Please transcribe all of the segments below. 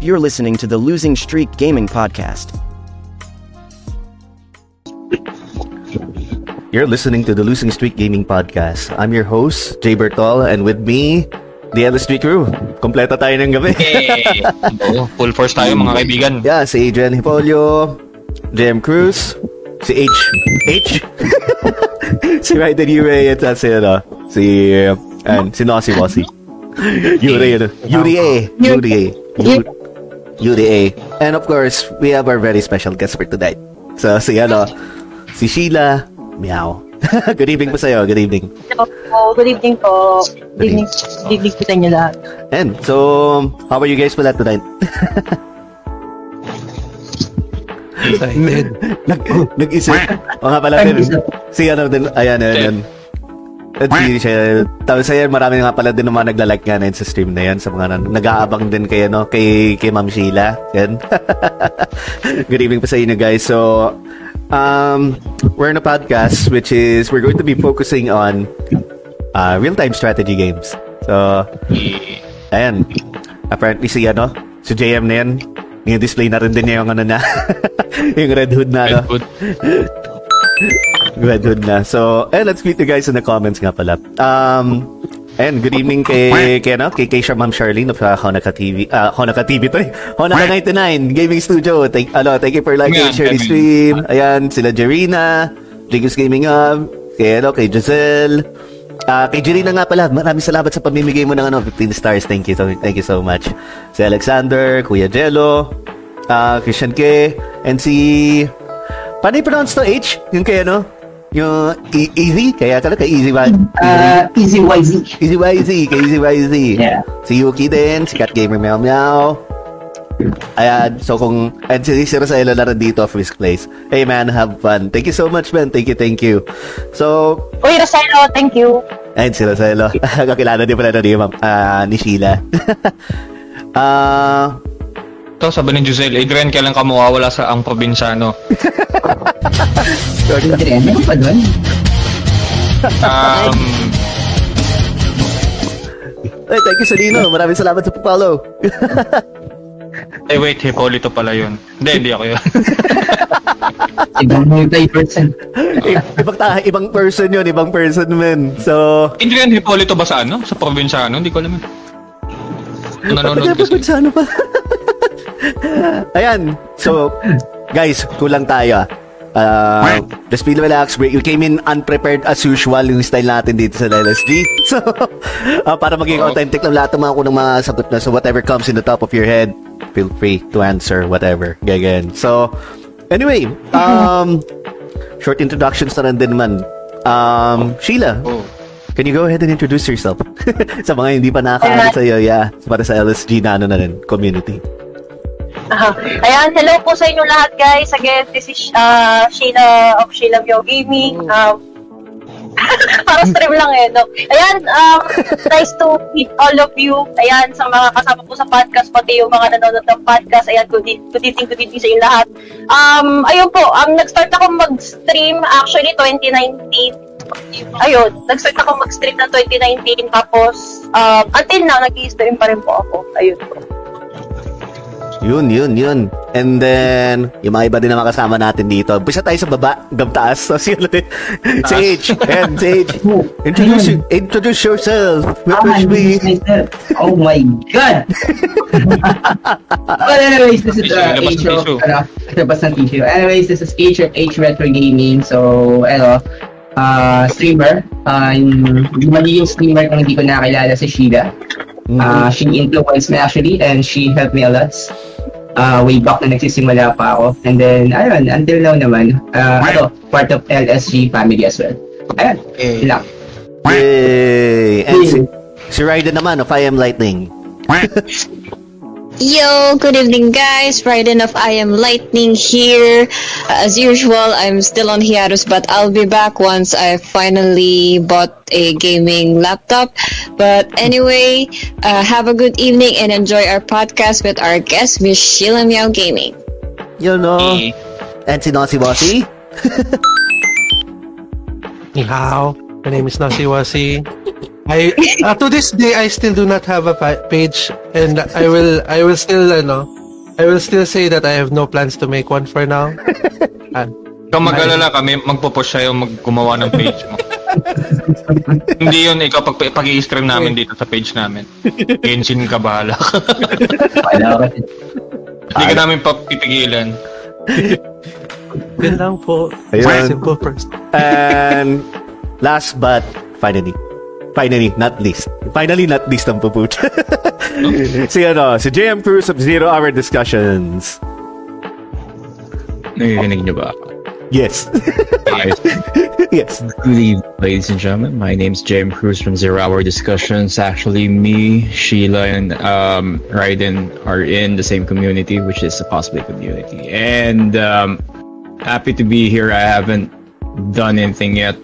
You're listening to the Losing Streak Gaming Podcast. You're listening to the Losing Streak Gaming Podcast. I'm your host, Jay Bertol, and with me, the Yellow Streak crew. Kompleto tayo ng gabi. Hey! Oo, full force tayo mga kaibigan. yeah, si Adrian Hipolio, JM Cruz, si H. H? si Ryder Yure, at si, ano, si, and, si Nossi Wossi. Yure, ano, Yuri A. Yuri A. Yuri- Yuri A. And of course, we have our very special guest for tonight. So, si, ano, si Sheila Meow. Good evening po sa'yo. Good evening. Hello. Good evening po. Good evening, good evening po sa inyo lahat. And so, how are you guys pala tonight? Excited. Nag, nag-isip. O nga pala din. Si ano din, ayan, ayan, ayan. At si siya, tapos ayan, marami nga pala din naman nagla-like nga na sa stream na yan, sa mga nan- nag-aabang din kay, ano, kay, kay Ma'am Sheila. Yan. Good evening po sa inyo guys. So, um, we're in a podcast which is, we're going to be focusing on uh, real-time strategy games. So, ayan. Apparently si, ano, si JM na yan, yung display na rin din niya yung ano na, yung red hood na, ano. Good. Na. So, eh, let's meet the guys in the comments nga pala. Um, and good evening kay, kay, ano, kay, kay Ma'am Charlene of uh, Honaka TV. Uh, Honaka TV to eh. Honaka 99 Gaming Studio. Thank, ano, thank you for liking the yan. stream. Ayan, sila Jerina, Jigus Gaming Hub, kay, ano, kay Giselle. Ah, kay Jerina nga pala, maraming salamat sa pamimigay mo ng ano, 15 stars. Thank you so, thank you so much. Si Alexander, Kuya Jello, ah, Christian K, and si Paano i-pronounce to H? Yung kay ano? Yung e- Easy? Kaya kala kay Easy ba? Uh, Easy YZ. Easy YZ, kay Easy YZ. Yeah. Si Yuki din, si Cat Gamer Meow Meow. Ayan, so kung, and si si Rosaelo na rin dito of Risk Place. Hey man, have fun. Thank you so much man, thank you, thank you. So, Uy, Roselo, thank you. ayun si Rosaelo. Kakilala din pala na ni, Ma'am- ah, ni Sheila. Ah, Ito, sabi ni Giselle, Adrian, kailan ka mawawala sa ang probinsyano? Adrian, ano pa doon? Um, ay, thank you Salino. Maraming salamat sa follow. eh wait, Hipolito pala yun. Hindi, hindi ako yun. Ibang multi-person. ibang, ta- ibang person yun, ibang person man. So, Adrian, Hipolito ba sa ano? Sa probinsyano? Hindi ko alam. yun. Nanonood kasi. pa sa ano pa? Ayan. So, guys, kulang tayo. ah. Uh, just feel relaxed. We, we came in unprepared as usual yung style natin dito sa LSG. So, uh, para maging authentic lang lahat ng mga kunang mga sagot na. So, whatever comes in the top of your head, feel free to answer whatever. Ganyan. So, anyway, um, short introductions na rin din man. Um, Sheila, Oh. Can you go ahead and introduce yourself? sa mga hindi pa nakakaalam sa iyo, yeah. Para sa LSG na ano na rin, community. Aha. Ayan, hello po sa inyo lahat, guys. Again, this is uh, Sheila of Sheila Mio Gaming. Um, para stream lang eh, no? Ayan, um, nice to meet all of you. Ayan, sa mga kasama po sa podcast, pati yung mga nanonood ng podcast. Ayan, good, e- good evening, good evening sa inyo lahat. Um, ayun po, um, nag-start ako mag-stream actually 2019. Ayun, nag-start ako mag-stream ng 2019 tapos um, until now, nag-i-stream pa rin po ako. Ayun po. Yun, yun, yun. And then, yung mga iba din na makasama natin dito. Bisa tayo sa baba, gabtaas. So, si, si H. And si H. Introduce, you- introduce yourself. Ah, Which me. Oh my God! well, anyways, this is uh, ng of, ano, labas ng tissue. Anyways, this is H of H Retro Gaming. So, ano, uh, streamer. Uh, hindi magiging streamer kung hindi ko nakakilala si Sheila. Uh, she influenced me actually and she helped me a lot. Uh, way back na nagsisimula pa ako. And then, ayun, until now naman, uh, ano, part of LSG family as well. Ayun, yun lang. Yay! And si, si Raiden naman of I Am Lightning. Yo, good evening, guys. Raiden of I Am Lightning here. As usual, I'm still on hiatus, but I'll be back once I finally bought a gaming laptop. But anyway, uh, have a good evening and enjoy our podcast with our guest, Miss Sheila Meow Gaming. You know. Eh, And si Nossi Bossy. Ni hao. My name is Nasiwasi. I uh, to this day I still do not have a pa- page and I will I will still ano I will still say that I have no plans to make one for now. And Ikaw mag-alala kami, magpo-push sa'yo mag gumawa ng page mo. Hindi yun, ikaw pag, pag i-stream namin dito sa page namin. Genshin ka bahala. Hindi ka namin papipigilan. yun lang po. Ayun. Simple person. And last but finally, finally, not least. Finally, not least ang puput. si ano, si JM Cruz of Zero Hour Discussions. Narinig niyo ba? Yes. Yes. good evening, ladies and gentlemen. My name's James Cruz from Zero Hour Discussions. Actually, me, Sheila, and um, Raiden are in the same community, which is a cosplay community. And um, happy to be here. I haven't done anything yet.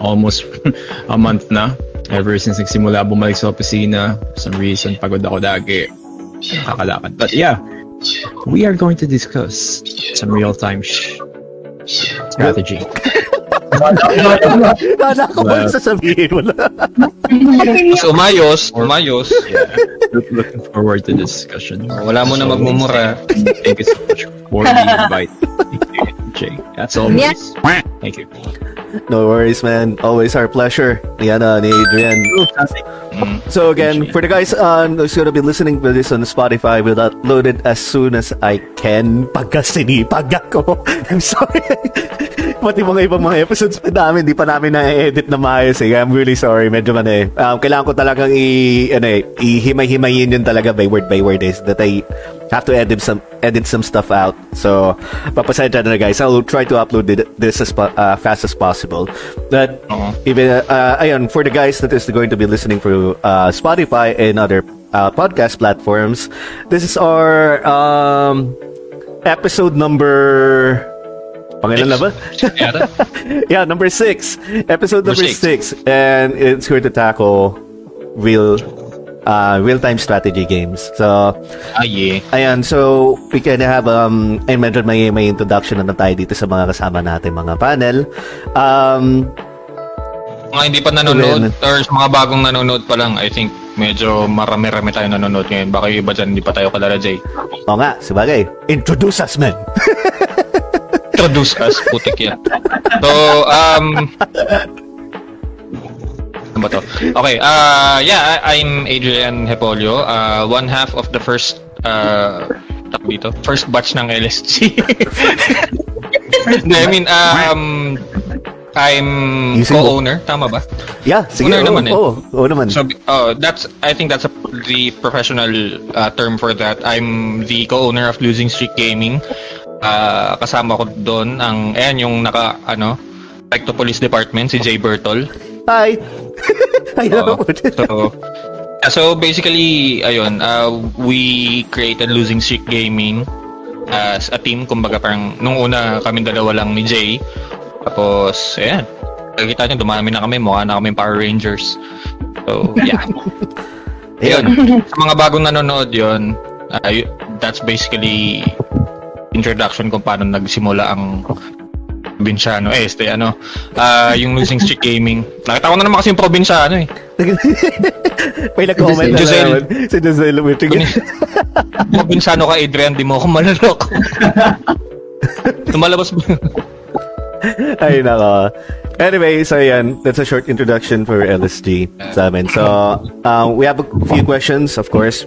Almost a month na. Ever since nagsimula bumalik sa opisina. For some reason, pagod ako dagi. Kakalakad. But yeah, we are going to discuss some real-time sh- strategy. Kala ko ba sasabihin na. Mas umayos, umayos. yeah, look- looking forward to the discussion. Wala mo na magmumura. Thank you so much for the invite. Thank you, Jay. That's all. Yes. Thank you. No worries, man. Always our pleasure. Yan na, ni Adrian. So again, for the guys um, who's gonna be listening to this on Spotify, we'll upload it as soon as I can. Pagka sinipag ako. I'm sorry. Pati mga ibang mga episodes pa namin, di pa namin na-edit na maayos eh. I'm really sorry. Medyo man eh. Um, kailangan ko talagang i, ano eh, ihimay-himayin yun talaga by word by word is that I have to edit some edit some stuff out. So, papasensya na guys. I'll try to upload this as uh, fast as possible. But Oo. even uh, ayun, for the guys that is going to be listening through uh, Spotify and other uh, podcast platforms, this is our um, episode number. Pangilan na ba? Yeah, number six. Episode number Number six. And it's going to tackle real uh, real-time strategy games. So, Ah, yeah. Ayan, so we can have um and medyo may may introduction na, na tayo dito sa mga kasama natin mga panel. Um Mga hindi pa nanonood or sa mga bagong nanonood pa lang, I think medyo marami-rami tayo nanonood ngayon. Baka yung iba dyan, hindi pa tayo kalala, Jay. o nga, sabagay. Introduce us, man. Introduce us, putik yan. So, um... Ano ba to? Okay, uh, yeah, I'm Adrian Hepolio. Uh, one half of the first, uh, dito, first batch ng LSG. No, I mean, um, I'm Using co-owner, tama ba? Yeah, sige. Owner Oo, naman eh. oo, oo naman. So, uh, that's I think that's a, the professional uh, term for that. I'm the co-owner of Losing Streak Gaming. Uh, kasama ko doon ang ayan yung naka ano Recto Police Department si Jay Bertol. Hi. Hi, so yeah, so basically ayun, uh, we created Losing Streak Gaming as a team kumbaga parang nung una kami dalawa lang ni Jay. Tapos ayan, Nakikita nyo, dumami na kami, mukha na kami Power Rangers. So, yeah. Ayun. Sa mga bagong nanonood yon uh, that's basically introduction kung paano nagsimula ang Probinsyano, eh, este, ano, ah, yung Losing Streak Gaming. Nakita ko na naman kasi yung Probinsyano eh. May nag-comment na Giselle. naman. Si Giselle Wittrig. Probinsyano ka, Adrian, di mo ako malalok. Tumalabas ba? Ay, nako. Anyway, so yan, that's a short introduction for LSG sa amin. So, um, we have a few questions, of course.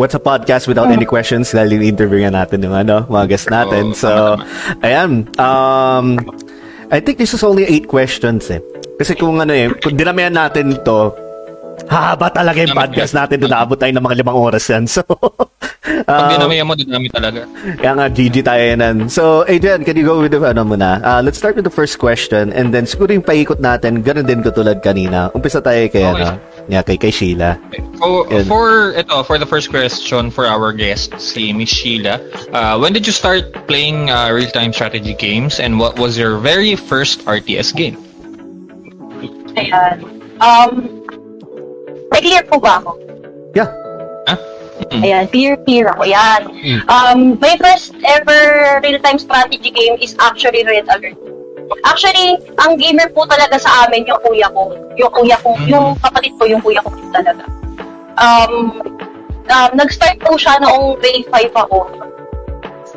What's a podcast without any questions? Dahil in-interview nga natin yung ano, mga guests natin. So, ayan. Um, I think this is only eight questions eh. Kasi kung ano eh, kung dinamihan natin to, hahaba talaga yung podcast natin. Doon naabot tayo ng mga limang oras yan. So, Pag um, dinamihan mo, dinami talaga. kaya nga, GG tayo yan. So, Adrian, can you go with the, ano muna? Uh, let's start with the first question and then siguro yung paikot natin, ganun din katulad kanina. Umpisa tayo kay, Okay. ano, yeah, kay, kay Sheila. For, Yan. for ito, for the first question for our guest, si Miss Sheila, uh, when did you start playing uh, real-time strategy games and what was your very first RTS game? Ayan. Um, may clear po ba ako? Yeah. Mm. Ayan, clear, clear ako. Yan. Mm. Um, my first ever real-time strategy game is actually Red Alert. Actually, ang gamer po talaga sa amin yung kuya ko. Yung kuya ko, Mm. yung kapatid ko, yung kuya ko po talaga. Um, um, nag-start po siya noong grade 5 ako.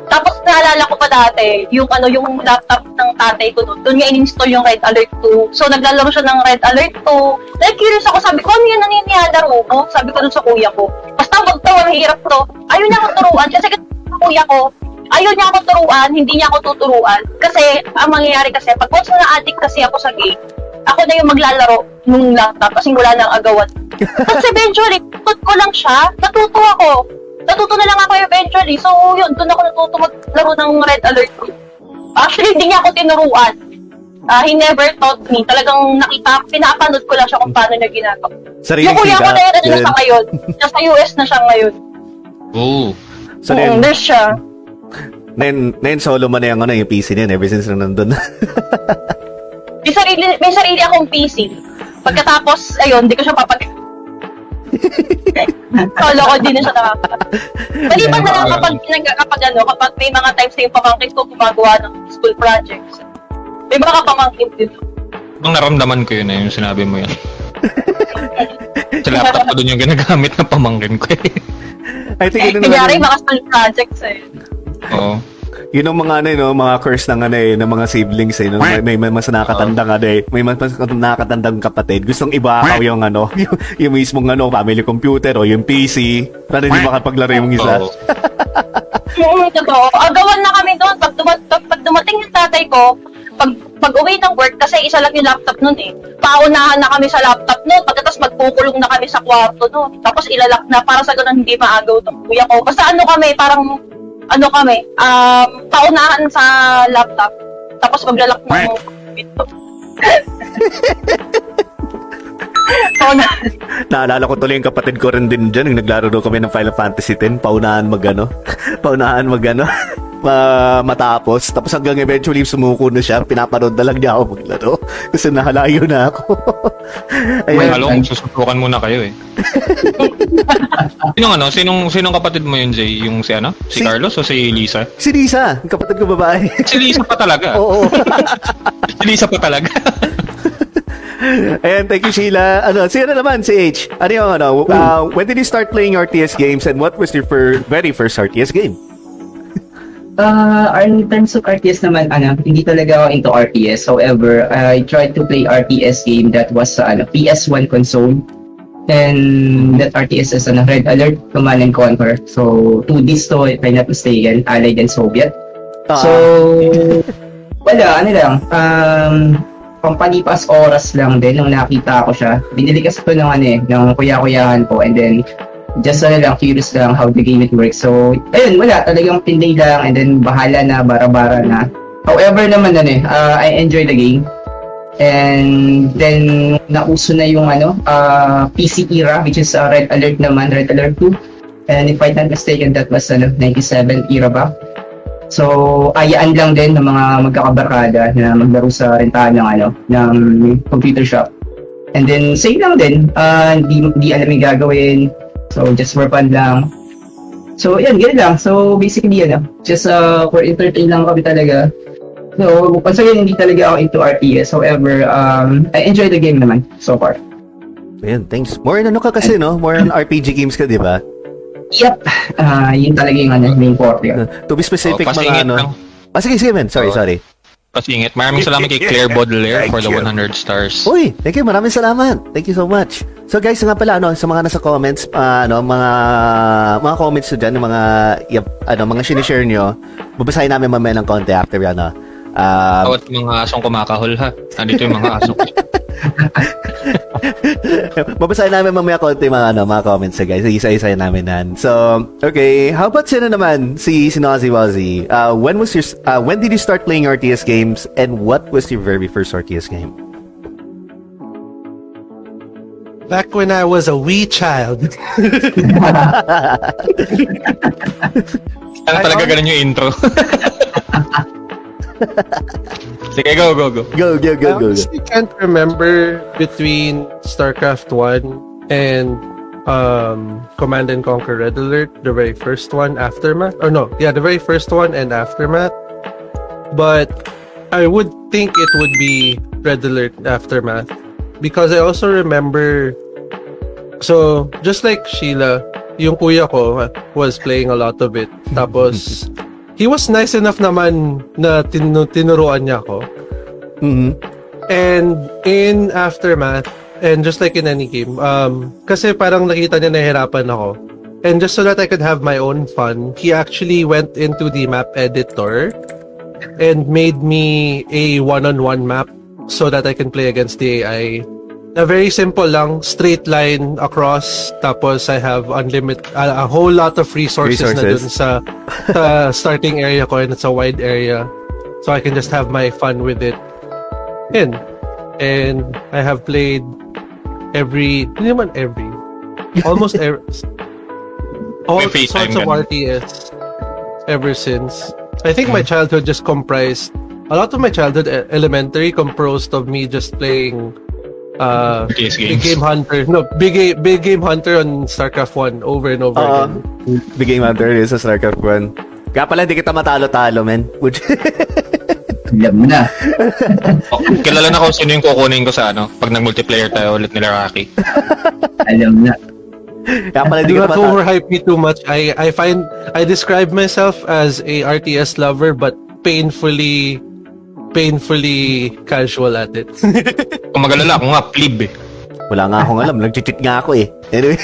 Tapos naalala ko pa dati, yung ano, yung laptop ng tatay ko doon, doon nga in-install yung Red Alert 2. So naglalaro siya ng Red Alert 2. Like curious ako, sabi ko, ano yan naninilalaro mo? Sabi ko doon sa kuya ko. Basta wag to, ang hirap to. Ayaw niya ako turuan. Kasi kasi kuya ko, ayaw niya ako turuan, hindi niya ako tuturuan. Kasi, ang mangyayari kasi, pag once na addict kasi ako sa game, ako na yung maglalaro nung laptop kasi wala nang agawan. Tapos eventually, tut ko lang siya, natuto ako. Natuto na lang ako eventually. So, yun, doon ako natuto maglaro ng Red Alert 2. Actually, hindi niya ako tinuruan. Ah, he never taught me. Talagang nakita, pinapanood ko lang siya kung paano niya ginagawa. Sarili Yung kuya ko na yan, ano na Yan. siya ngayon. Nasa US na siya ngayon. Oh. So, Oo, then, nurse siya. Then, then solo mo na yung, ano, yung PC niyan ever since na nandun. May sarili, may sarili akong PC. Pagkatapos, ayun, di ko siya papag... Solo ko, di na siya nakaka. Maliban na lang kapag, kapag, ano, kapag may mga times na yung pamangkin ko gumagawa ng school projects. May mga pamangkin dito. Nung naramdaman ko yun eh, yung sinabi mo yun. sa laptop ko dun yung ginagamit na pamangkin ko eh. I think yun ang, Kunyari, ano, mga school projects eh. Oo. yun ang mga ano, eh, no, mga curse ng ano eh, ng mga siblings eh, no? may, may, may mas nakakatandang ano eh, may mas, mas nakakatandang kapatid, gustong ibakaw yung ano, yung, yung mismong ano, family computer o yung PC, para hindi makapaglaro yung isa. Oo. Oo, totoo. Agawan na kami doon. Pag, duma- pag, pag dumating yung tatay ko, pag, pag uwi ng work, kasi isa lang yung laptop nun eh. Paunahan na kami sa laptop nun. Pagkatapos magkukulong na kami sa kwarto nun. Tapos ilalak na para sa ganun hindi maagaw ng kuya ko. Basta ano kami, parang, ano kami, um, paunahan sa laptop. Tapos maglalak ng pinto. paunahan. Naalala ko tuloy yung kapatid ko rin din dyan, yung naglaro daw kami ng Final Fantasy X, paunahan mag ano, paunahan mag ano, ma- matapos. Tapos hanggang eventually sumuko na siya, pinapanood na lang niya ako maglaro. Kasi nahalayo na ako. Well, Ayun. halo kung susubukan muna kayo eh. sinong ano? Sinong, sinong kapatid mo yun, Jay? Yung si ano? Si, Si- Carlos o si Lisa? Si Lisa, kapatid ko babae. Si Lisa pa talaga. Oo. Si Lisa pa talaga. Ayan, thank you Sheila. Ano, sino naman si H? Ano yung ano, uh, when did you start playing RTS games and what was your fir- very first RTS game? Uh, in terms of RTS naman, ano, hindi talaga ako into RTS. However, I tried to play RTS game that was sa ano, PS1 console. And that RTS is ano, Red Alert, Command and Conquer. So, 2Ds to, if I'm not mistaken, Allied and Soviet. Ah, So, wala, ano lang, um, pampalipas oras lang din nung nakita ko siya. Binili kasi ko ng ano eh, ng kuya-kuyahan ko and then just ano lang, curious lang how the game it works. So, ayun, wala, talagang pinday lang and then bahala na, bara-bara na. However naman ano eh, uh, I enjoy the game. And then, nauso na yung ano, uh, PC era, which is uh, Red Alert naman, Red Alert 2. And if I'm not mistaken, that was ano, 97 era ba? So, ayaan lang din ng mga magkakabarkada na maglaro sa rentahan ng ano, ng computer shop. And then, same lang din. Uh, di, di alam yung gagawin. So, just for fun lang. So, yan, ganyan lang. So, basically, ano, just uh, for entertain lang kami talaga. So, once again, hindi talaga ako into RTS. However, um, I enjoy the game naman so far. Ayan, thanks. More on ano ka kasi, no? More on RPG games ka, di ba? Yep. Uh, yun talaga yung ano, main core yun. To be specific, Oh, mga ano... lang. Ah, sige, sige, man. Sorry, Oh. sorry. Pasingit. Maraming salamat kay Claire Baudelaire for the 100 stars. Uy, thank you. Maraming salamat. Thank you so much. So guys, nga pala ano, sa mga nasa comments, ah, ano, mga mga comments diyan, mga yep, ano, mga sinishare nyo, babasahin namin mamaya ng konti after yan, ano. Ah, Bawat mga asong kumakahol ha. Nandito yung mga asong. babasahin namin mamaya konti mga ano, mga comments so guys. Isa-isa namin nan. So, okay, how about sino naman si si Nazi Wazi? Uh, when was your uh, when did you start playing RTS games and what was your very first RTS game? Back when I was a wee child. Ano talaga ganun yung intro? Sige, go, go, go. Go, go, I go, go. go. honestly can't remember between StarCraft 1 and um, Command and Conquer Red Alert, the very first one, Aftermath. Or no, yeah, the very first one and Aftermath. But I would think it would be Red Alert Aftermath because I also remember so just like Sheila yung kuya ko was playing a lot of it tapos he was nice enough naman na tin- tinuruan niya ako Mhm. and in Aftermath and just like in any game um kasi parang nakita niya nahihirapan ako and just so that I could have my own fun he actually went into the map editor and made me a one-on-one map so that I can play against the AI. A very simple lang, straight line across, tapos I have unlimited, a, a whole lot of resources, na dun sa, sa starting area ko and it's a wide area. So I can just have my fun with it. And, and I have played every, hindi naman every, almost every, all May sorts of. RTS ever since. I think my childhood just comprised a lot of my childhood elementary composed of me just playing uh RTS Big games. Game Hunter. No, Big Big Game Hunter on StarCraft 1 over and over Oo. again. The Game Hunter is sa StarCraft 1. Kaya pala, hindi kita matalo-talo, men. Would- Alam mo na. Oh, kilala na ko sino yung kukunin ko sa ano, pag nag-multiplayer tayo ulit nila Rocky. Alam na. Kaya pala, hindi Do kita not matalo. overhype me too much. I I find I describe myself as a RTS lover but painfully painfully casual at it. Kung magalala, ako nga, plebe eh. Wala nga akong alam. Nag-cheat nga ako eh. Anyway.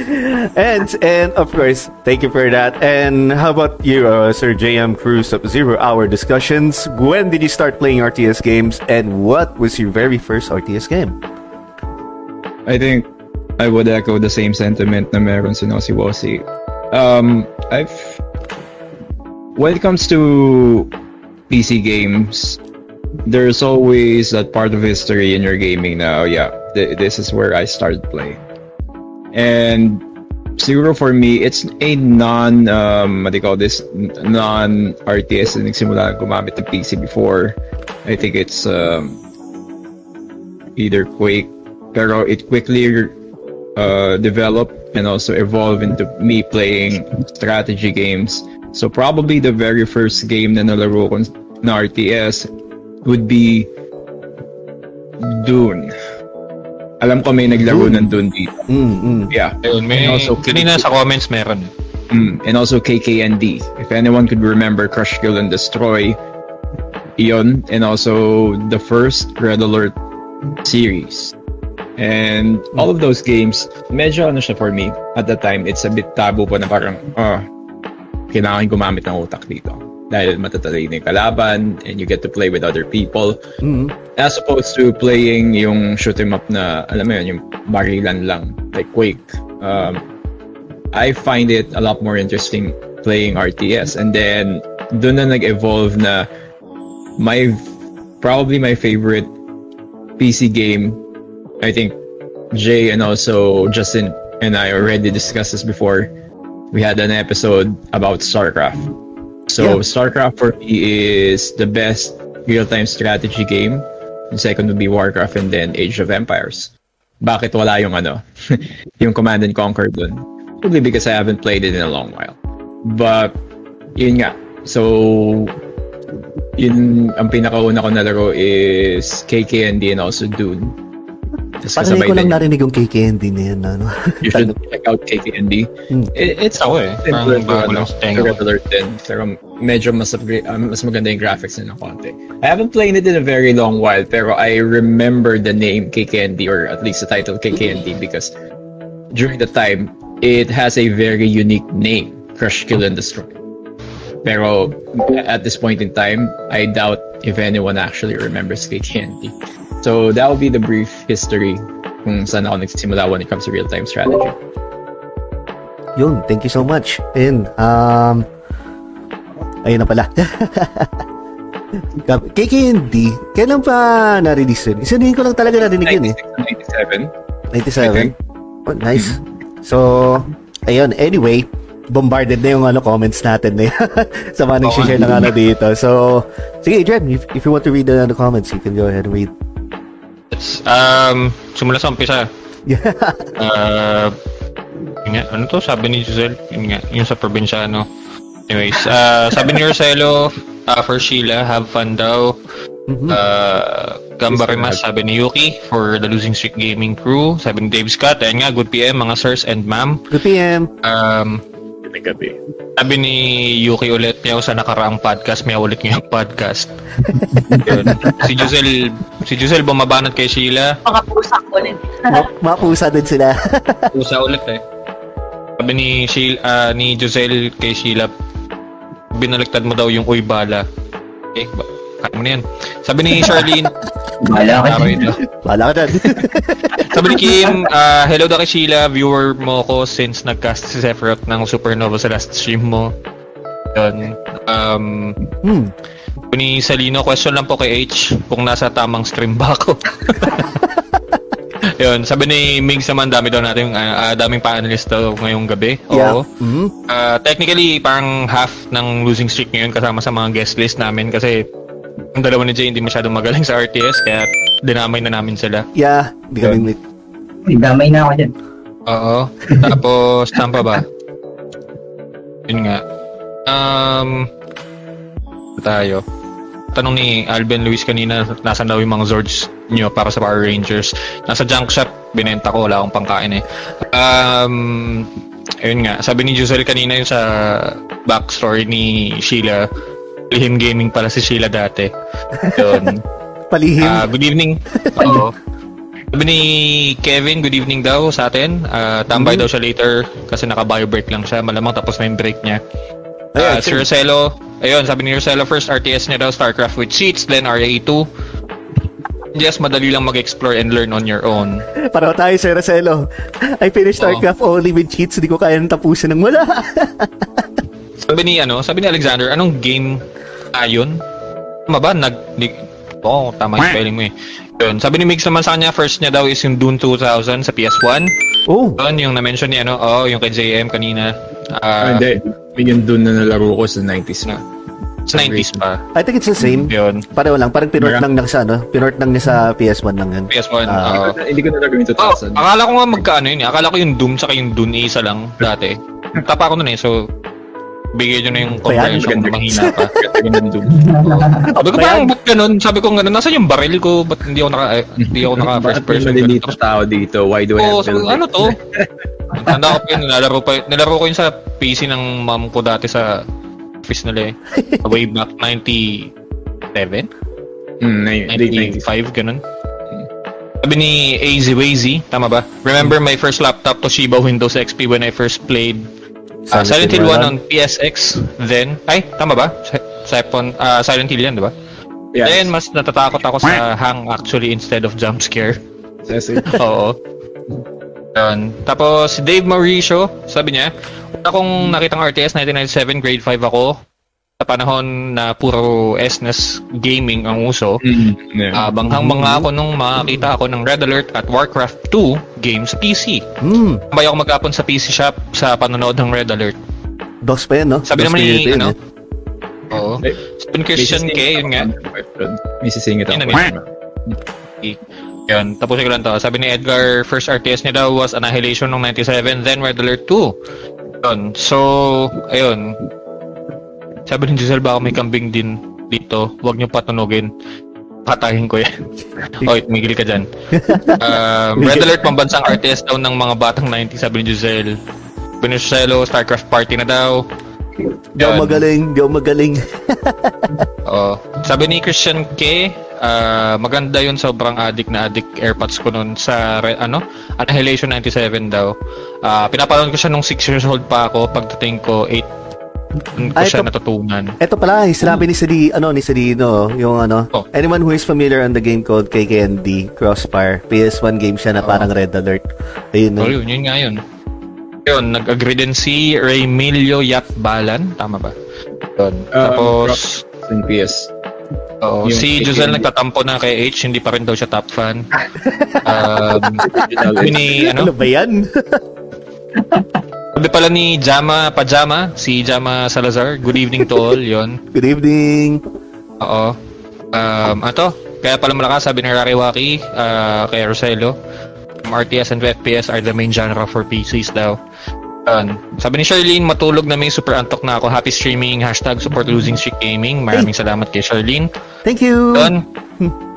and, and of course, thank you for that. And how about you, uh, Sir JM Cruz of Zero Hour Discussions? When did you start playing RTS games and what was your very first RTS game? I think I would echo the same sentiment na meron si Nosy Wosi. Um, I've when it comes to PC games, there's always that part of history in your gaming now. Yeah, th- this is where I started playing, and siguro for me, it's a non um, what do you call this non RTS na nagsimula gumamit ng PC before. I think it's um, either Quake pero it quickly uh, developed and also evolved into me playing strategy games. So probably the very first game na nalaro ko na RTS would be Dune. Alam ko may naglaro ng Dune dito. Mm, mm. Yeah. Ayun, may, And also, kanina sa comments meron. Mm, and also KKND. If anyone could remember Crush, Kill, and Destroy, Ion, and also the first Red Alert series. And all of those games, medyo ano siya for me, at the time, it's a bit taboo pa na parang, ah, kailangan gumamit ng utak dito. Dahil matatalino yung kalaban, and you get to play with other people. Mm. As opposed to playing yung shoot 'em up na, alam mo yun, yung barilan lang, like Quake. Um, I find it a lot more interesting playing RTS. And then, doon na nag-evolve na my, probably my favorite PC game, I think Jay and also Justin and I already discussed this before. We had an episode about StarCraft. So, Yeah. StarCraft for me is the best real-time strategy game. The second would be Warcraft and then Age of Empires. Bakit wala yung ano, yung Command and Conquer dun? Probably because I haven't played it in a long while. But, yun nga. So, yun, ang pinakauna ko nalaro is KKND and also Dune. Tapos Parang hindi kasabay ko lang din- narinig yung KKND na yan. Ano? You should check out KKND. Hmm. It, it's Ako eh. similar Parang to, bago ano, lang sa tenga to ko. Red Alert din. Pero medyo mas, upgrade, um, mas maganda yung graphics na ng konti. I haven't played it in a very long while, pero I remember the name KKND or at least the title KKND because during the time, it has a very unique name, Crush, Kill, and Destroy. Pero at this point in time, I doubt if anyone actually remembers KKND. So that will be the brief history kung saan ako nagsimula when it comes to real-time strategy. Yun, thank you so much. And, um, ayun na pala. KKND, kailan pa na-release yun? Isa din ko lang talaga narinig yun eh. 96 97. 97? Oh, nice. So, ayun, anyway, bombarded na yung ano, comments natin na sa mga nag-share ng ano dito. So, sige, Jen, if, if you want to read the, the comments, you can go ahead and read. It's, um, simula sa umpisa. Yeah. Uh, yun nga, ano to? Sabi ni Giselle, yun nga, yung sa probinsyano. Anyways, uh, sabi ni Marcelo, uh, for Sheila, have fun daw. Mhm. Uh, Gamba Rimas, sabi ni Yuki, for the Losing Streak Gaming crew. Sabi ni Dave Scott, ayun nga, good PM, mga sirs and ma'am. Good PM. Um, gabi. sabi ni Yuki ulit niya sa nakaraang podcast, may ulit ngayong podcast. Yun. Si Giselle, si Giselle bumabanat kay Sheila. Mga pusa ko ulit. Ma- mapusa din sila. Pusa ulit eh. Sabi ni Sheila, ah, ni Giselle kay Sheila, binaliktad mo daw yung uy bala. Okay, ba? Kaya mo na yan. Sabi ni Charlene, Bahala ka dyan. Wala ka dyan. Sabi ni Kim, ah, hello daw kay Sheila, viewer mo ko since nagcast si Sephiroth ng Supernova sa last stream mo. Yun. Um, hmm. ni Salino, question lang po kay H kung nasa tamang stream ba ako. Yun, sabi ni Migs naman, dami daw natin, ah, ah, daming panelist daw ngayong gabi. Yeah. Oo. Mhm. Ah, technically, parang half ng losing streak ngayon kasama sa mga guest list namin kasi ang dalawa ni Jay hindi masyadong magaling sa RTS kaya dinamay na namin sila. Yeah. Hindi kami. Uy, damay na ako dyan. Oo. Tapos, saan pa ba? Yun nga. Um, tayo. Tanong ni Alben Luis kanina, nasan daw yung mga Zords nyo para sa Power Rangers. Nasa junk shop, binenta ko, wala akong pangkain eh. Um, ayun nga, sabi ni Giselle kanina yung sa backstory ni Sheila, Lihim Gaming pala si Sheila dati. Yun. Palihim. Ah, good evening. Oo. Sabi ni Kevin, good evening daw sa atin. Ah, tambay daw siya later kasi naka-bio break lang siya. Malamang tapos na yung break niya. Ayan, Ah, si Rosello, ayun, sabi ni Rosello, first RTS niya daw, StarCraft with cheats, then RA2. Yes, madali lang mag-explore and learn on your own. Pareho tayo, Sir Roselo. I finished. StarCraft only with cheats. Hindi ko kaya nang tapusin ng wala. Sabi ni, ano, sabi ni Alexander, anong game ayon? Tama ba? Nag... Oo, oh, tama yung spelling mo eh. Yun. Sabi ni Mix naman sa kanya, first niya daw is yung Dune 2000 sa PS1. oh. Yun, yung na-mention niya, ano, oh, yung kay JM kanina. Ah, hindi. Yun dun na nalaro ko sa 90s na. sa 90s pa. I think it's the same. Yun. Pareho lang. Parang pinort lang niya sa, ano? Pinort lang niya sa PS1 lang yan. PS1. Ah. oo. Hindi ko nalaro yung Oh, 2000. akala ko nga magkaano yun eh. Akala ko yung Doom saka yung Dune isa lang dati. Tapa ko nun eh, so bigay nyo na yung Kaya, comprehension kung mahina pa. Ganda yung dun. Sabi ko parang ba't ganun? Sabi ko ganun, nasa yung baril ko? Ba't hindi ako naka, eh, hindi ako naka first person? maliliit na tao dito? Why do I have ko, ano to? Tanda ko pa yun, nilalaro, pa, nilalaro ko yun sa PC ng mom ko dati sa office nila eh. Way back 97? Hmm, na- late 90s. 95, ganun. Sabi ni AZ Wazy, tama ba? Remember my first laptop Toshiba Windows XP when I first played uh, Silent Hill 1 on PSX then. Ay, tama ba? Sapon, uh, Silent Hill yan, di ba? Yes. Then, mas natatakot ako sa hang actually instead of jump scare. Sesi. Oo. Yun. Tapos, si Dave Mauricio, sabi niya, una akong nakitang RTS 1997, grade 5 ako. Sa panahon na puro SNES gaming ang uso. Mm, yeah. Ah, banghang mga ako nung makakita ako ng Red Alert at Warcraft 2 game sa PC. Hmm. Tambay ako magkapon sa PC shop sa panonood ng Red Alert. DOS pa yan, no? Sabi DOS naman ni, ano, eh. Oo. Sabi ni Christian K, yun nga. May sisingit Yun ako. Yun, tapusin ko lang to. Sabi ni Edgar, first RTS niya daw was Annihilation ng 97, then Red Alert 2. Yun. So, ayun. Sabi ni Giselle, baka may kambing din dito. Huwag niyo patunogin. Patahin ko yan. Oy, tumigil ka dyan. Um, Red Alert, pambansang RTS daw ng mga batang 90, sabi ni Giselle. Pinushelo, StarCraft Party na daw. Di ako magaling, di ako magaling. Oo. Sabi ni Christian K, ah, maganda yun, sobrang addict na addict AirPods ko noon sa, re- ano, Annihilation 97 daw. Ah, pinapanood ko siya nung 6 years old pa ako, pagdating ko 8, doon ko Ah, siya ito- natutunan. Ito pala, sinabi ni Sadi, ano, ni Sadino, yung ano, Oh. anyone who is familiar on the game called KKND, Crossfire, PS1 game siya na parang Red Alert. Ayun, no? Oh, yun, yun nga yun. Yun, nag-agree din si Raymilio Yatbalan, tama ba? Yun. Um, Tapos, Sa PS. oo, yung si. Giselle nagtatampo na kay H, hindi pa rin daw siya top fan. um, ni, ano, Ano ba yan? Sabi pala ni Jama Pajama, si Jama Salazar. Good evening to all, yon. Good evening. Oo. Um, ato, kaya pala malakas sabi ni Rariwaki uh, kay Rosello, um, RTS and FPS are the main genre for PCs daw. Yun. Sabi ni Charlene, matulog na may super antok na ako. Happy streaming. Hashtag support losing streak gaming. Maraming salamat kay Charlene. Thank you. Yun.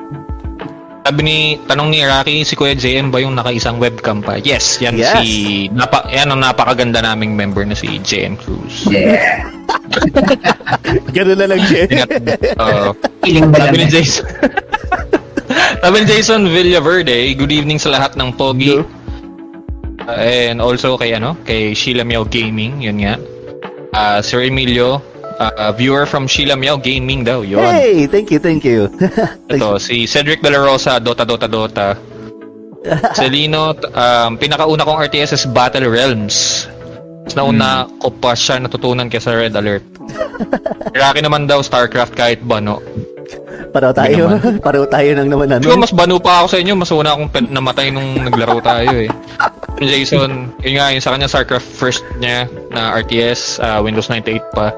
Sabi ni, tanong ni Rocky, si Kuya JM ba yung nakaisang webcam pa? Yes, yan Yes. si, napa, yan ang napakaganda naming member na si JM Cruz. Yeah. Ganun na lang siya. Ingat. Oo. Ba Sabi ni? Jason. Sabi ni Jason Villaverde, good evening sa lahat ng Pogi. Uh, and also kay ano, kay Sheila Miao Gaming, yun nga. Uh, Sir Emilio, uh, viewer from Sheila Miao Gaming daw, yun. Hey, thank you, thank you. Ito, si Cedric De La Rosa, Dota, Dota, Dota. Celino, um, pinakauna kong RTS is Battle Realms. Mas nauna ko pa siya natutunan kaya sa Red Alert. Rocky naman daw StarCraft kahit bano. Pareho tayo. Pareho tayo nang naman ano. Di ba mas bano pa ako sa inyo, mas una akong pen- namatay nung naglaro tayo eh. Jason, yun nga, yung sa kanya StarCraft first niya na RTS, uh, Windows 98 pa.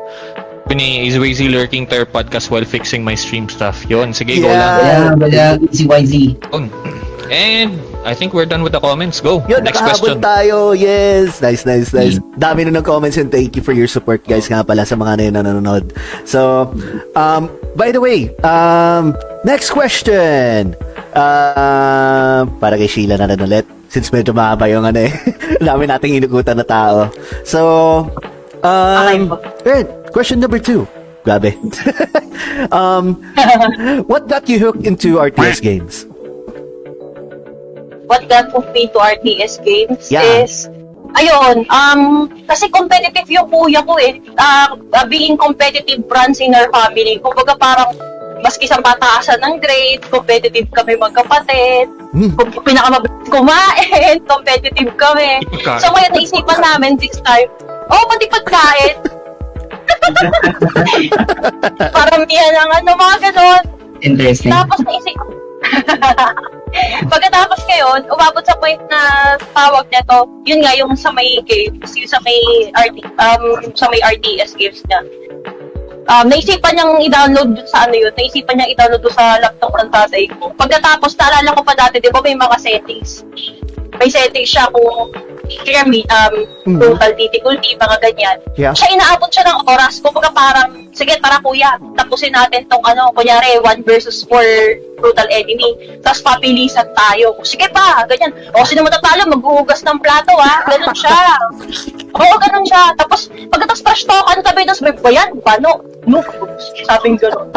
Sabi ni Easy lurking to your podcast while fixing my stream stuff. Yun, sige, go Yeah. lang. Wala, wala. Easy YZ. Yun. And I think we're done with the comments. Go. Yun, Next question. tayo. Yes. Nice, nice, nice. Dami na ng comments and thank you for your support guys nga pala sa mga na nanonood. So, um, by the way, um, next question. Uh, para kay Sheila na rin ulit. Since medyo mahaba yung ano eh. Dami nating inugutan na tao. So, um, right, question number two. Grabe. um, what got you hooked into RTS games? what got me to RTS games Yeah. is, ayun, um, kasi competitive yung kuya ko eh. Uh, being competitive runs in our family. Kumbaga parang, maski sa pataasan ng grade, competitive kami magkapatid. Hmm. Kung pinakamabilis kumain, competitive kami. So ngayon, naisipan namin this time, oh, pati pagkain. Paramihan ng ano, mga ganon. Interesting. Tapos naisip Pagkatapos ngayon, umabot sa point na tawag nito, yun nga yung sa may games, yung sa may RT, um, sa may RTS games niya. Um, naisipan niyang i-download sa ano yun, naisipan niyang i-download sa laptop ng tatay ko. Pagkatapos, naalala ko pa dati, di ba may mga settings? May settings siya kung Kirami, um, Mhm. total difficulty, mga ganyan. Yeah. Siya inaabot siya ng oras. Kumbaga parang, sige, tara kuya, tapusin natin tong ano, kunyari, 1 versus 4 brutal enemy. Tapos papilisan tayo. Sige pa, ganyan. O, sino matatalo, maghuhugas ng plato, ha? Ganun siya. Oo, ganun siya. Tapos, pagkatapos trash talkan kami, tapos may bayan, bano, no, sabing ganun.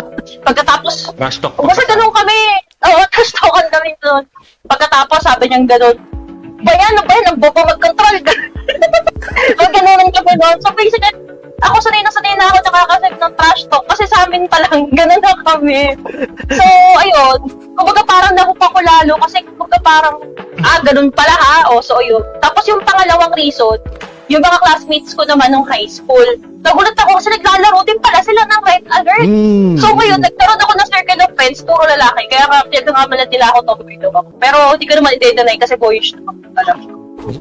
Pagkatapos, Trash talk. kasi ganun kami. Oo, trash talkan kami doon. Pagkatapos, sabi niyang ganun, bayan, ano ba yan? Ang bobo mag-control. so, ganun kami doon. So, basically, ako sanay na sanay na ako nakakasave ng trash talk kasi sa amin pa lang, ganun na kami. So, ayun. Kumbaga parang nahupa ko lalo kasi kumbaga parang, ah, ganun pala ha. O, so, ayun. Tapos yung pangalawang reason, yung mga classmates ko naman nung high school, nagulat ako kasi naglalaro din pala sila ng Red Alert. Mm. So ngayon, nagkaroon ako ng circle of friends, puro lalaki. Kaya nga, pinagkakamalan nila ako tomboy daw ako. Pero hindi ko naman i-deny kasi boyish na ako. Alam.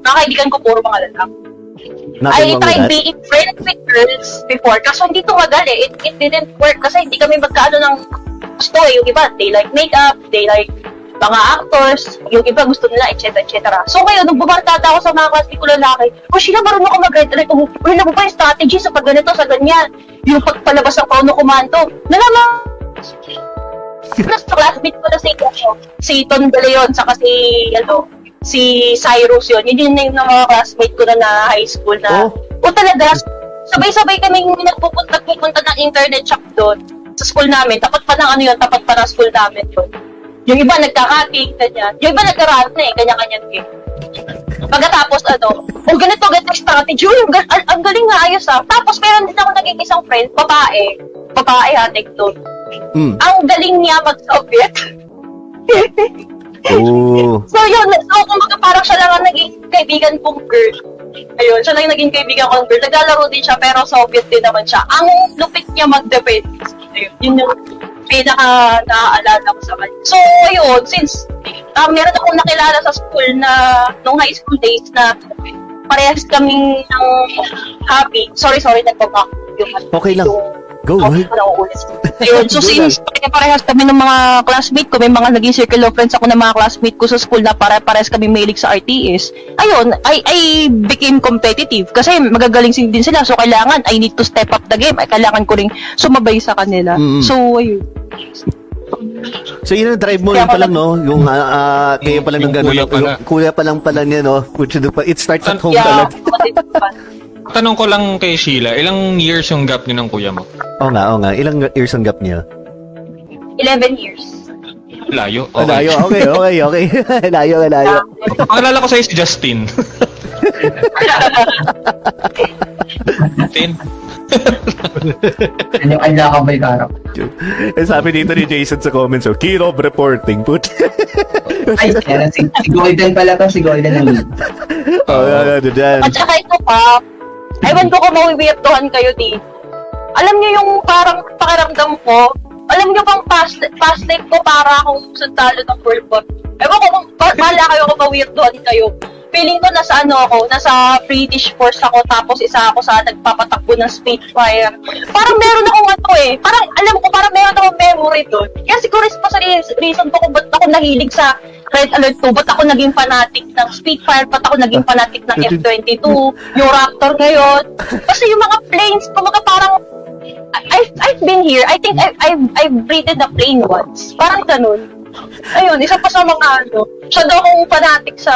Mga kaibigan ko puro mga lalaki. Nothing I tried that. being friends with girls before. Kaso hindi tumagal eh. It, it didn't work kasi hindi kami magkaano ng gusto eh. Yung iba, they like makeup, they like mga actors, yung iba gusto nila, etc. etc. So ngayon, nung bumarkada ako sa mga klase ko lalaki, oh, sila marunong ako alert. Oh, uy, naman pa yung strategy sa pag ganito, sa ganyan. Yung pagpalabas ng chrono commando. Nalaman, Plus, classmate ko na si, ano, si Ton De Leon, saka si, ano, si Cyrus yun. Yun yung name ng mga classmate ko na na high school na, Oh. o talaga, sabay-sabay kami nagpupunta, nagpupunta ng internet shop doon sa school namin. Tapat pa ng ano yun, tapat pa ng school namin yun. Yung iba nagkakaking, ganyan. Yung iba nagkaraan na eh, kanya-kanya game. Pagkatapos, ano, oh, ganito, ganito yung strategy. Uy, ang, ga- ang, ang galing nga, ayos ah. Tapos, meron din ako naging isang friend, babae. Babae ha, take note. Mm. Ang galing niya mag-Soviet. Oh. so, yun. So, kumbaga parang siya lang ang naging kaibigan kong girl. Ayun, siya lang yung naging kaibigan kong girl. Naglalaro din siya, pero Soviet din naman siya. Ang lupit niya mag-defend. Ayun, yun yung pinaka naaalala ko sa kanya. So, ayun, since um, meron akong nakilala sa school na, nung high school days na parehas kaming ng hobby. Sorry, sorry, nagpapak. Yung, Okay lang. yung- Go, uulit. Ayun, so since pare-parehas kami ng mga classmate ko, may mga naging circle of friends ako ng mga classmate ko sa school na pare-parehas kami mahilig sa RTS. Ayun, I, I became competitive kasi magagaling din sila. So kailangan, I need to step up the game. Ay, kailangan ko ring sumabay sa kanila. Mm. So, ayun. So yun ang drive mo Kaya yun pa pala- lang, no? Yung ah, ah, kayo pa lang ng gano'n. kuya Yung pala. kuya pa lang pala niya, no? Which is, it starts at home Yeah, talaga. pa. Tanong ko lang kay Sheila, ilang years yung gap niyo ng kuya mo? Oo nga, oo nga. Ilang years ang gap niya? 11 years. Layo. Oh, layo. Okay, okay, okay. layo, layo. Pangkalala ko sa'yo si Justin. Ano ang ka ba yung karap? Eh, sabi dito ni Jason sa comments, oh, key of reporting. Put. Ay, kaya si, si Golden pala to, si Golden ang lead. oh, ano, dyan. At saka ito pa, ewan ko kung mawiwirtuhan kayo di. Alam niyo yung parang pakiramdam ko, alam niyo bang past, past life ko para akong sundalo ng World War. Ewan ko kung, ba- bahala kayo kung mawirtuhan kayo. Feeling ko nasa ano ako, nasa British Force ako, tapos isa ako sa nagpapatakbo ng Spitfire. Parang meron akong ano eh, parang alam ko, parang meron akong memory doon. Kaya siguro is pa sa re- reason ko kung ba't ako nahilig sa Red Alert 2, ba't ako naging fanatic ng Spitfire, ba't ako naging fanatic ng F-22, yung Raptor ngayon. Kasi yung mga planes, kumaga parang, I've, I've been here. I think I've, I've, I've breathed the plane once. Parang ganun. Ayun, isa pa sa mga ano, siya daw akong fanatic sa,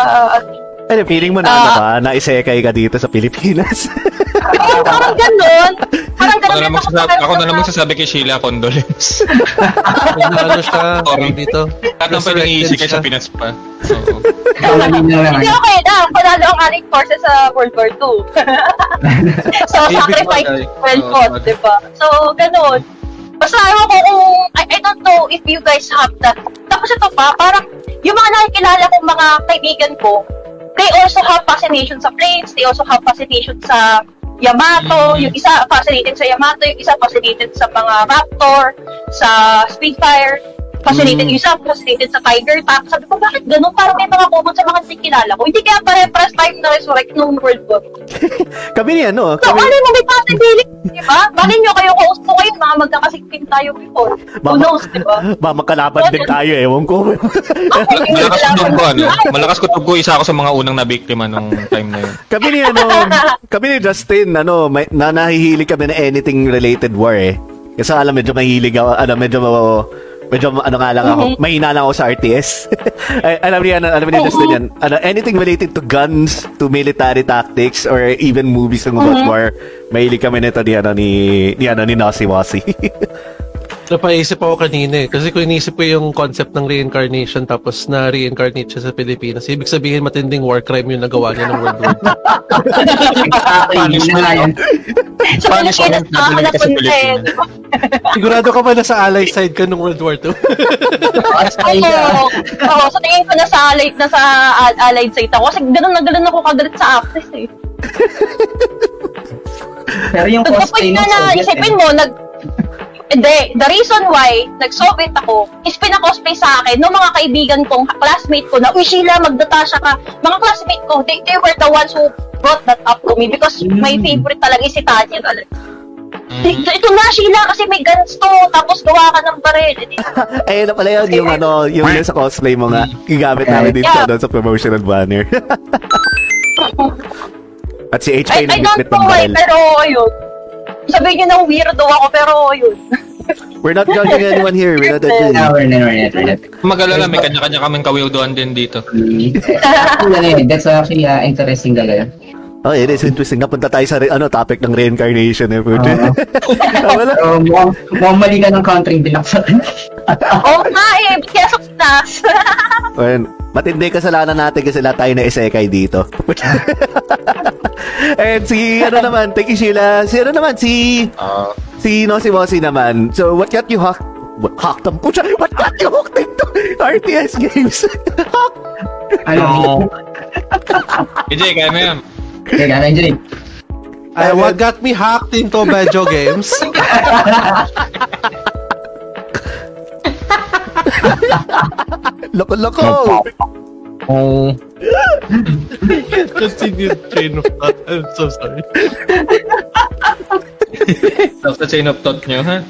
Ano, feeling mo na ano ka, naisekay ka dito sa Pilipinas. parang, parang ganun. Parang Ako ganun. na lang din magsasabi, sa- ako na lang magsasabi kay Sheila, condolence. Kung ano siya, Sorry. dito. At ang pwedeng iisi kay sa Pinas pa. Na lang. Hindi okay na. Panalo ang aling forces sa World War II. so, sacrifice well fought, di ba? So, ganun. Basta ewan ko kung, I, I don't know if you guys have that. Tapos ito pa, parang, yung mga nakikilala kong mga kaibigan ko, they also have fascination sa planes, they also have fascination sa Yamato, yung isa fascinated sa Yamato, yung isa fascinated sa mga Raptor, sa Spitfire, fascinated, yung isa fascinated sa Tiger Tank. Sabi ko, bakit ganun? Parang may mga common sa mga hindi kilala ko. Hindi kaya pare-pares time na resurrect nung World War. kami ni ano, So, kami, ano mo may possibility, di ba? Balin nyo kayo kung gusto kayo, mga magkakasigpin tayo before. Who Mama- knows, di ba? mamakalaban din tayo, ewan ko. Malakas kutob ko, ano? Malakas ko, isa ako sa mga unang nabiktima nung time na yun. kami ni ano, kami ni Justin, ano, may, na nahihilig kami na anything related war eh. Kasi alam, medyo mahilig ako, ano, medyo, medyo ano nga lang ako, mahina lang ako sa RTS. Ay, alam niya, alam niya Justin yan, ano, anything related to guns, to military tactics, or even movies ng about war, mahilig kami nito ni, ano, ni, ni, ano, ni Nasi Wasi. Napaisip ako kanina eh. Kasi kung inisip ko yung concept ng reincarnation tapos na-reincarnate siya sa Pilipinas, ibig sabihin matinding war crime yung nagawa niya ng World War II. Na yun. Sa Pilipinas, ka sa napunta eh. Sigurado ka ba na sa ally side ka ng World War II? Oo, oo, sa tingin ko nasa allied, nasa al- allied side ako. Kasi ganun na ganun ako kagalit sa Access eh. Pero yung cosplay ng na na, Soviet, isipin eh. mo, nag... Hindi, the reason why nag-Soviet ako is pinaka-cosplay sa akin ng mga kaibigan kong classmate ko na, Uy, Sheila, magdatasya ka. Mga classmate ko, they, they were the ones who brought that up to me because my favorite talaga is si Tanya talaga. Ito, ito na, Sheila, kasi may guns to, tapos gawa ka ng baril. Eh, Ayun na pala yun, yung ano, yung, yung sa cosplay mo nga, gigamit namin dito Yeah. doon sa promotional banner. At si HK I, I don't nagbitbit ng know why, baril. pero ayun. Sabihin nyo na weirdo ako, pero ayun. We're not judging anyone here. We're not judging. No, we're not, we're not, we're not. Magalala, may kanya-kanya kaming kawildoan din dito. Actually, ano yun, That's actually uh, interesting talaga. Oh, it is interesting. Napunta tayo sa re- ano topic ng reincarnation eh. Ah, wala. So, mukhang, mukhang mali ka ng country binaksan. Oo nga eh, kaya Pinas. Well, matindi kasalanan natin kasi lahat tayo na isekay dito. And si, ano naman, thank you Sheila. Si ano naman, si, Ah, si Nosy Mossy naman. So, what got you hooked? What, hooked them? Pucha, what got you hooked into RTS games? Hooked. ano? EJ, kaya mo yan. Teka, nandiyan eh. Ay, what got me hacked into Bejo games? Loko-loko! Oh. Continue train of thought. I'm so sorry. Off the chain of thought nyo, ha?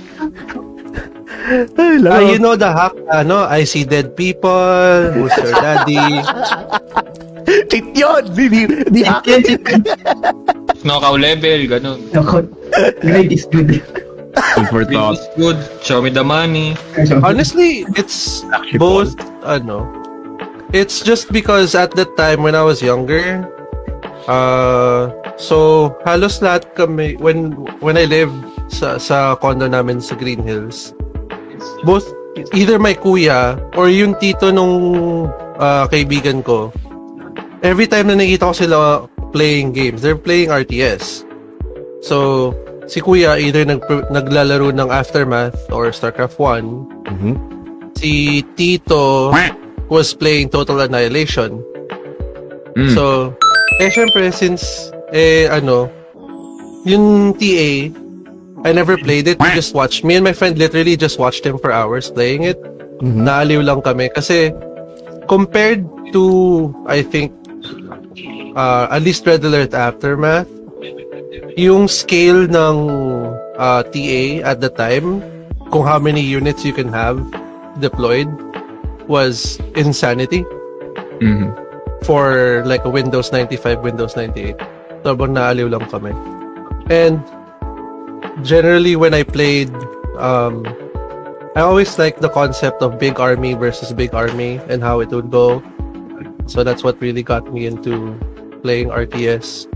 Ah, you know the hack, ano, I see dead people, who's your daddy? Cheat yun! Di, di, di Knockout level, ganun. Ako, grade is good. Food for Green thought. is good. Show me the money. Honestly, it's both, ano, it's just because at the time when I was younger, uh, so halos lahat kami, when, when I lived sa, sa condo namin sa Green Hills, both, either my kuya or yung tito nung uh, kaibigan ko, every time na nakita ko sila playing games, they're playing RTS. So, si kuya either nag, naglalaro ng Aftermath or StarCraft 1. Mhm. Si Tito was playing Total Annihilation. Mm. So, eh syempre, since, eh, ano, yung TA, I never played it. We just watched. Me and my friend literally just watched him for hours playing it. Mhm. Naaliw lang kami. Kasi, compared to, I think, uh, at least Red Alert Aftermath, yung scale ng uh, TA at the time, kung how many units you can have deployed, was insanity Mhm. for like a Windows 95, Windows 98. Sobrang naaliw lang kami. And generally when I played, um, I always like the concept of big army versus big army and how it would go. So that's what really got me into playing RTS.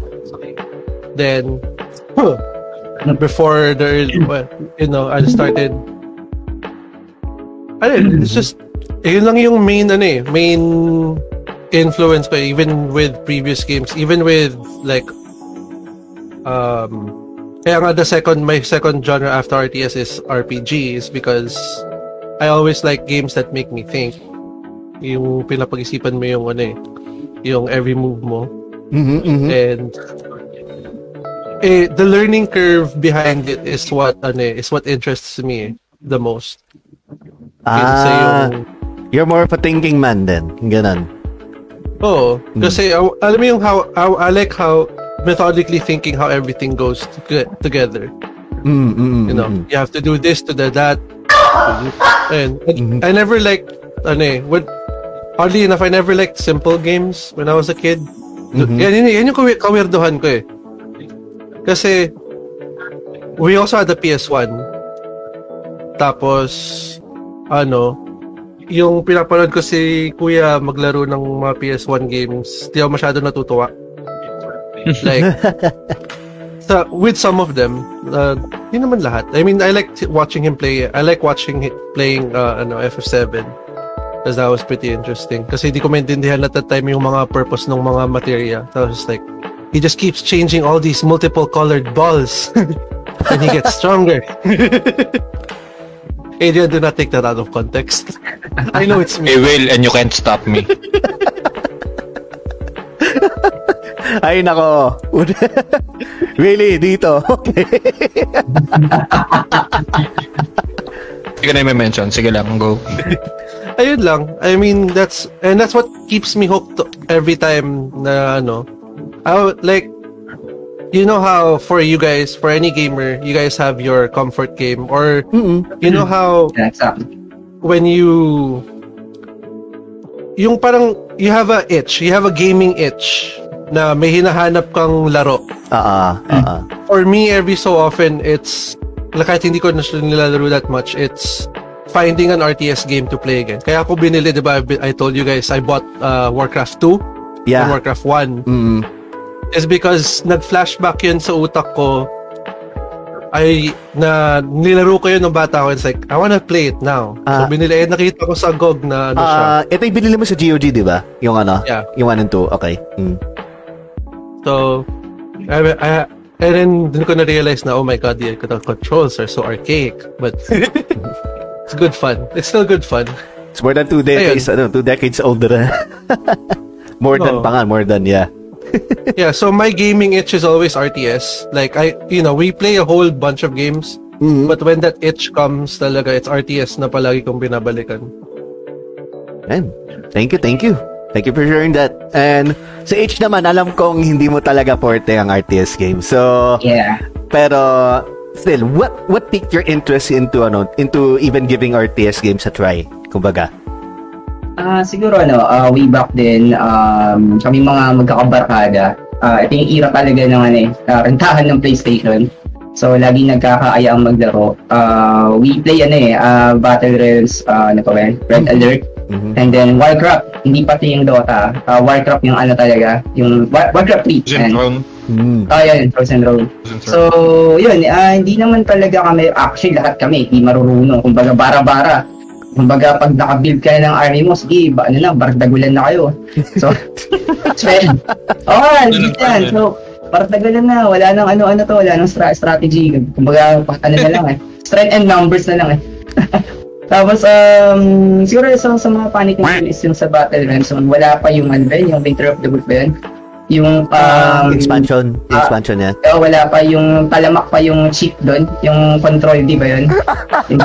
Then, before the, well, you know, I started, I don't, it's just, yun lang yung main, ano eh, main influence ko, even with previous games, even with, like, um, kaya nga the second, my second genre after RTS is RPG is because I always like games that make me think. Yung pinapag-isipan mo yung ano eh, yung every move mo. Mhm, mhm. And eh, the learning curve behind it is what ano eh, is what interests me the most. Ah, yung you're more of a thinking man then. Ganon. Oo. Hmm. Kasi, uh, alam mo yung how, how, I like how methodically thinking how everything goes to- together. Mm, mm, mm, You know, mm. you have to do this to do that. And, and Mhm. I never liked, ano eh, when, oddly enough, I never liked simple games when I was a kid. Mhm. Yan, yan, yan yung kawi- kawirduhan ko eh. Kasi, we also had the PS1. Tapos, ano, yung pinapanood ko si Kuya maglaro ng mga PS1 games, di ako masyado natutuwa. like, sa, with some of them, uh, hindi naman lahat. I mean, I like watching him play. I like watching him playing uh, ano, FF7. Because that was pretty interesting. Kasi hindi ko maintindihan at that time yung mga purpose ng mga materia. So I was just like, he just keeps changing all these multiple colored balls. and he gets stronger. Adrian, do not take that out of context. I know it's me. I will and you can't stop me. Ay, nako. really, dito. Okay. Hindi ko na yung mention. Sige lang, go. ayun lang. I mean, that's and that's what keeps me hooked every time na ano. I would- like you know how for you guys, for any gamer, you guys have your comfort game or you know how Yeah, exactly. when you yung parang you have a itch, you have a gaming itch na may hinahanap kang laro. Ah, ah, ah. For me, every so often, it's like, kahit hindi ko na siya nilalaro that much, it's finding an RTS game to play again. Kaya ako binili, di ba, I told you guys, I bought uh, Warcraft 2 and Yeah. Warcraft 1 Mm. Is because nag-flashback yun sa utak ko ay na nilaro ko yun nung bata ko. It's like, I wanna play it now. Ah. so binili, eh, nakita ko sa GOG na ano siya. Ah, ito yung binili mo sa GOG, di ba? Yung ano? Yeah. Yung 1 and 2. Okay. Mm. So, I, I, and then dun ko na-realize na, oh my god, the, the controls are so archaic. But it's good fun. It's still good fun. It's more than two decades, ano, two decades older. more than No. pa nga, more than, yeah. Yeah, so my gaming itch is always RTS. Like, I, you know, we play a whole bunch of games. Mhm. But when that itch comes talaga, it's RTS na palagi kong binabalikan. Man, thank you, thank you. Thank you for sharing that. And sa H naman, alam kong hindi mo talaga forte ang RTS game. So, Yeah. pero still, what what piqued your interest into ano, into even giving RTS games a try? Kumbaga. Ah, siguro ano, ah, way back then, um, kami mga magkakabarkada, ah, ito yung era talaga ng ano eh, ah, rentahan ng PlayStation. So, lagi nagkakaaya ang maglaro. Ah, we play ano eh, ah, Battle Royals, ah, ano pa ba yan? Red Alert. Mhm. And then Warcraft, hindi pati yung Dota. Ah, Warcraft yung ano talaga, yung War- Warcraft 3. Zen Ayan. Throne. Mm. Ah, yan, Frozen. Frozen Throne. So, yun, ah, hindi naman talaga kami, actually lahat kami, hindi marurunong. Kumbaga, bara-bara. Kumbaga, pag nakabuild kayo ng army mo, sige, ba, ano na, bardagulan na kayo. So. Oo, oh, legit yan. So, bardagulan na, wala nang ano-ano to, wala nang stra- strategy. Kumbaga, ano na lang eh. Strength and numbers na lang eh. Tapos, um, siguro sa, sa mga panic na is yung sa Battle so, wala pa yung ano ba yun, yung Winter of the Wolf ba yun? Yung, um, expansion, ah, expansion niya. Oo, wala pa yung talamak pa yung chip doon, yung control, di ba yun? yung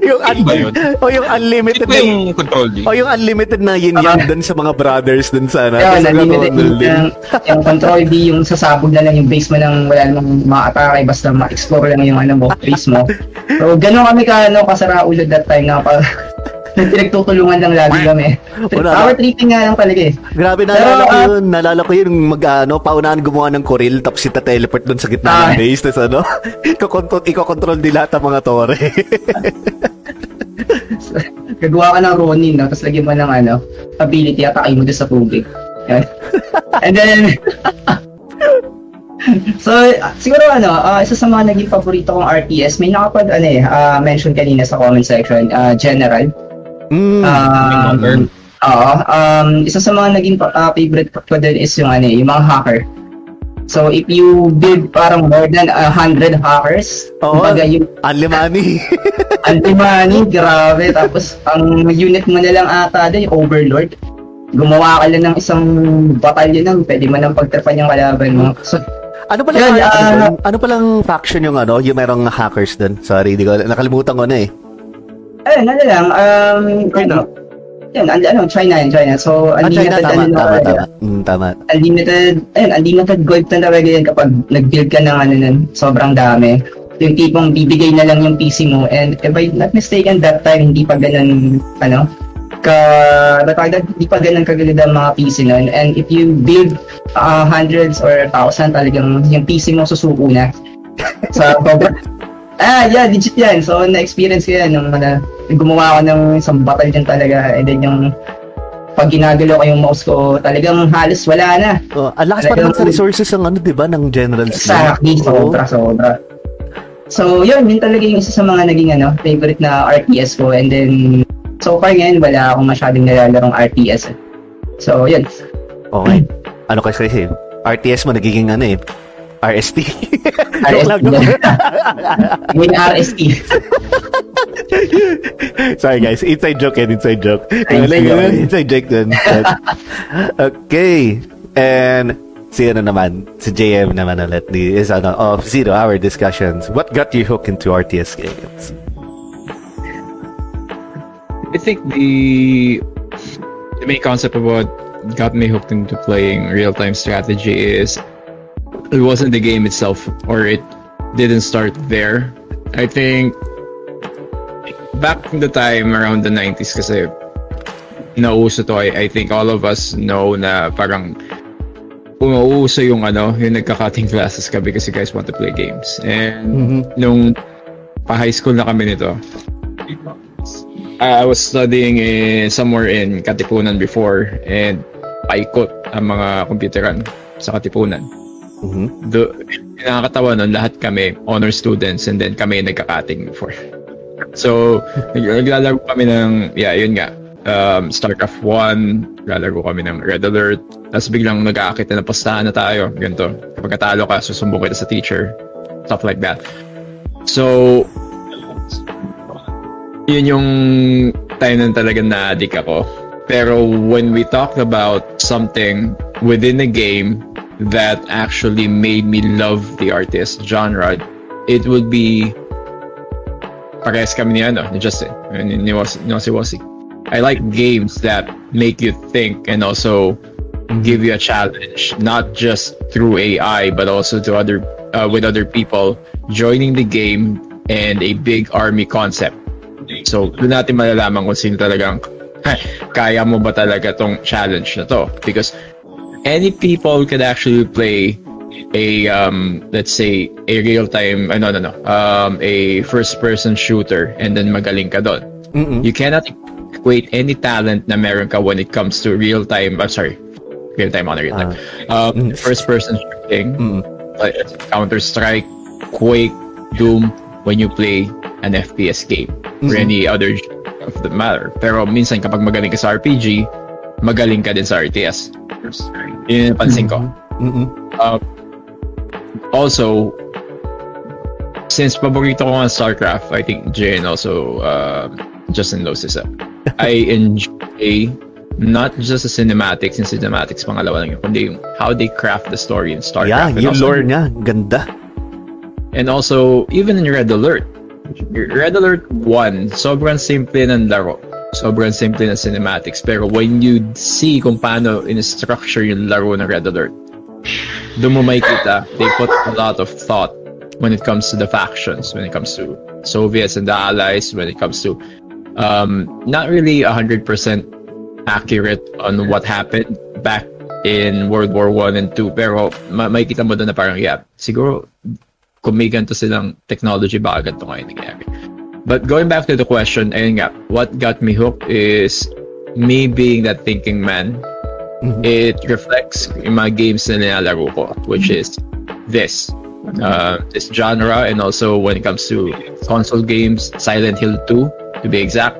yung un- ba yun? o yung unlimited Ito na yung control D. o yung unlimited na yin yang dun sa mga brothers dun sa ano. Sa unlimited Control yung, din. yung, yung control D, yung sasabog na lang yung base mo nang wala namang ma-atake, basta ma-explore lang yung ano mo, base mo. So, ganun kami ka, ano, kasara ulo that time na pa, pinagtutulungan lang lagi kami. Wala. Power tripping nga lang talaga eh. Grabe, Pero, naalala ko ah, yun. Naalala ko yun mag, ano, paunahan gumawa ng koril tapos ita teleport dun sa gitna Ah. ng base. Tapos ano, ikokontrol, ikokontrol din lahat ng mga tore. Gagawa ka ng Ronin, no? tapos lagyan mo ng ano, ability, atake mo sa tubig. Yan. And then, so, siguro ano, ah, isa sa mga naging paborito kong RTS, may nakapag, ano eh, ah, mention kanina sa comment section, ah, General. Mm. Um, Number. Oo, um, isa sa mga naging ah, favorite ko din is yung ano yung mga hacker. So, if you build parang more than a hundred hackers, Oo. kumbaga yung Unlimani. Antimani, grabe. Tapos, ang unit mo na lang ata doon, yung Overlord. Gumawa ka lang ng isang batalyon nun, pwede mo nang pagtrapan yung kalaban mo. So, ano pala Yan, ano, ah, dun? ano palang faction yung ano, yung merong hackers dun? Sorry, di ko, nakalimutan ko na eh. Ayun, ano lang, um, China. Yan, and, ano, China yan, China. So, Ah, China, unlimited, tama, ano, tama, talaga. tama. Mm, tama. Unlimited, ayun, unlimited gold na talaga yan kapag nag-build ka ng ano nun, sobrang dami. Yung tipong bibigay na lang yung PC mo and if I'm not mistaken that time hindi pa ganun ano ka natawag hindi pa ganun kaganda ang mga PC nun and if you build uh, hundreds or thousand talagang yung PC mo susuko na sa sobrang Ah, yeah, legit yan. So, na-experience ko yan. Nung, ano, gumawa ako ng isang battalion talaga. And then yung pag ginagalaw ko yung mouse ko, talagang halos wala na. Oh, ang lakas pa naman sa resources ng ano, di ba, ng generals. Exactly, Oo. sobra, sobra. So, yun, yun talaga yung isa sa mga naging ano, favorite na RTS ko. And then, so far ngayon, wala akong masyadong nalalarong RTS. So, yun. Okay. Ano kasi, RTS mo nagiging ano eh, RST. Joke lang, RST. joke. Yung RST. Sorry guys, inside joke yan, inside joke. Inside Wala yun, joke. inside joke dun. okay. And si ano naman, si JM naman ulit, the, is ano, of Zero Hour Discussions. What got you hooked into RTS games? I think the the main concept of what got me hooked into playing real time strategy is it wasn't the game itself or it didn't start there. I think back in the time around the 90s kasi nauso to I, I think all of us know na parang umuuso yung ano yung nagka-cutting classes ka because you guys want to play games and Mhm. nung pa high school na kami nito I was studying in somewhere in Katipunan before and paikot ang mga computeran sa Katipunan. Mhm. Do, nakakatawa nun, lahat kami honor students and then kami nagka-cutting before. So, nag- naglalaro kami ng, yeah, yun nga, um, StarCraft 1, naglalaro kami ng Red Alert, tapos biglang nag-aakit na pastahan na tayo, ganito. Kapag katalo ka, susumbong kita sa teacher, stuff like that. So, yun yung time na talagang na-addict ako. Pero when we talk about something within a game that actually made me love the artist genre, it would be parehas kami ni ano, ni Justin, ni, ni, Was- ni Wasi Wasi. I like games that make you think and also give you a challenge, not just through AI, but also to other uh, with other people, joining the game, and a big army concept. So, doon natin malalaman kung sino talagang kaya mo ba talaga tong challenge na to. Because any people can actually play a um let's say a real time uh, no no no um a first person shooter and then magaling ka doon. Mm-mm. You cannot equate any talent na meron ka when it comes to real time I'm sorry real time on real time um, first person shooting Mm. like Counter Strike Quake Doom when you play an FPS game or any other of the matter pero minsan kapag magaling ka sa RPG magaling ka din sa RTS yun yung napansin ko Mm-mm. Um, also, since paborito ko ang StarCraft, I think Jay and also um Justin knows this up. I enjoy not just the cinematics and cinematics pangalawa lang yun, kundi yung how they craft the story in StarCraft. Yeah, and yung also- lore niya, ganda. And also, even in Red Alert, Red Alert 1, sobrang simple ng laro. Sobrang simple ng cinematics. Pero when you see kung paano in-structure yung laro ng Red Alert, doon mo makikita, they put a lot of thought when it comes to the factions, when it comes to Soviets and the Allies, when it comes to um, not really 100% accurate on what happened back in World War One and Two. Pero ma- makikita mo doon na parang, yeah, siguro kung may ganito silang technology, baka ganito ngayon nangyari. But going back to the question, ayun nga, what got me hooked is me being that thinking man. Mm-hmm. It reflects yung mga games na nilalaro ko, which mm-hmm. is this. Uh, this genre and also when it comes to console games, Silent Hill 2, to be exact.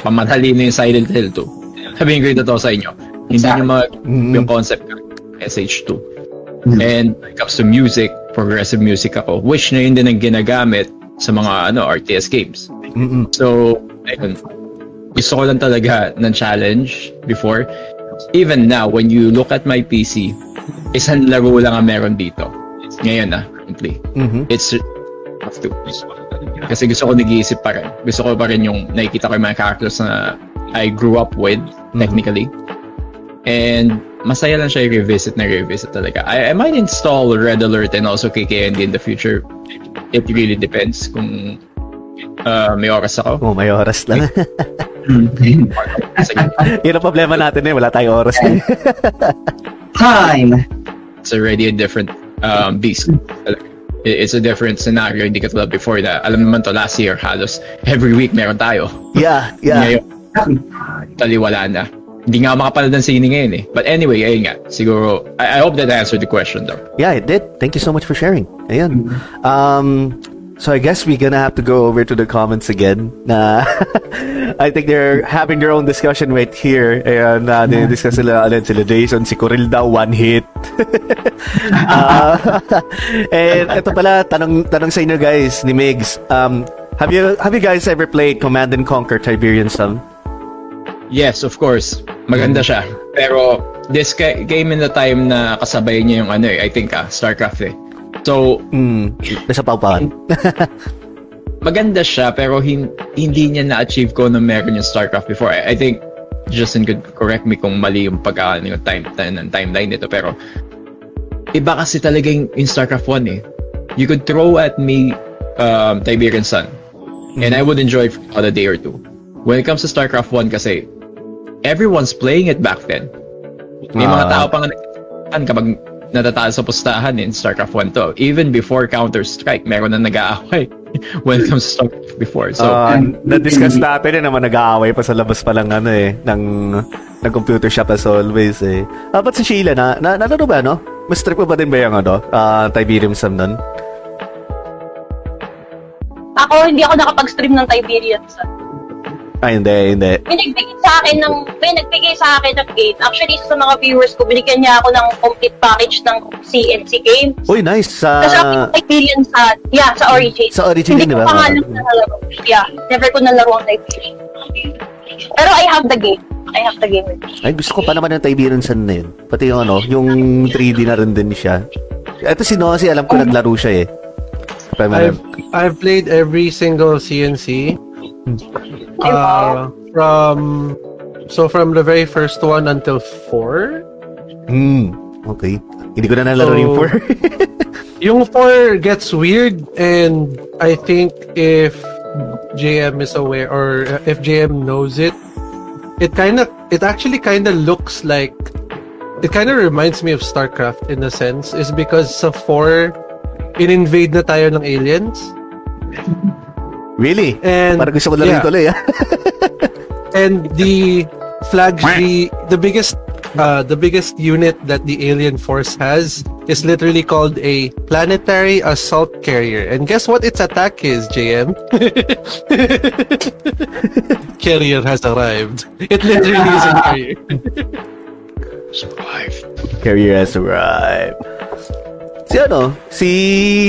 Pamadali na yung Silent Hill 2. Sabihin ko to sa inyo. Hindi nyo mag mm-hmm. yung concept ka, SH2. And when it comes to music, progressive music ako, which na yun din ang ginagamit sa mga ano RTS games. Mm-mm. So, ayun. Gusto ko lang talaga ng challenge before. Even now, when you look at my PC, isang laro lang ang meron dito. Ngayon na, currently. Mhm. It's have to. Kasi gusto ko nag-iisip pa rin. Gusto ko pa rin yung nakikita ko yung mga characters na I grew up with, technically. And masaya lang siya i-revisit na revisit talaga. I, I might install Red Alert and also KKND in the future. It really depends kung uh, may oras ako. Oh, may oras lang. Yun ang problema natin eh, wala tayong oras na. Time. it's already a different um, beast. It- It's a different scenario. Hindi katulad before na, alam naman to, last year, halos every week meron tayo. yeah, yeah. Ngayon, tali wala na. Hindi nga makapanood ng sine ngayon eh. But anyway, ayun nga. Siguro, I, I hope that answered the question though. Yeah, it did. Thank you so much for sharing. Ayan. Um, so I guess we're gonna have to go over to the comments again. Na I think they're having their own discussion right here. Ayan, na discuss sila, alin sila Jason, si Coril daw, one hit. Ah, and ito pala, tanong, tanong sa inyo guys, ni Migs. Um, have you have you guys ever played Command and Conquer Tiberian Sun? Yes, of course. Maganda siya. Pero, this ga- game in the time na kasabay niya yung ano eh, I think ah, StarCraft eh. So, Hmm, nasa paupahan. maganda siya pero hin- hindi niya na-achieve ko na meron yung StarCraft before. I, I think Justin could correct me kung mali yung pagka yung time, time ng timeline nito pero iba kasi talaga yung, yung StarCraft 1 eh. You could throw at me um, Tiberian Sun and I would enjoy it for a day or two. When it comes to StarCraft 1 kasi everyone's playing it back then. May mga Ah. tao pa nga nag- kapag natatalo sa pustahan in StarCraft 1 to. Even before Counter-Strike, meron na nag-aaway when it comes to StarCraft before. So, Ah, na-discuss natin eh naman nag-aaway pa sa labas pa lang ano eh ng ng computer shop as always eh. Ah, ba't si Sheila na, na nalaro ba no? Mas trip mo ba din ba yung ano? Ah, Tiberium Sam nun? Ako, hindi ako nakapag-stream ng Tiberian Sun. Ay, hindi, hindi. May nagbigay sa akin ng, may nagbigay sa akin ng game. Actually, sa mga viewers ko, binigyan niya ako ng complete package ng CNC games. Uy, nice. Sa Kasi ako Tiberian sa, yeah, sa Origin. Sa Origin Hindi din, di ko ba? pa nga nalaro. Yeah, never ko nalaro ang Tiberian. Pero I have the game. I have the game with me. ay, gusto ko pa naman yung Tiberium Sun na yun. Pati yung ano, yung 3D na rin din siya. Ito si Nosy, alam ko naglaro siya eh. I've I've played every single CNC. Uh, from so from the very first one until four. Hmm, okay. Hindi ko na nalaro So- yung 4. Yung 4 gets weird and I think if JM is aware or if JM knows it, it kind of it actually kind of looks like it kind of reminds me of StarCraft in a sense is because sa 4 in-invade na tayo ng aliens really? and Parang gusto ko na yeah. tuloy, ah. and the flag the the biggest uh, the biggest unit that the alien force has is literally called a planetary assault carrier and guess what its attack is jm carrier has arrived it literally is a carrier Carrier has arrived. Si ano? Si,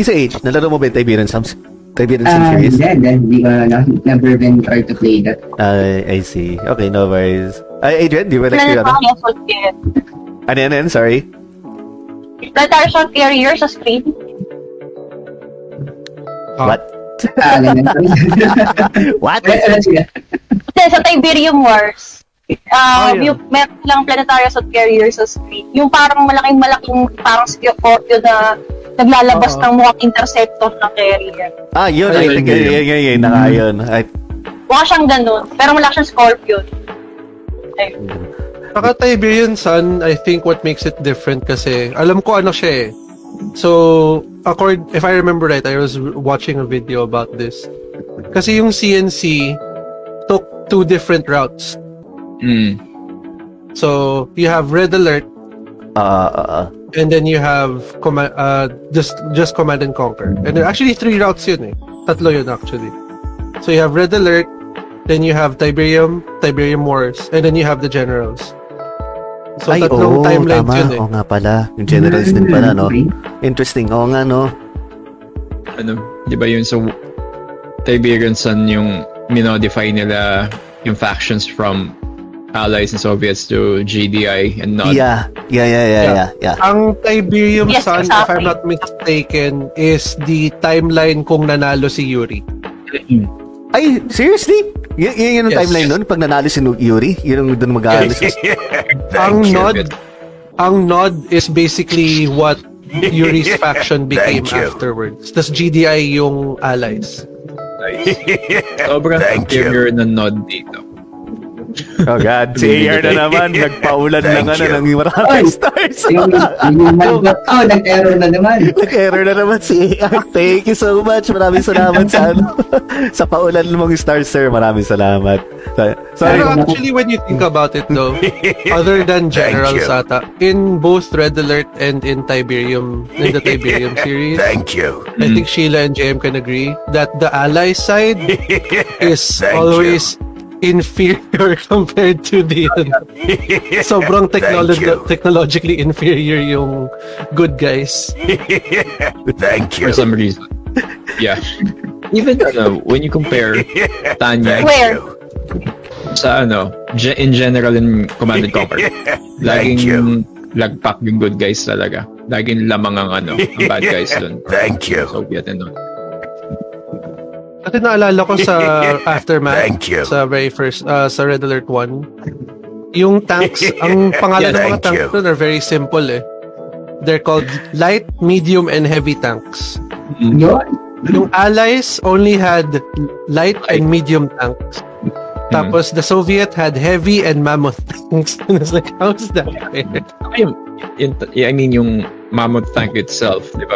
si H. Nalaro mo ba yung Tiberian Sums? Tiberian Sums Ah, series? hindi, hindi ko na, never been tried to play that. I, I see. Okay, no worries. Ay, Adrian, di ba like yung ano? Ano yan? Sorry? Planetary Assault Carrier sa screen. Ah. What? Ah, ganun. What? Kasi sa Tiberium Wars, Ah, uh, yeah. yung meron lang planetary assault carrier sa screen. Yung parang malaking-malaking parang Scorpio na naglalabas Oo. ng mukhang interceptor ng carrier. Ah, yun. Ay, I yun, think, yun. yun, yun, yun, yun, naka yun. Ay, Mukha siyang ganun, pero wala siyang Scorpion. Ayun. Saka Tiberian Sun, I think what makes it different kasi alam ko ano siya eh. So, accord, if I remember right, I was watching a video about this. Kasi yung CNC took two different routes. Mm. So, you have Red Alert ah, ah, ah. And then you have command, uh, just just Command and Conquer. And there are actually three routes yun eh. Tatlo yun actually. So you have Red Alert, then you have Tiberium, Tiberium Wars, and then you have the Generals. So Ay, tatlong oo, timelines tama. yun eh. Oo nga pala. Yung generals din pala, no? Interesting. Oo nga, no? ano, di ba yun sa Tiberian Sun yung minodify nila yung factions from Allies and Soviets to GDI and not Yeah. Yeah, yeah, yeah, Yeah. yeah. yeah. Ang Tiberium Yes, Sun, if exactly. I'm not mistaken, is the timeline kung nanalo si Yuri. Ay, seriously? Y- yun ang Yes. timeline nun? Pag nanalo si Yuri? Yun ang doon mag-aalis. ang nod, ang nod is basically what Yuri's faction became afterwards. Tapos GDI yung allies. sobrang superior na nod dito. Oh God, si AR na naman. Nagpaulan ng ano, ng Ay! maraming stars. Yung, yung malbot, oh, nag-error na naman. Nag-error na naman si AR. Thank you so much. Maraming salamat sa ano. sa paulan mong stars, sir. Maraming salamat. So- Sorry. Pero actually, when you think about it though, other than General Sata, in both Red Alert and in Tiberium, in the Tiberium series, Thank you. I think Sheila and JM can agree that the ally side is Thank always inferior compared to the ano, sobrang technolo- technologically inferior yung good guys. Thank you. For some reason. Yeah. Even ano, when you compare Tanya Where? sa ano, ge- in general in Command and Conquer, laging lagpak yung good guys talaga. Laging lamang ang ano, ang bad guys dun. Thank you. Soviet and all. Kasi naalala ko sa Aftermath, Thank you. sa very first, uh, sa Red Alert 1, yung tanks, ang pangalan ng mga tanks you. doon are very simple eh. They're called light, medium, and heavy tanks. Yun. Yung allies only had light and medium tanks. Tapos the Soviet had heavy and mammoth tanks. And it's like, how's that fair? I mean yung Mammoth tank itself, di ba?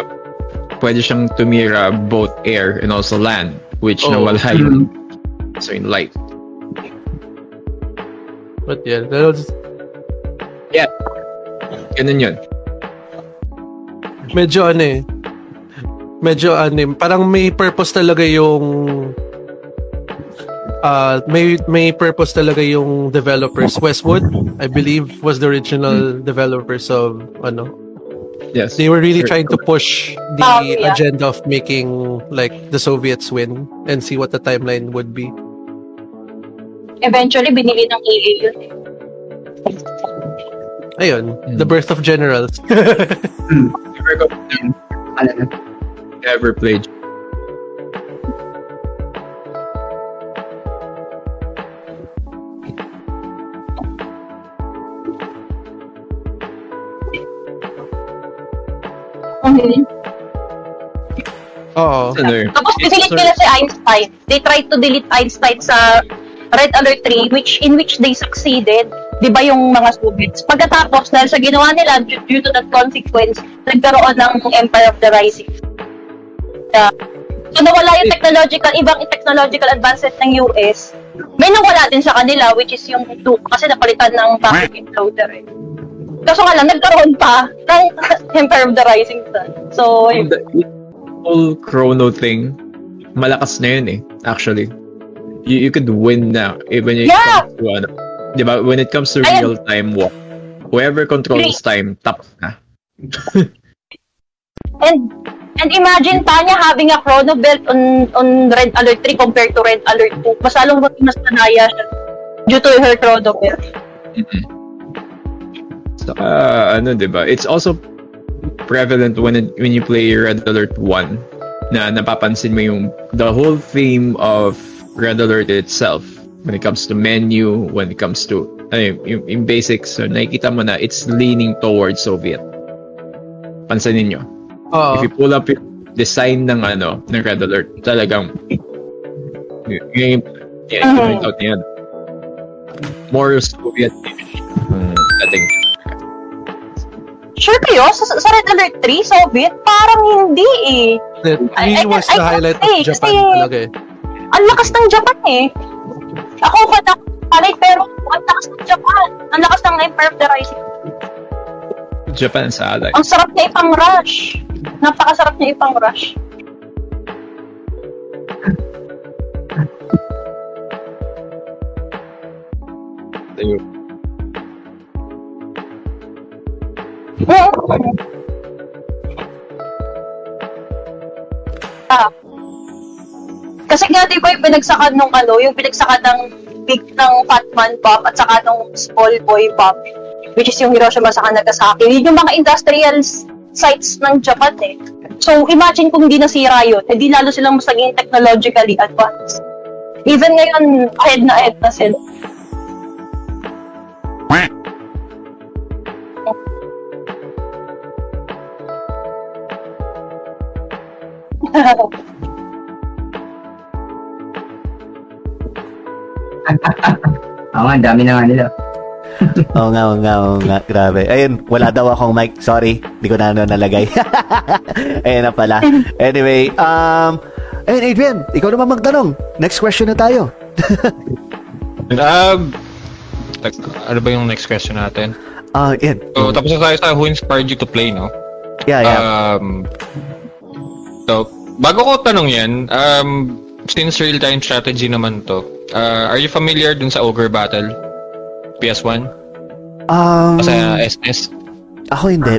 Pwede siyang tumira both air and also land, which Oh. nawala yung so in light. But yeah, that was, Ganun yun. medyo ano eh. Medyo ano eh, parang may purpose talaga yung uh, may may purpose talaga yung developers. Westwood, I believe, was the original developers of ano. Yes. They were really Sure. trying to push the Oh, yeah. agenda of making like the Soviets win and see what the timeline would be. Eventually, binili ng EA yun. Ayun, Hmm. the birth of generals. Never, ko- Ano na. never played. Mhm. Oo. Tapos pinilit nila si Einstein. They tried to delete Einstein sa Red Alert 3 which in which they succeeded. 'Di ba yung mga Soviets? Pagkatapos dahil sa ginawa nila due, due to that consequence, nagkaroon ng Empire of the Rising. Yeah. So nawala yung technological, ibang technological advances ng US. May nawala din sa kanila which is yung Duke kasi napalitan ng packet imploder eh. Kaso nga lang, nagkaroon pa ng Empire of the Rising Sun. So, yun. the whole chrono thing, malakas na yun eh, actually. You, you could win now, even when it Yeah! to, ano, di ba, when it comes to real-time war, whoever controls time, tapos na. And and imagine Tanya having a chrono belt on on Red Alert 3 compared to Red Alert 2. Mas lalong mas nanaya siya due to her chrono belt. Saka, ano, di ba, it's also prevalent when it, when you play Red Alert 1 na napapansin mo yung the whole theme of Red Alert itself when it comes to menu, when it comes to ano, yung, yung, yung basics, so nakikita mo na it's leaning towards Soviet. Pansinin nyo. Oo. If you pull up yung design ng ano, ng Red Alert, talagang y- yung yeah, Mhm. uh out niya. More Soviet um, dating. Sure kayo? Sa, sa Red Alert 3, Soviet? Parang hindi eh. It I- I was I the can highlight say, of Japan kasi- talaga eh. Ang lakas ng Japan eh. Ako pa na palay pero ang lakas ng Japan. Ang lakas ng Empire of the Rising. Japan sa alay. Ang sarap niya ipang rush. Napakasarap niya ipang rush. Ayun. Ah. Kasi nga, di ba yung pinagsakan nung ano, yung pinagsakan ng big ng Fatman Pop at saka nung Small Boy Pop, which is yung Hiroshima sa Nagasaki. Yun yung mga industrial sites ng Japan eh. So, imagine kung hindi nasira yun, edi lalo silang mas naging technologically advanced. Even ngayon, ahead na ahead na sila. Oo nga, ang dami na nga nila. Oo nga, oo nga, oo nga. Grabe. Ayun, wala daw akong mic. Sorry. Hindi ko na ano nalagay. Ayun na pala. Anyway, um, ayun, Adrian, ikaw naman magtanong. Next question na tayo. Um, like, ano ba yung next question natin? Ah, yan. So, tapos na tayo sa who inspired you to play, no? Yeah, yeah. Um, so, bago ko tanong yan, um, since real-time strategy naman to, uh, are you familiar dun sa Ogre Battle? PS1? um, O sa SNES? ako hindi.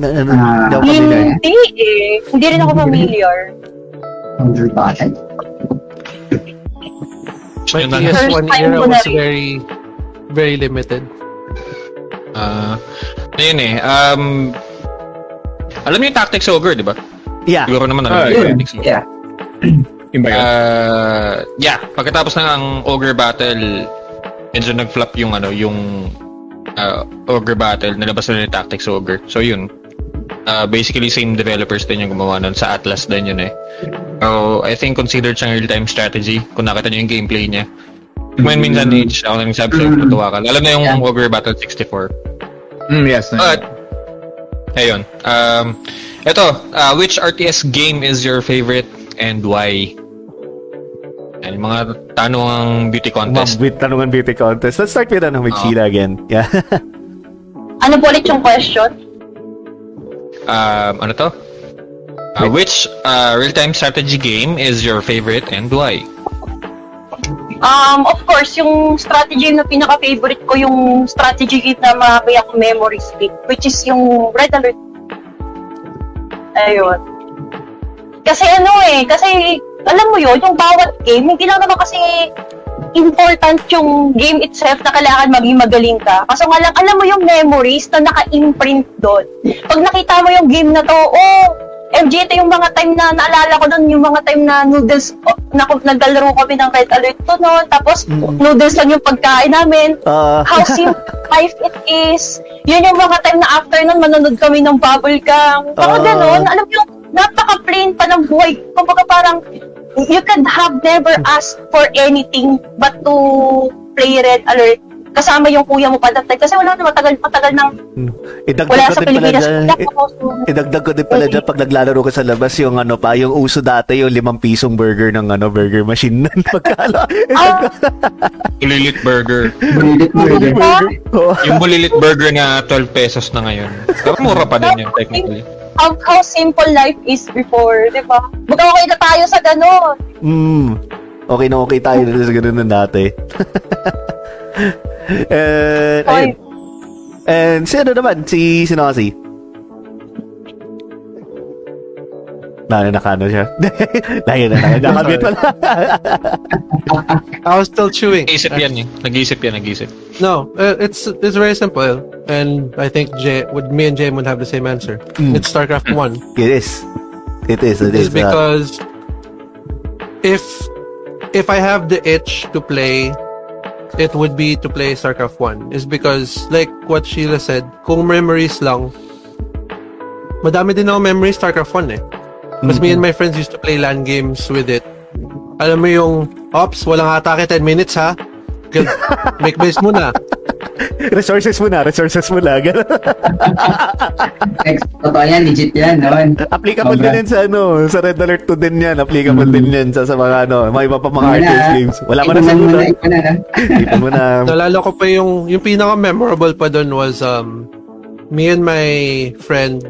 Na, na, na, Ah. hindi ako familiar. Hindi eh. Hindi rin ako familiar. Under Battle. My Yun na. PS1 First time era na was very, very limited. Ah, ayun eh. Um, alam niyo yung Tactics Ogre, di ba? Yeah. Siguro naman alam Ah, niyo yung yeah. Yeah. Yung ba yun? Uh, yeah, pagkatapos ng ang Ogre Battle, medyo nag-flop yung ano, yung uh, Ogre Battle, nilabas na yung Tactics Ogre. So yun. Uh, basically, same developers din yung gumawa nun. Sa Atlas din yun eh. So, I think considered siyang real-time strategy kung nakita niyo yung gameplay niya. When minsan age, ako nang sabi sa'yo, matuwa ka. Alam na yung Yeah. Ogre Battle 64. Mm, yes. But, ayun. Um, ito, uh, which RTS game is your favorite and why? Yan, yung mga tanong beauty contest. Mabit tanungan beauty contest. Let's start with ano, with Oo. Sheila again. Yeah. Ano po ulit yung question? Um, ano to? Uh, which uh, real-time strategy game is your favorite and why? Um, of course, yung strategy na pinaka-favorite ko, yung strategy na makakaya ko memory stick, which is yung Red Alert. Ayun. Kasi ano eh, kasi alam mo yun, yung bawat game, hindi lang naman kasi important yung game itself na kailangan maging magaling ka. Kaso nga lang, alam mo yung memories na naka-imprint doon. Pag nakita mo yung game na to, oh, MG, ito yung mga time na naalala ko nun, yung mga time na noodles, oh, na, naglalaro kami ng Red Alert to noon, tapos noodles lang yung pagkain namin. Ah. How simple life it is. Yun yung mga time na after nun, manonood kami ng bubble gang. Ah. Mga ganun, alam mo yung napaka-plain pa ng buhay. Kumbaga parang, you could have never asked for anything but to play Red Alert kasama yung kuya mo pa that time. Kasi wala na matagal, matagal nang Idagdag wala ko sa din pala Pilipinas. Idagdag ko din pala dyan pag naglalaro ka sa labas yung ano pa, yung uso dati yung limang pisong burger ng ano burger machine nun. Pagkala. Ah, Bulilit burger. Bulilit burger. Yung bulilit burger na 12 pesos na ngayon. Pero mura pa din yun, technically. how, how simple life is before, di ba? Mag-okay na tayo sa ganun. Mm. Okay na okay tayo na sa ganun na dati. And, Oy. ayun. And si ano naman, si sino kasi? Na, nakano siya. Lagi na, lagi na. Nakamute pala. I was still chewing. Nag-iisip yan eh. Nag-iisip yan, nag-iisip. No, uh, it's it's very simple, and I think Jay, would me and Jay would have the same answer. Mm. It's StarCraft One. It is. It is. It is. It's uh, because if if I have the itch to play, it would be to play StarCraft One. Is because like what Sheila said, kung memories lang, madami din ako memories StarCraft One eh. Because me and my friends used to play LAN games with it. Alam mo yung, Ops, walang atake 10 minutes ha. Make base muna. resources mo na, resources mo na. Ganun. Next, totoo yan, legit yan, noon. Applicable din Sobra. yan sa ano, sa Red Alert 2 din yan. Applicable din yan sa, sa mga ano, mga iba pa mga ah. games. Wala mo na sa muna. na, ipunan na. Dito mo na. Nalala ko pa yung, yung pinaka-memorable pa doon was, um, me and my friend,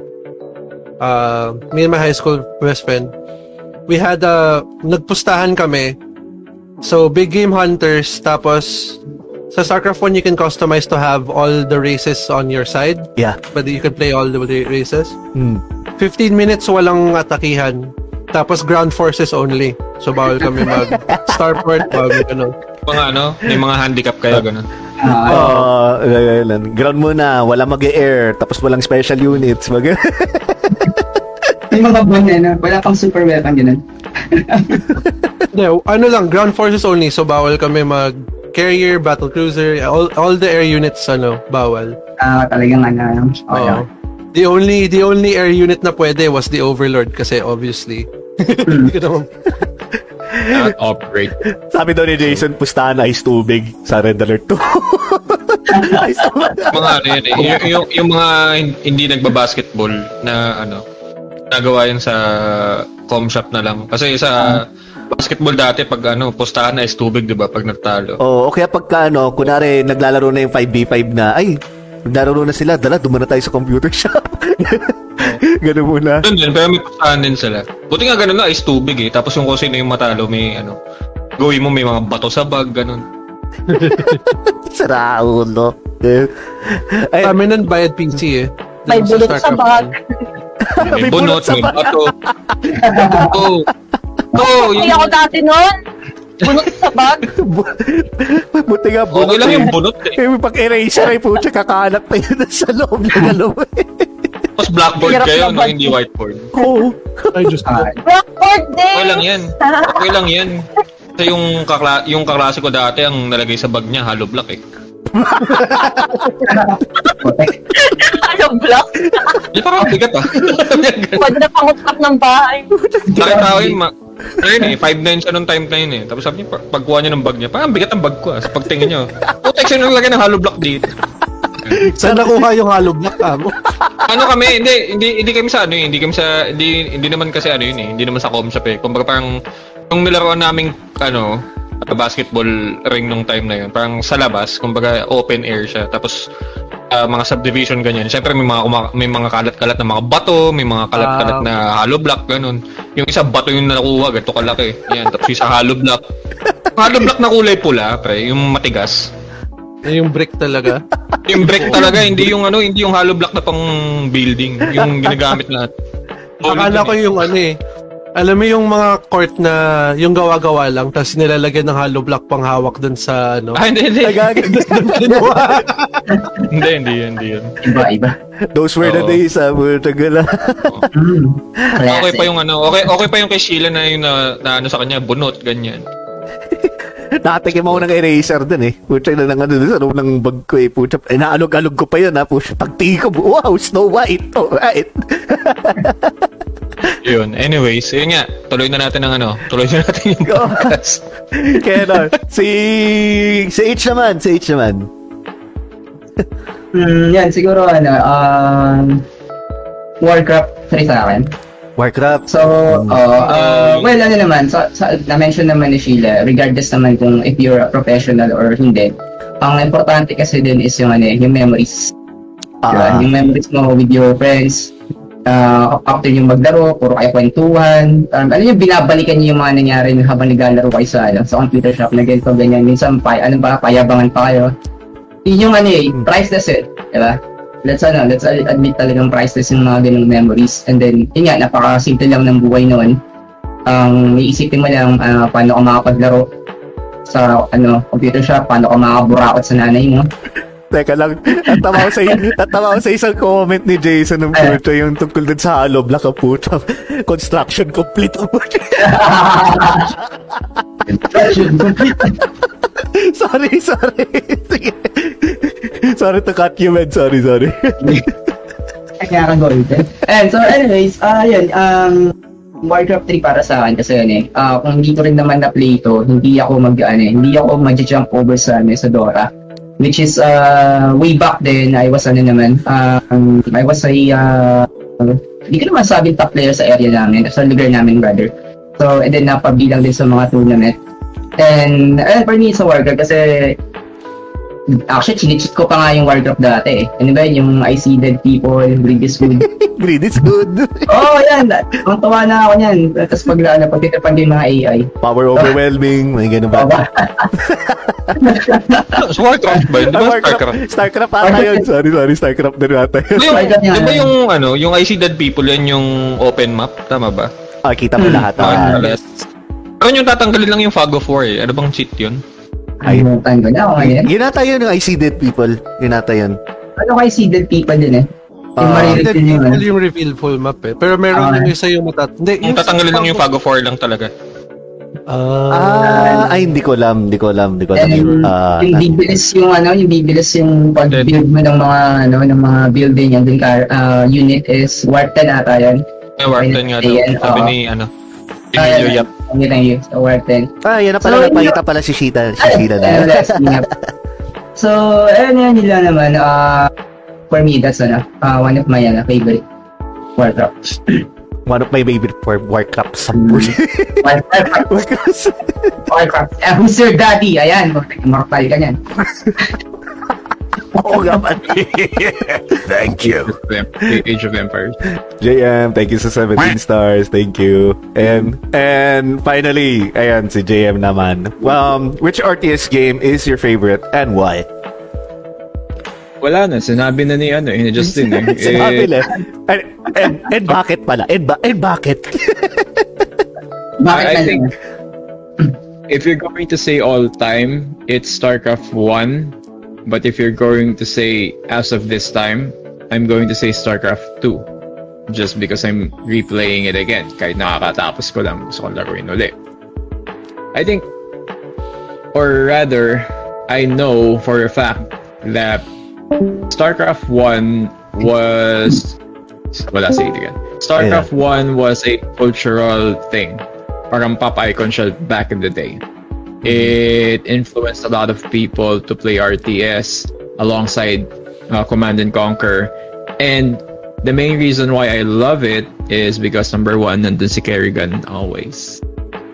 uh, me and my high school best friend, we had a, nagpustahan kami. So, big game hunters, tapos, sa StarCraft 1, you can customize to have all the races on your side, Yeah. but you can play all the ra- races. Hmm. 15 minutes walang atakihan. Tapos ground forces only. So bawal kami mag starport, bawal ano. Mga ano, may mga handicap kayo, ganun. Ah, Oo, uh, ground muna, wala mag-air, tapos walang special units. Mag may mga bon na, no? wala pang super weapon, ganun. Hindi, ano lang, ground forces only. So bawal kami mag carrier, battle cruiser, all, all the air units ano, bawal. Ah, talagang ano, ano. Oo. Okay. The only the only air unit na pwede was the Overlord kasi obviously. Hindi ko naman Not operate. Sabi daw ni Jason, pustahan na ice tubig sa Red Alert 2. ice tubig. mga ano yan eh. Yung, yung, yung mga hin- hindi nagbabasketball na ano, nagawa yan sa com shop na lang. Kasi sa basketball dati, pag ano, postahan na is tubig, di ba? Pag nagtalo. Oo, o kaya pagka ano, kunwari naglalaro na yung 5v5 na, ay, naglalaro na sila, dala, dumana tayo sa computer shop. Ganun muna. Doon din, pero may postahan din sila. Buti nga ganun na, is tubig eh. Tapos yung kung sino yung matalo, may ano, gawin mo may mga bato sa bag, ganun. Sira ulo. Eh, Ay, kami nun bayad PC eh. May bulot sa bag. May May bunot, bunot sa may bag. bato. Oo. Oo, Ay, yung ako dati nun. Bunot sa bag. buti nga, bunot okay lang eh. yung bunot eh. Eh, pag eraser ay pucha, kakalat na yun sa loob ng alam eh. Tapos blackboard Hirap kayo, no? hindi whiteboard. Oo. I just Ah, Blackboard din. Okay lang yan. Okay lang yan. Kasi yung, kakla yung kaklase ko dati, ang nalagay sa bag niya, hollow block eh. block? Di parang bigat ah. Pwede na pangutkap ng bahay. Nakita ko yun, ma- ayun eh, 5'9 siya nung time na yun eh. Tapos sabi niya, pag- pagkuha niya ng bag niya, parang bigat ng bag ko ah. Sa pagtingin niya, putek siya nang lagay ng hollow block dito. Saan nakuha yung hollow block ka mo? ano kami, hindi, hindi, hindi kami sa ano eh, hindi kami sa, hindi, hindi naman kasi ano yun eh, hindi naman sa com shop eh. Kumbaga parang, yung nilaruan naming, ano, basketball ring nung time na yun, parang sa labas, kumbaga open air siya. Tapos, ah, mga subdivision ganyan. Siyempre may mga kuma- may mga kalat-kalat na mga bato, may mga kalat-kalat Ah. na hollow block ganun. Yung isa bato yung nakuha, ganito kalaki. Yan, tapos isa hollow block. hollow block na kulay pula, pre, yung matigas. yung brick talaga. Yung brick talaga, hindi yung ano, hindi yung hollow block na pang building, yung ginagamit lahat. Akala ko yung ano eh, Alam mo yung mga court na yung gawa-gawa lang tapos nilalagyan ng hollow block pang hawak dun sa ano. Ah, hindi, hindi. Hindi, hindi yun, hindi yun. Iba, iba. Those were the Oo. days, ah, tagal ah. Okay pa yung ano, okay okay pa yung kay Sheila na yung na, na ano sa kanya, bunot, ganyan. Nakatikim ako ng eraser dun eh. Pucha na ng ano dun sa loob ng bag ko eh. Pucha, eh, naalog-alog ko pa yun ha. Pucha, pagtingin ko, wow, Snow White. Alright. Yun. Anyways, yun nga. Tuloy na natin ang ano. Tuloy na natin yung podcast. Kaya no, si, si H naman, si H naman. Mm, yan, siguro ano, um, Warcraft 3 sa akin. Warcraft. So, uh, uh, well, ano naman, sa, sa, na-mention naman ni Sheila, regardless naman kung if you're a professional or hindi, ang importante kasi din is yung, ano, eh, yung memories. Diba? Ah. Yung memories mo with your friends, uh, after yung maglaro, puro kayo kwentuhan, um, ano yung binabalikan niyo yung mga nangyari habang naglalaro kayo sa, ano, sa computer shop na ganito, ganyan, minsan, pa, ano ba, payabangan pa kayo. Yun yung ano eh, priceless eh, diba? Let's ano, let's admit talagang priceless yung mga ganung memories. And then, yun nga, napaka-simple lang ng buhay noon. Ang iisipin mo lang ah, paano ka makapaglaro sa ano computer shop, paano ka makakaburakot sa nanay mo. Teka lang, tatawa ko sa, tatawa ko sa isang comment ni Jason ng puto yung tungkol dun sa hollow block ang puto. Construction complete ang puto. sorry, sorry. Sige. sorry to cut you, man. Sorry, sorry. Kaya ka golden. And so anyways, ah yun, um, Warcraft 3 para sa akin kasi yun eh. Ah, kung hindi ko rin naman na-play ito, hindi ako mag ano, eh, hindi ako mag-jump over sa ano, sa Dora. Which is uh, way back then, I was ano naman, um, I was a uh, hindi ko naman sabing top player sa area namin, sa lugar namin rather. So, and then napabilang din sa mga tournament. And, and for me, sa Warcraft kasi Actually, chinichit ko pa nga yung Warcraft dati eh. Ano ba yun? Yung I see dead people, greed is good. Greed is good. Oo, oh, yan. Ang tawa na ako niyan. Tapos pag ano, pagtitipan din mga AI. Power overwhelming. May ganun ba? Sa Warcraft ba? yun? Di ba Warcraft. Starcraft? Starcraft ata yun. Sorry, sorry. Starcraft din ata yun. Di ba yung, di ba yung, ano, yung I See Dead People, yan yung open map? Tama ba? Ah, kita mo lahat. Ah, yes. Ano yung tatanggalin lang yung Fog of War eh? Ano bang cheat yun? Ay. Ay, ko na ako ngayon. yun ata yun yung I see dead people. Yun ata yun. Ano kay see dead people din eh? Yung Ah. din yung ano. full yung reveal full map eh. Pero meron Ah. yung isa yung matat... Hindi, Yung tatanggalin lang yung of War lang talaga. Ah, Ah, ay, hindi ko alam. Hindi ko alam. Hindi ko alam. And Ah, yung bibilis yung ano, yung bibilis yung pag-build mo ng mga ano, ng mga building dun ka uh, unit is Warp 10 ata yan. Eh, Warden nga daw. Sabi ni, ano, Emilio yan, Yap. Lang yun, sa Warp 10. ah, yan na pala. So, Nagpakita pala si Sheeta. Si Sheeta na. Ayun, up. So, ayun yan nila naman. Uh, for me, that's ano, uh, one of my ano, favorite Warcraft. One of my favorite for Warcraft. Mm. Sampul. Warcraft. Warcraft. Warcraft. Eh, who's your daddy? Ayan, mortal ka niyan. Oo nga. Thank you. Age of Empires. JM, thank you sa 17 stars. Thank you. And and finally, ayan si JM naman. Um, which RTS game is your favorite and why? Wala na, sinabi na ni ano, ni Justin eh. Sinabi eh lang. And, and, and bakit pala? And, ba and bakit? Bakit I na think if you're going to say all time, it's StarCraft 1. But if you're going to say as of this time, I'm going to say StarCraft 2. Just because I'm replaying it again. Kahit nakakatapos ko lang, gusto kong laruin ulit. I think, or rather, I know for a fact that StarCraft 1 was wala sa again. StarCraft 1 was a cultural thing. Parang pop icon siya back in the day. It influenced a lot of people to play RTS alongside uh, Command and Conquer. And the main reason why I love it is because number one, nandun si Kerrigan always.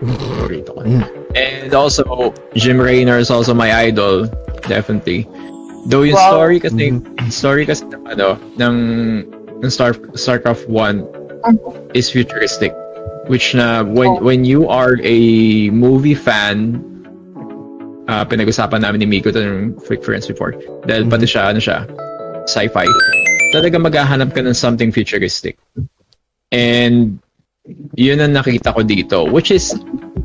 Mm. And also, Jim Raynor is also my idol, definitely. Though yung Wow. story kasi, mm. story kasi ng ano, ng, ng Star, StarCraft 1 mm. is futuristic. Which na, when, oh. when you are a movie fan, uh, pinag-usapan namin ni Miko to ng Friends before. Dahil pati siya, ano siya, sci-fi. Talaga maghahanap ka ng something futuristic. And Yun ang nakita ko dito. Which is,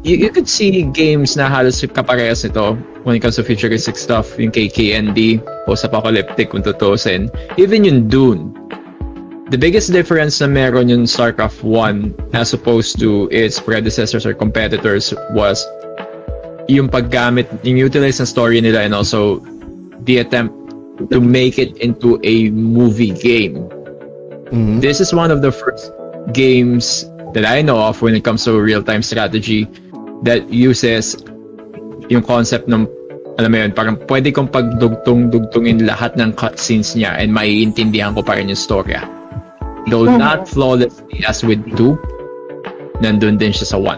you, you could see games na halos kaparehas nito when it comes to futuristic stuff. Yung KKND, post-apocalyptic kung tutusin. Even yung Dune. The biggest difference na meron yung StarCraft 1 as opposed to its predecessors or competitors was yung paggamit, yung utilize ng story nila and also the attempt to make it into a movie game. Mhm. This is one of the first games that I know of when it comes to real-time strategy that uses yung concept ng alam mo yun, parang pwede kong pagdugtong-dugtungin lahat ng cutscenes niya and maiintindihan ko pa rin yung storya. Though not flawlessly as with 2, nandun din siya sa 1.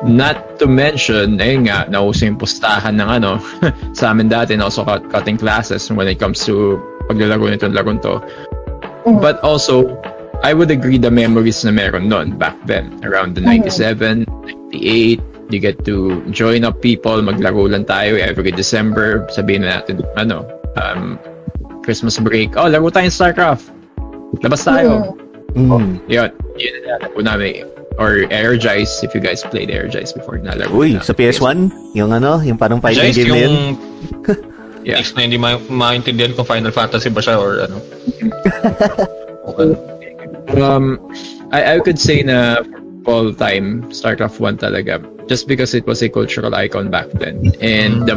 Not to mention, ayun nga, nauso yung pustahan ng ano, sa amin dati, and also cut- cutting classes when it comes to paglalaro nitong larong to. But also, I would agree the memories na meron nun back then, around the 97, 98, you get to join up people, maglaro lang tayo every December, sabihin na natin, ano, um, Christmas break, oh, laro tayong StarCraft. Labas tayo. Mm. Yun, yun ang nalaro namin. Or Energize, if you guys played Energize before, nalaro Uy, na. sa PS1, yung ano, yung parang fighting Guys, game na yun. yung Yeah. X na hindi ma- maintindihan kung Final Fantasy ba siya or ano. Okay. Um, I, I could say na all time StarCraft 1 talaga just because it was a cultural icon back then and the,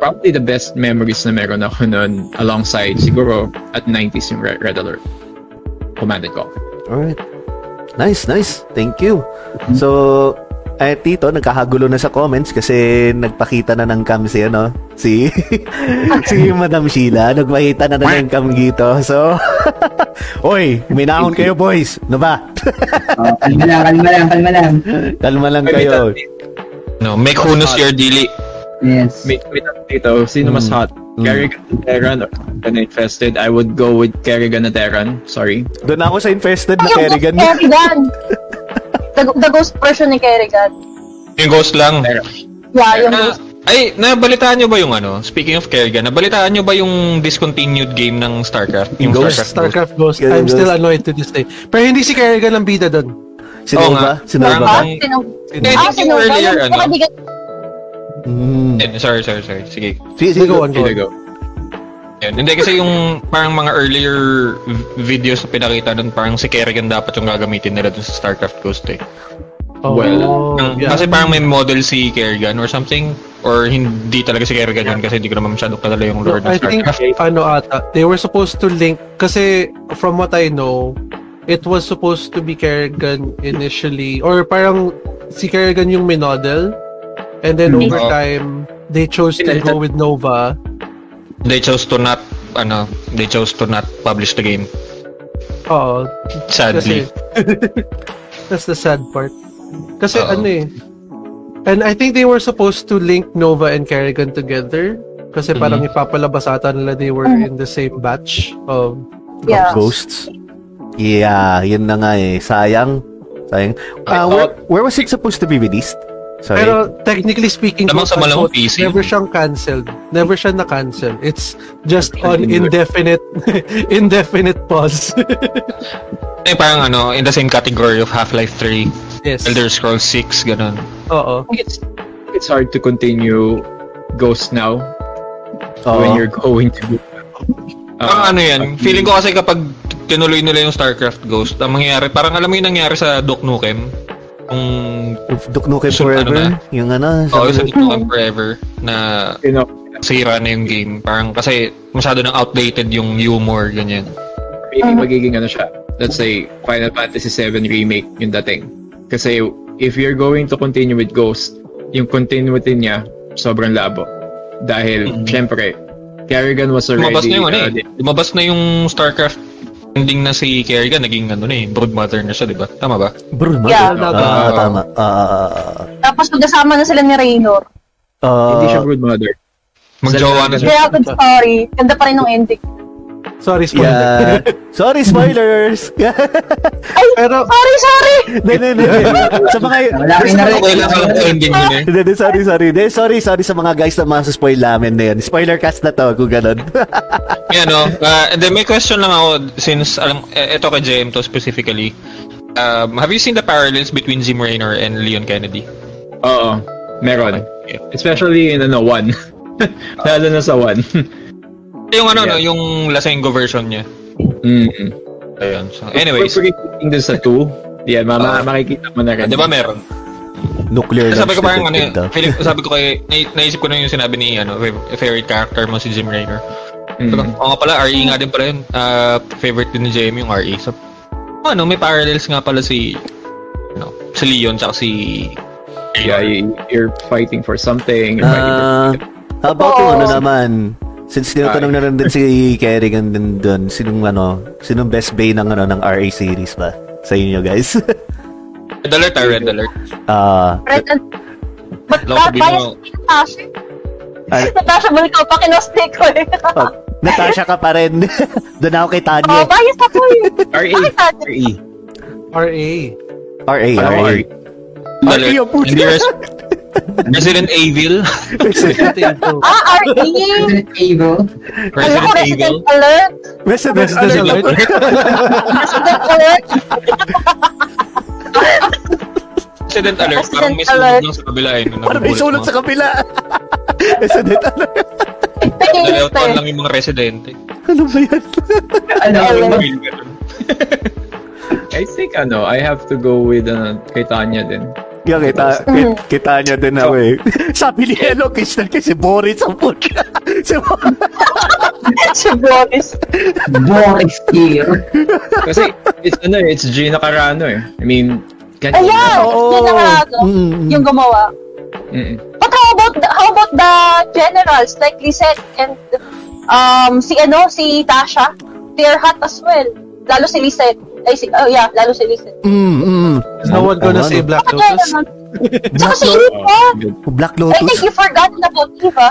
probably the best memories na meron ako nun alongside siguro at 90s yung Red, Red Alert Command and Conquer Alright. Nice, nice. Thank you. So, eh, Tito, nagkakagulo na sa comments kasi nagpakita na ng cam si, ano, si, si Madam Sheila. Nagpakita na na ng cam dito. So, Oy, minahon kayo, boys. Ano ba? Oh, kalma lang, kalma lang, kalma lang. Kalma lang kayo. No, make hunus your dili. Yes. May, may tanong dito, sino mas Mm. hot? Mm. Kerrigan na Terran or Kerrigan Infested? I would go with Kerrigan na Terran. Sorry. Doon ako sa infested na Yung Kerrigan. Ghost Kerrigan. the, the ghost version ni Kerrigan. Yung ghost lang. Yeah, yung Na, ghost. ay, nabalitaan nyo ba yung ano? Speaking of Kerrigan, nabalitaan nyo ba yung discontinued game ng StarCraft? Yung Ghost? StarCraft Ghost. I'm Ghost. still annoyed to this day. Pero hindi si Kerrigan ang bida doon. Si Oo Nova? nga. Si Nova Parang- ba? Ah, sino? Hindi, I Ah, think sino? yung earlier, Yung ano? kaibigan- Mm. Eh, sorry, sorry, sorry. Sige. Si, si, Sige, go on, go on. Yan. Hindi kasi yung parang mga earlier videos na pinakita doon, parang si Kerrigan dapat yung gagamitin nila dun sa StarCraft Ghost eh. Oh, Well, Ang- yeah. Kasi parang may model si Kerrigan or something or hindi talaga si Kerrigan yun kasi hindi ko naman masyadong kalala yung lore ng I think, ano ata, they were supposed to link, kasi from what I know, it was supposed to be Kerrigan initially, or parang si Kerrigan yung minodel, and then over Oo. time, they chose to go with Nova. They chose to not ano, they chose to not publish the game. Oo. Sadly. Kasi, that's the sad part. Kasi Oo. ano eh, and I think they were supposed to link Nova and Kerrigan together, kasi Mhm. parang ipapalabas ata nila they were in the same batch of Yeah. Ghosts. Yeah, yun na nga eh. Sayang. Sayang. I Uh, where, where was it supposed to be released? Sorry. Pero technically speaking, Lamang sa PC. never siyang cancelled. Never siya na-cancel. It's just on indefinite indefinite pause. Eh, parang ano, in the same category of Half-Life 3, yes. Elder Scrolls 6, ganun. Oo. It's, it's hard to continue Ghost now Oo. when you're going to do Parang ano yan, feeling ko kasi kapag tinuloy nila yung StarCraft Ghost, ang mangyayari, parang alam mo yung nangyari sa Duke Nukem, kung Duke Nukem So, ano Forever. na? yung ano. Oo, sa Duke Nukem Forever na you know, sira na yung game. Parang kasi masyado nang outdated yung humor, ganyan. maybe magiging ano siya. Let's say Final Fantasy 7 remake yung dating. Kasi if you're going to continue with Ghost, yung continuity niya sobrang labo. Dahil Mhm. syempre Kerrigan was already Lumabas na yung ano uh, eh. Lumabas na yung StarCraft ending na si Kerrigan, naging ano na eh, broodmother na siya, di ba? Tama ba? Bro, Yeah. Ah, Ah. tama. Ah. Tapos magkasama na sila ni Raynor. Ah, hindi siya good mother. Magjowa na siya. Kaya good story. Ganda pa rin ng ending. Sorry, spoiler. yeah. Sorry, spoilers! Pero, Sorry, sorry! Hindi, hindi, hindi. Sa mga... Wala na rin. Okay lang ko ending yun eh. Hindi, hindi, sorry, sorry. Hindi, sorry, sorry sa mga guys na mga spoil namin na yun. Spoiler cast na to, kung ganun. Yan no. Uh, and then may question lang ako since alam ito kay JM to specifically. um, have you seen the parallels between Zim Raynor and Leon Kennedy? Oo. Meron. Especially in ano, one. Lalo na sa one. Yung ano, Yeah. no, yung Lasengo version niya. mm Ayun. So, anyways, We're pagdating dun sa two, yan, mama, makikita mo na rin. di ba meron? Nuclear Sabi ko parang ano, feeling, sabi ko kay, na, naisip ko na yung sinabi ni, ano, fav- favorite character mo si Jim Raynor. Mm. So, Oo nga pala, RE nga din pala yun. Ah, favorite din ni Jamie yung RE. So, ano, may parallels nga pala si, ano, si Leon tsaka si Yeah, you, you're fighting for something. You're fighting for Ah, how about yung Oo. ano naman? Since tinatanong na rin din si Kerrigan din doon, sinong ano, sinong best bay ng ano ng RA series ba sa inyo guys? Red Alert, ah, Red Alert. Ah, Red uh, sabihin bias mo- si Natasha. Ay. Natasha mo ikaw pa kinosti ko eh. oh, Natasha ka pa rin. doon ako kay Oh, Tanya. bias ako eh. RA. Bakit natin? RE. RA. RA, Ano, RA. RE? Red RA yung puto. Hindi res- Resident Evil. Ah, RE! Resident Evil. Alam Resident Evil. Resident Alert. Resident Resident Alert. Alert. Resident Alert. Resident Alert. Parang may Resident Alert. sulod lang sa kabila eh. Parang may mo. sa kapila. Resident Alert. Nalautan lang yung mga residente. Ano ba yan? Ano. I think, ano, I have to go with, uh, kay Tanya din. Yung kita, Mm. kita, kita niya din ako eh. Sabi ni Hello Christian kasi Boris ang puta. si Si Boris. Boris here. Kasi, it's, ano, it's Gina Carano eh. I mean, can Ayan! Oo. Yun ang ano, Mm. yung gumawa. Mm-mm. But how about the, how about the generals like Lisette and um si ano si Tasha? They're hot as well. Lalo si Lisette. Ay si oh yeah, lalo si Lisette. Mm, mm. No one gonna say? Black Lotus. naman? Tsaka si Black. Black I think Lotus? you forgotten about Eva.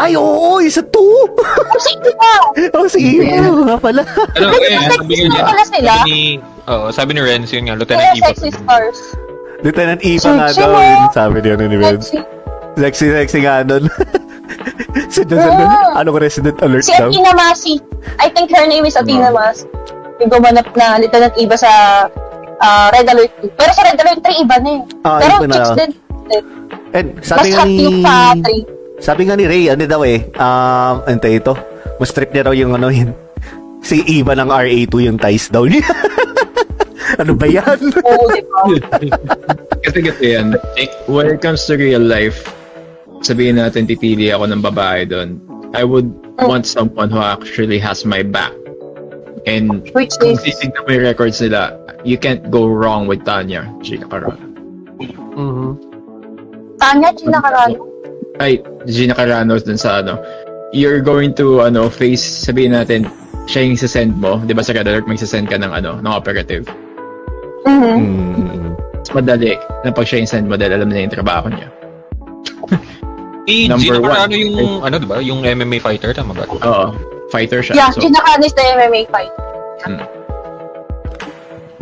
Ay, oo, isa to. Oh, si Eva. oh, si Eva nga pala. Ano, eh, sabi nga pala sila. sabi ni, oh, sabi ni Renz yun nga, Lieutenant Eva. sexy stars. Lieutenant Eva nga daw. Sabi niya ni Vince. Sexy. Sexy, sexy nga nun. si Dun, Oo. ano Resident Alert Si daw? Athena Masi. I think her name is Athena Masi. Yung gumanap na Lieutenant Eva sa ah, Red Alert 2. Pero sa Red Alert 3, iba na eh. Ah, Pero iba na. chicks din. And Mas sabi nga hot ni... yung sa 3. Sabi nga ni Ray, ano daw eh, um, ano ito, mas trip niya raw yung ano yun, si Eva ng RA2 yung ties daw niya. ano ba yan? Oo, di ba? Kasi kasi yan, when it comes to real life, sabihin natin titili ako ng babae doon, I would want someone who actually has my back. And Which kung is, titignan mo yung records nila, you can't go wrong with Tanya Gina Carano. Mhm. Tanya, Gina Carano. Ay, Gina Carano dun sa ano, you're going to ano face, sabihin natin, siya yung send mo, di ba sa Red Alert, may send ka ng ano, ng operative. Mhm. Mm. Mas madali na pag siya yung send mo dahil alam na yung trabaho niya. Si Number Gina one. Carano yung, ano diba, yung MMA fighter, tama ba? Oo, fighter siya. Yeah, so, Gina Carano is the MMA fight. Hmm.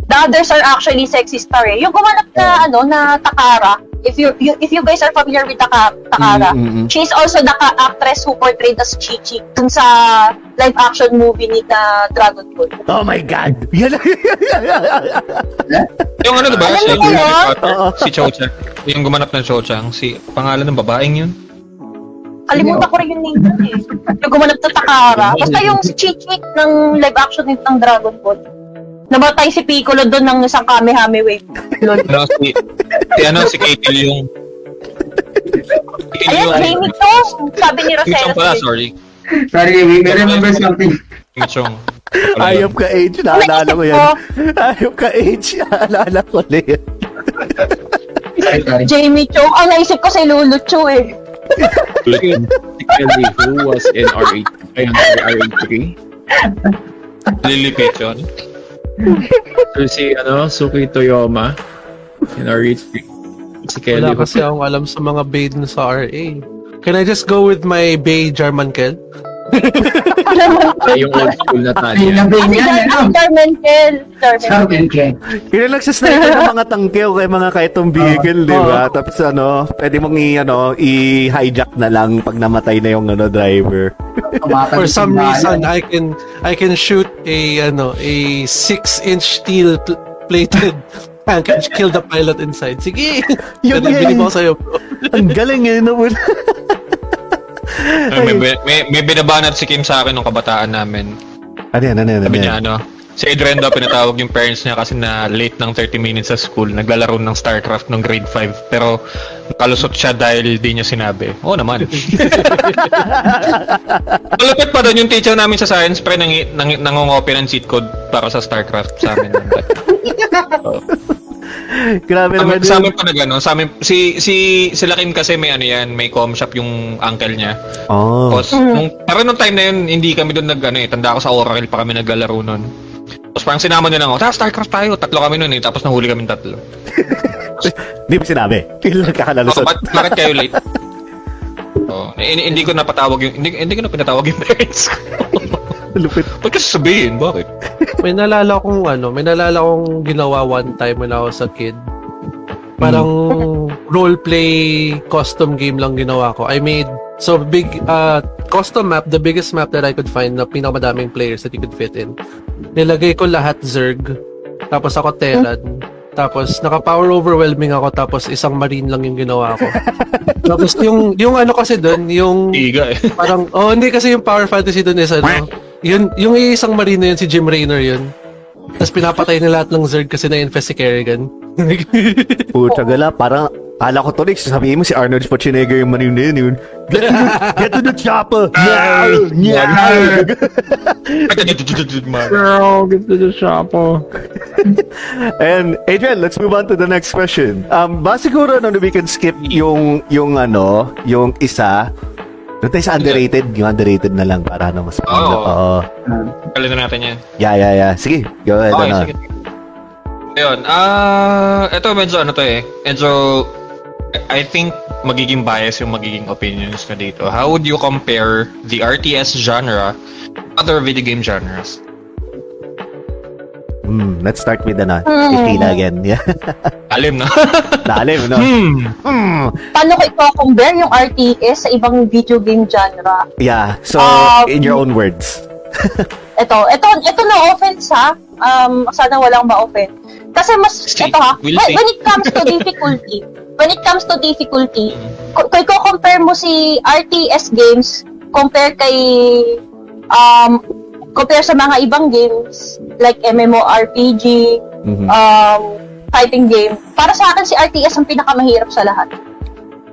The others are actually sexy star eh. Yung gumanap na, ano, na Takara. If you, you if you guys are familiar with Taka, Takara, Mm, mm, mm. she's also the actress who portrayed as Chi-Chi dun sa live action movie ni na Dragon Ball. Oh my God! Yan Yung ano diba, Alam siya mo yung si Cho Chang. Yung gumanap ng Cho Chang, si pangalan ng babaeng yun. Kalimutan ko rin yung name nun eh. Yung gumanap na Takara. Basta yung si Chi-Chi ng live action ng ng Dragon Ball. Namatay si Piccolo doon ng isang Kamehame wave. Lol. Ano, si, si ano, si Katie yung... Katie Ayan. Jamie Chong. Sabi ni Kim Chong Rosella. pala, sorry. Sorry, we may remember something. Chong. Ayop ka age, naalala ko yan. Ayop ka age, naalala ko na yan. Jamie Chong. Ang naisip ko si Lulu Chu eh. Kelly who was in R8, ayun, R83. Lilipit yun. So si ano, Suki Toyoma in R83. Si Kelly Wala kasi akong alam sa mga bae dun sa RA. Can I just go with my bae Jarman Kel? Ay, yung old school na Ayun Tanya. Kasi yan, ano? Yun lang sa sniper ng mga tangke o kay mga kaitong vehicle, di ba? Tapos ano, pwede mong i, ano, i-hijack na lang pag namatay na yung ano, driver. For some reason, I can I can shoot a ano a six inch steel pl- plated tank and kill the pilot inside. Sige, Yun yan. bilib ako sa'yo, bro. Ang galing eh, no? may, may, may, binabanat si Kim sa akin nung kabataan namin. ano yan, ano yan, ano Sabi niya ano, si Adrian daw pinatawag yung parents niya kasi na late ng 30 minutes sa school. Naglalaro ng StarCraft nung grade 5. Pero nakalusot siya dahil di niya sinabi. Oo naman. Malapit pa doon yung teacher namin sa science pre nang, nang, nangungopi ng cheat code para sa StarCraft sa amin. Grabe naman sa amin pa na gano'n. Sa amin, si, si, sila Kim kasi may ano yan, may com shop yung uncle niya. Oh. Tapos, nung, pero nung time na yun, hindi kami doon nag, ano eh, tanda ko sa Oracle pa kami naglalaro noon. Tapos parang sinama nila ako, tara, StarCraft tayo. Tatlo kami noon eh, tapos nahuli kami tatlo. Di ba sinabi? Kailan Oh, kakalalusot? ba't, bakit kayo late? Oh, hindi, hindi ko napatawag yung, hindi, hindi ko na pinatawag yung parents ko. Lupit. Ba't kasi sabihin? Bakit? May nalala kong ano, may nalala kong ginawa one time when I was a kid. Parang role play custom game lang ginawa ko. I made so big uh custom map, the biggest map that I could find na pinakamadaming players that you could fit in. Nilagay ko lahat Zerg. Tapos ako Telan. Tapos naka-power overwhelming ako tapos isang marine lang yung ginawa ko. tapos yung yung ano kasi doon, yung Iga eh. Parang, oh, hindi kasi yung power fantasy dun is ano, yun, yung isang marine na yun, si Jim Raynor yun. Tapos pinapatay na lahat ng Zerg kasi na-infest si Kerrigan. Pucha gala, parang Kala ko to, Nick, sasabihin mo si Arnold Schwarzenegger yung manin na yun, yun. Get to the, get to the chopper! Meow! Meow! Girl, get to the oh. And Adrian, let's move on to the next question. Um, ba siguro no, we can skip yung yung ano, yung isa. Doon tayo sa underrated, yung underrated na lang para ano mas Oo. Oo. Kalina natin yan. Yeah, yeah, yeah. Sige, go ahead. Okay, ano. sige. Ayun, ah, ito medyo ano to eh. Medyo, I think magiging bias yung magiging opinions ko dito. How would you compare the RTS genre other video game genres? Hmm, let's start with ano, Hmm. Ishila again. Yeah. Alim na. Lalim, no? hmm. Hmm. Paano ko i-compare yung RTS sa ibang video game genre? Yeah. So, Um, in your own words. Ito, ito, ito na offense ha. Um, sana walang ma-offend. Kasi mas, See, ito ha, we'll when, when it comes to difficulty, when it comes to difficulty, kung kung i-compare mo si RTS games, compare kay, um, compare sa mga ibang games, like MMORPG, Mhm. um, fighting game, para sa akin si RTS ang pinakamahirap sa lahat.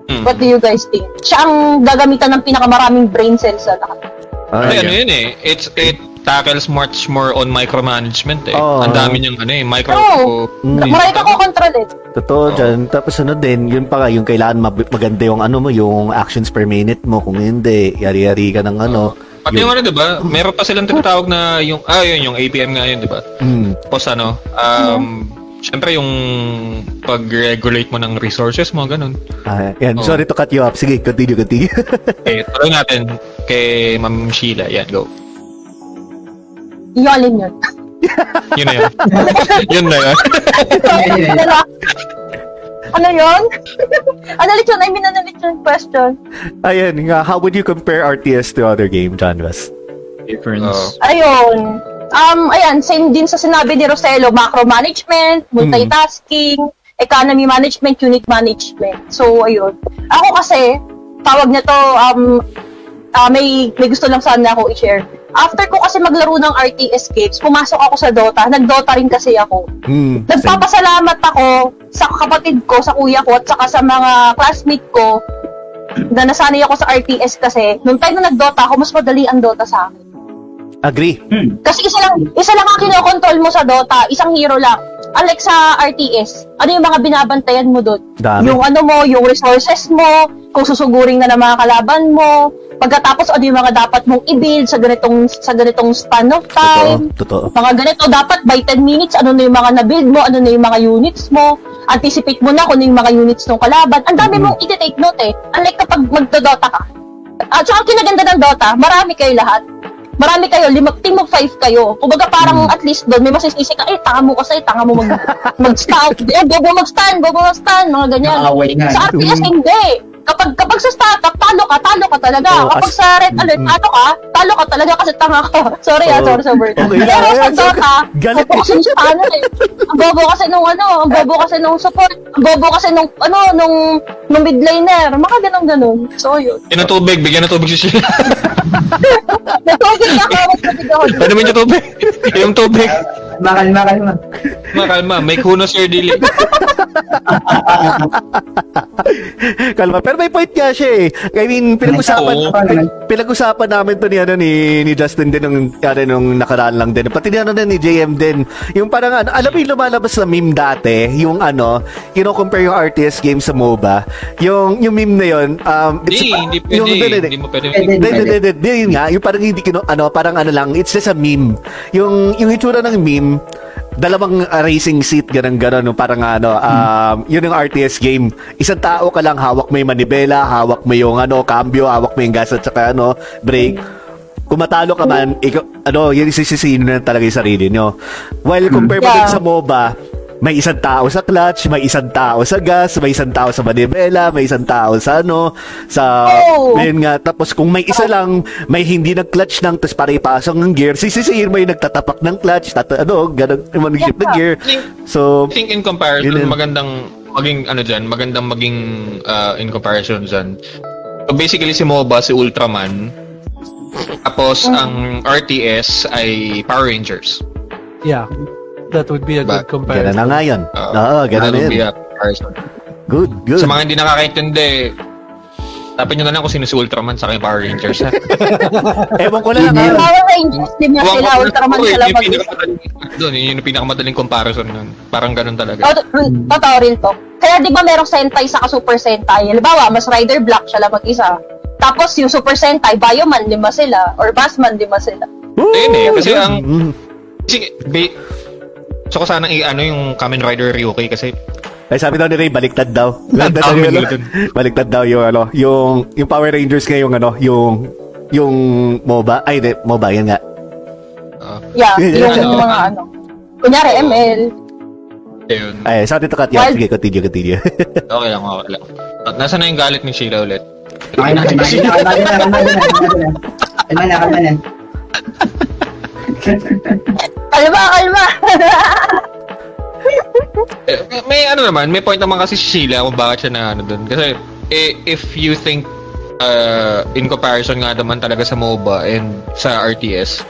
Hmm. What do you guys think? Siya ang gagamitan ng pinakamaraming brain cells sa lahat. Ah, Ay, ano yun eh. It's, it tackles much more on micromanagement eh. Oo. Ang dami niyang ano eh, micro... Oo. Mm. Marami ka control eh. Totoo dyan. Tapos ano din, yun pa nga, yung kailangan mag- maganda yung ano mo, yung actions per minute mo. Kung hindi, yari-yari ka ng ano. Pati yung ano, di ba? Meron pa silang tinatawag na yung, ah, yun, yung APM nga yun, di ba? Mm. Tapos ano, um, syempre yung pag-regulate mo ng resources mo, ganun. Ah, yan. Oo. Sorry to cut you off. Sige, continue, continue. Okay, tuloy natin kay Ma'am Sheila. Yan, go. Yung alin yun. Yun na yun. yun na yun. ano yun? ano yun? I mean, ano yung question? Ayan, nga, how would you compare RTS to other game genres? Difference. Oo. Ayun. Um, ayan, same din sa sinabi ni Roselo, macro management, multitasking, economy management, unit management. So, ayun. Ako kasi, tawag na to, um, ah, may, may gusto lang sana ako i-share. After ko kasi maglaro ng RTS games, pumasok ako sa Dota. Nag-Dota rin kasi ako. Hmm. Nagpapasalamat ako sa kapatid ko, sa kuya ko, at saka sa mga classmate ko na nasanay ako sa RTS kasi nung time na nag-Dota ako, mas madali ang Dota sa akin. Agree. Kasi isa lang, isa lang ang kinokontrol mo sa Dota, isang hero lang. Unlike sa RTS, ano yung mga binabantayan mo doon? Dami. Yung ano mo, yung resources mo, kung susuguring na ng mga kalaban mo, pagkatapos ano yung mga dapat mong i-build sa ganitong sa ganitong span of time. Totoo. Totoo. Mga ganito, dapat by 10 minutes, ano na yung mga na-build mo, ano na yung mga units mo, anticipate mo na kung ano yung mga units ng kalaban. Ang dami mong i-take note eh. Unlike kapag magdodota ka. At saka ang kinaganda ng Dota, marami kayo lahat. Marami kayo, lima, team of five kayo. Kumbaga parang at least doon, may masisisi ka, eh, tanga mo kasi, tanga mo mag, mag-stand. Eh, bobo mag-stand, bobo mag-stand, mga ganyan. Nakakaway nga. Sa RTS, hindi. Kapag kapag sa startup, talo ka, talo ka talaga. Oo, kapag as- sa red alert, Mm. talo ka, talo ka talaga kasi tanga ka. Sorry ah, Oo. sorry sa word. Okay Pero sa Dota, galit kasi yung spanner eh. Ang bobo kasi nung ano, ang bobo kasi nung support, ang bobo kasi nung, ano, nung, nung mid laner. Mga ganun-ganun. So, yun. Yan tubig, bigyan ng tubig si Sheila. Natugig ako, natugig ako. Ano naman yung tubig? yung tubig. Makalma, kalma. Makalma, may kunos your dilig. Kalma. Pero may point nga siya eh. I mean, pinag-usapan, Oo. pin- pinag-usapan namin to ni, ano, ni, ni Justin din nung, ano, nung nakaraan lang din. Pati ni, ano, din, ni JM din. Yung parang, ano, alam mo yung lumalabas na meme dati, yung ano, kino-compare yung RTS game sa MOBA. Yung, yung meme na yun, um, Hindi, hindi pwede. yung- hindi, hindi. Hindi mo pwede. Hindi, hindi, hindi, hindi, yun nga, yung parang hindi kino, ano, parang ano lang, it's just a meme. Yung, yung itsura ng meme, dalawang uh, racing seat, ganun ganun, no, parang ano, um, yun yung RTS game. Isang tao ka lang, hawak mo yung manibela, hawak mo yung ano, cambio, hawak mo yung gas at saka ano, brake. Kung matalo ka man, ikaw, ano, yun sisisihin na talaga yung sarili nyo. While compare mo Yeah. sa MOBA, may isang tao sa clutch, may isang tao sa gas, may isang tao sa manibela, may isang tao sa ano, sa Oh. Nga, tapos kung may isa lang, may hindi nag-clutch ng, tapos para ipasok ng gear, sisisihin mo yung nagtatapak ng clutch, tata, ano, ganun, yung mag-ship ng gear. So, I think in comparison, yun. magandang maging ano dyan, magandang maging uh, in comparison dyan. So basically si MOBA, si Ultraman, tapos ang RTS ay Power Rangers. Yeah. That would be a Ba- good ganun comparison. na nga yun. Uh, Oo, ganun that na would be yun. a comparison. Good, good. Sa mga hindi nakakaintindi, tapin nyo na lang kung sino si Ultraman sa aking Power Rangers. ha? Ewan ko lang, ah. Power Rangers, di ba sila Ultraman sila yung pinakamadaling- Doon, yun yung pinakamadaling comparison nun. Parang ganun talaga. Oh, totoo rin to. Kaya di ba merong Sentai sa Super Sentai? Halimbawa, mas Rider Black siya lang mag-isa. Tapos yung Super Sentai, Bioman, lima sila. Or Bassman, lima sila. Ayun eh, kasi ang. Kasi, ba- so ko sana i-ano yung Kamen Rider Ryuki kasi Ay, sabi daw ni Ray, baliktad daw. Baliktad daw, yung, dun. baliktad daw yung, ano, yung, yung Power Rangers nga yung, ano, yung, yung MOBA. Ay, di, MOBA, yan nga. uh, Yeah, yung Ano, mga ano. Kunyari, ML. ayun. Ay, sabi to cut yan. Sige, continue, continue. Okay lang, okay lang. At nasa na yung galit ni Sheila ulit? Okay na, kalma na, kalma na, kalma na, kalma na. Kalma na, kalma may ano naman, may point naman kasi si Sheila kung bakit siya na ano dun. Kasi eh, if you think uh, in comparison nga naman talaga sa MOBA and sa RTS,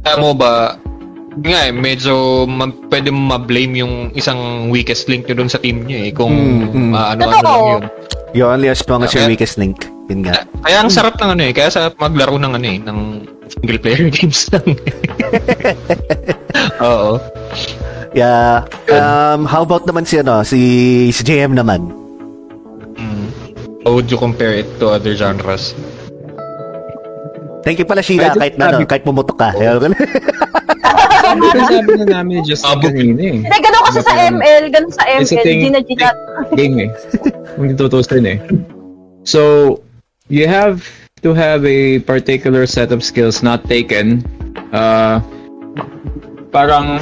sa MOBA, nga eh, medyo ma- pwede mo ma-blame yung isang weakest link nyo dun sa team nyo eh. Kung Mm, mm. ano-ano Totoo. lang yun. you only as strong as your weakest link. Yun nga. Kaya ang sarap ng ano eh, kaya sa maglaro ng ano eh, ng single player games lang. Oo. Yeah. Um, how about naman si, ano, si, si JM naman? Mm. How would you compare it to other genres? Thank you pala, Sheila, Pwede kahit, na, ano, sabi- kahit pumutok ka. Sabi na namin just Abo. kanina eh. Hindi, ganun kasi sa ML. Ganun sa ML. thing- Gina, Gina. game eh. Kung tutusin eh. So, you have to have a particular set of skills not taken. Uh, parang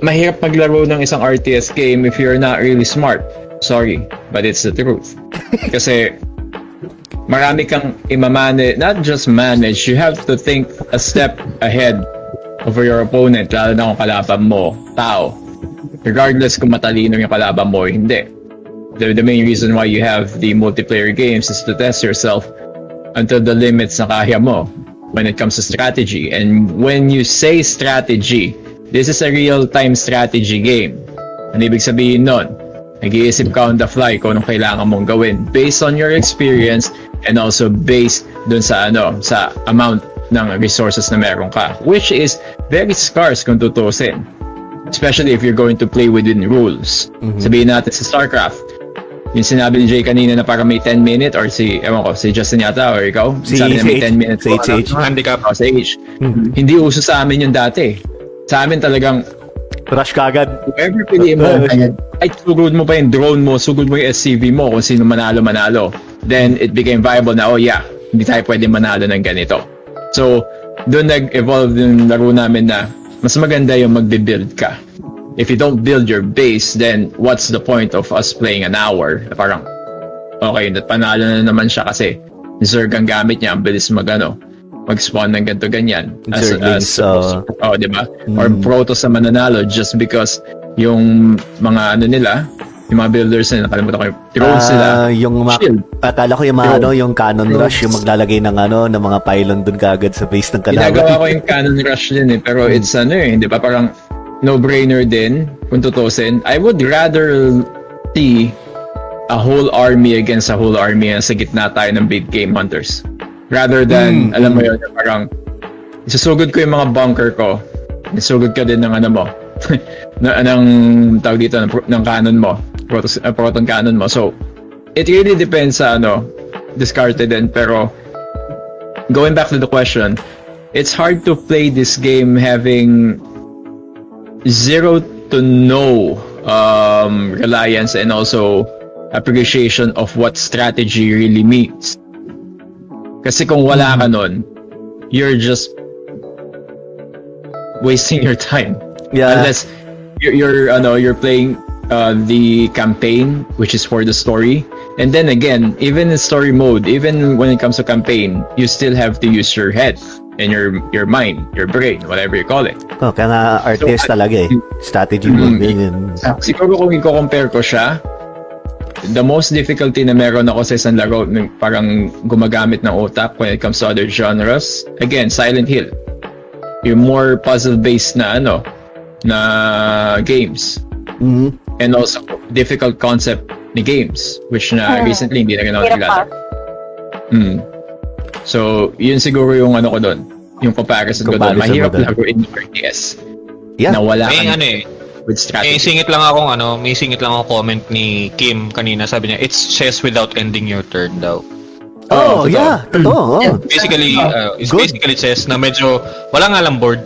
mahirap maglaro ng isang RTS game if you're not really smart. Sorry, but it's the truth. Kasi marami kang imamanage, not just manage, you have to think a step ahead over your opponent, lalo na kung kalaban mo, tao. Regardless kung matalino yung kalaban mo o hindi. The, the main reason why you have the multiplayer games is to test yourself until the limits na kaya mo when it comes to strategy. And when you say strategy, this is a real-time strategy game. Ano ibig sabihin nun? Nag-iisip ka on the fly kung anong kailangan mong gawin based on your experience and also based dun sa ano, sa amount ng resources na meron ka. Which is very scarce kung tutusin. Especially if you're going to play within rules. Sabihin natin sa StarCraft, yung sinabi ni Jay kanina na para may 10 minute or si, ewan ko, si Justin yata or ikaw, Si- sabi na si may H. 10 minutes. Si H, si H. Handicap. Oh, sa age. Hindi uso sa amin yung dati. Sa amin talagang Rush ka agad. whoever pili mo, ay sugod mo pa yung drone mo, sugod mo yung SCV mo kung sino manalo manalo. Then it became viable na, oh yeah, hindi tayo pwede manalo ng ganito. So, doon nag-evolve yung laro namin na mas maganda yung magbe-build ka. If you don't build your base, then what's the point of us playing an hour? Parang, okay, panalo na naman siya kasi Zerg ang gamit niya, ang bilis mag ano, mag-spawn ng ganito ganyan. As, Zerglings, as, uh, oh, di ba? Or Protoss na mananalo just because yung mga ano nila, yung mga builders na nakalimutan ko yung drones nila. Ah, yung ma- Shield. akala ko yung mga ano, yung cannon rush, yung maglalagay ng ano, ng mga pylon dun kagad sa base ng kalaban. Ginagawa ko yung cannon rush din eh. Pero it's ano eh, di ba? Parang no-brainer din kung tutusin. I would rather see a whole army against a whole army sa gitna tayo ng big game hunters. Rather than, alam mo yun, parang isusugod ko yung mga bunker ko. Isusugod ka din ng ano mo. na, ng tawag dito, ng, ng cannon mo. Proton, uh, proton cannon mo. So, it really depends sa ano, discarded din. Pero, going back to the question, it's hard to play this game having zero to no um, reliance and also appreciation of what strategy really means. Kasi kung wala ka nun, you're just wasting your time. Yeah. Unless you're, you're, ano, you're playing uh, the campaign, which is for the story. And then again, even in story mode, even when it comes to campaign, you still have to use your head and your your mind, your brain, whatever you call it. Oh, kaya nga RTS So, talaga eh. Strategy Mm, mode din yun. Siguro kung i-compare ko siya, the most difficulty na meron ako sa isang laro, ng parang gumagamit ng utak when it comes to other genres, again, Silent Hill. Yung more puzzle-based na ano, na games. Mhm. And also, difficult concept ni games, which na Hmm. recently hindi na rin ako pa. Mm. So, yun siguro yung ano ko doon. Yung comparison, ko doon. Comparison Mahirap laruin yung RTS. Yeah. Na wala May kang ano eh, with may strategy. singit lang akong ano, may singit lang akong comment ni Kim kanina. Sabi niya, it's chess without ending your turn daw. Oh, totoo. yeah. Totoo. Oh. Basically, uh, it's Good. basically chess na medyo wala nga lang board.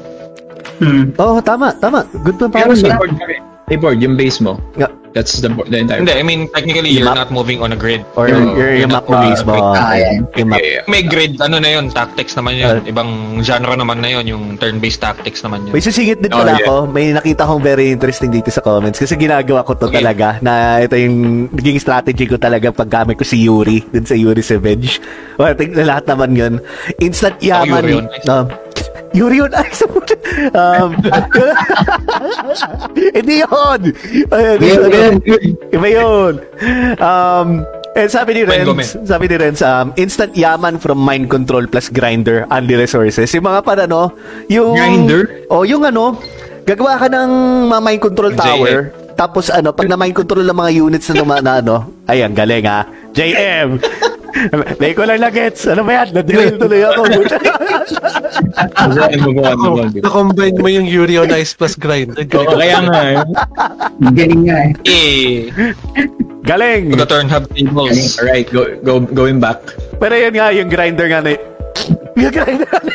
Hmm. Oh, tama, tama. Good pa Pero para may sa... board ka board, yung base mo. Yeah. That's the, board, the entire Hindi, I mean, technically, Yung you're map. not moving on a grid. Or You're- yung, you're yung not map mo moving a grid. Ah, yan. Yung map. Yeah, yeah. May grid, ano na yun, tactics naman yun. Uh, Ibang genre naman na yun, yung turn-based tactics naman yun. May sisingit din Oh, pala yeah. ako. May nakita kong very interesting dito sa comments. Kasi ginagawa ko to Okay. talaga. Na ito yung naging strategy ko talaga paggamit ko si Yuri. Dun sa Yuri Savage. O, tingnan na lahat naman yun. Instant yaman. Yuri yun. Um, Yuri yun. Ay, sa puto. Um, hindi yun. Ayun, Yun, yun. Iba yun. Um, and sabi ni Renz, sabi ni Renz, um, instant yaman from mind control plus grinder, only resources. Yung mga para, no? Yung... Grinder? O, yung ano, gagawa ka ng mga mind control tower. Tapos ano, pag na mind control ng mga units na naman na ano, ayan, galing ha. JM! May ko lang na gets. Ano ba yan? Nadrill tuloy ako. Ano Oh, na-combine mo yung Yuri on Ice plus grind. Oo, kaya nga eh. Galing nga eh. Eh, galing! to the turn hub tables. Alright, go, go, going back. Pero yun nga, yung grinder nga na yung grinder nga na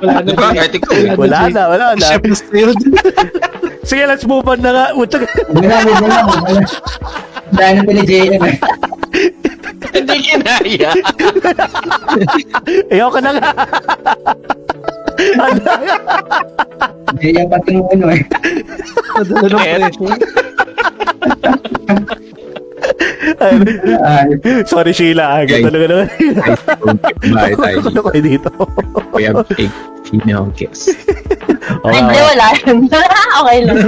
Wala na Diba? Article. Wala na, wala na. Ship is sailed. Sige, let's move on na nga. Utang- Wala, wala, wala. Dahil na pala JM eh. Hindi kinaya. Ayoko na nga. JM pati yung ano eh. Ano Sorry, Sheila. Aga Okay. talaga naman. Bye tayo. Ano kayo dito? We have a female guest. Oh, Ay, hindi, wala okay lang.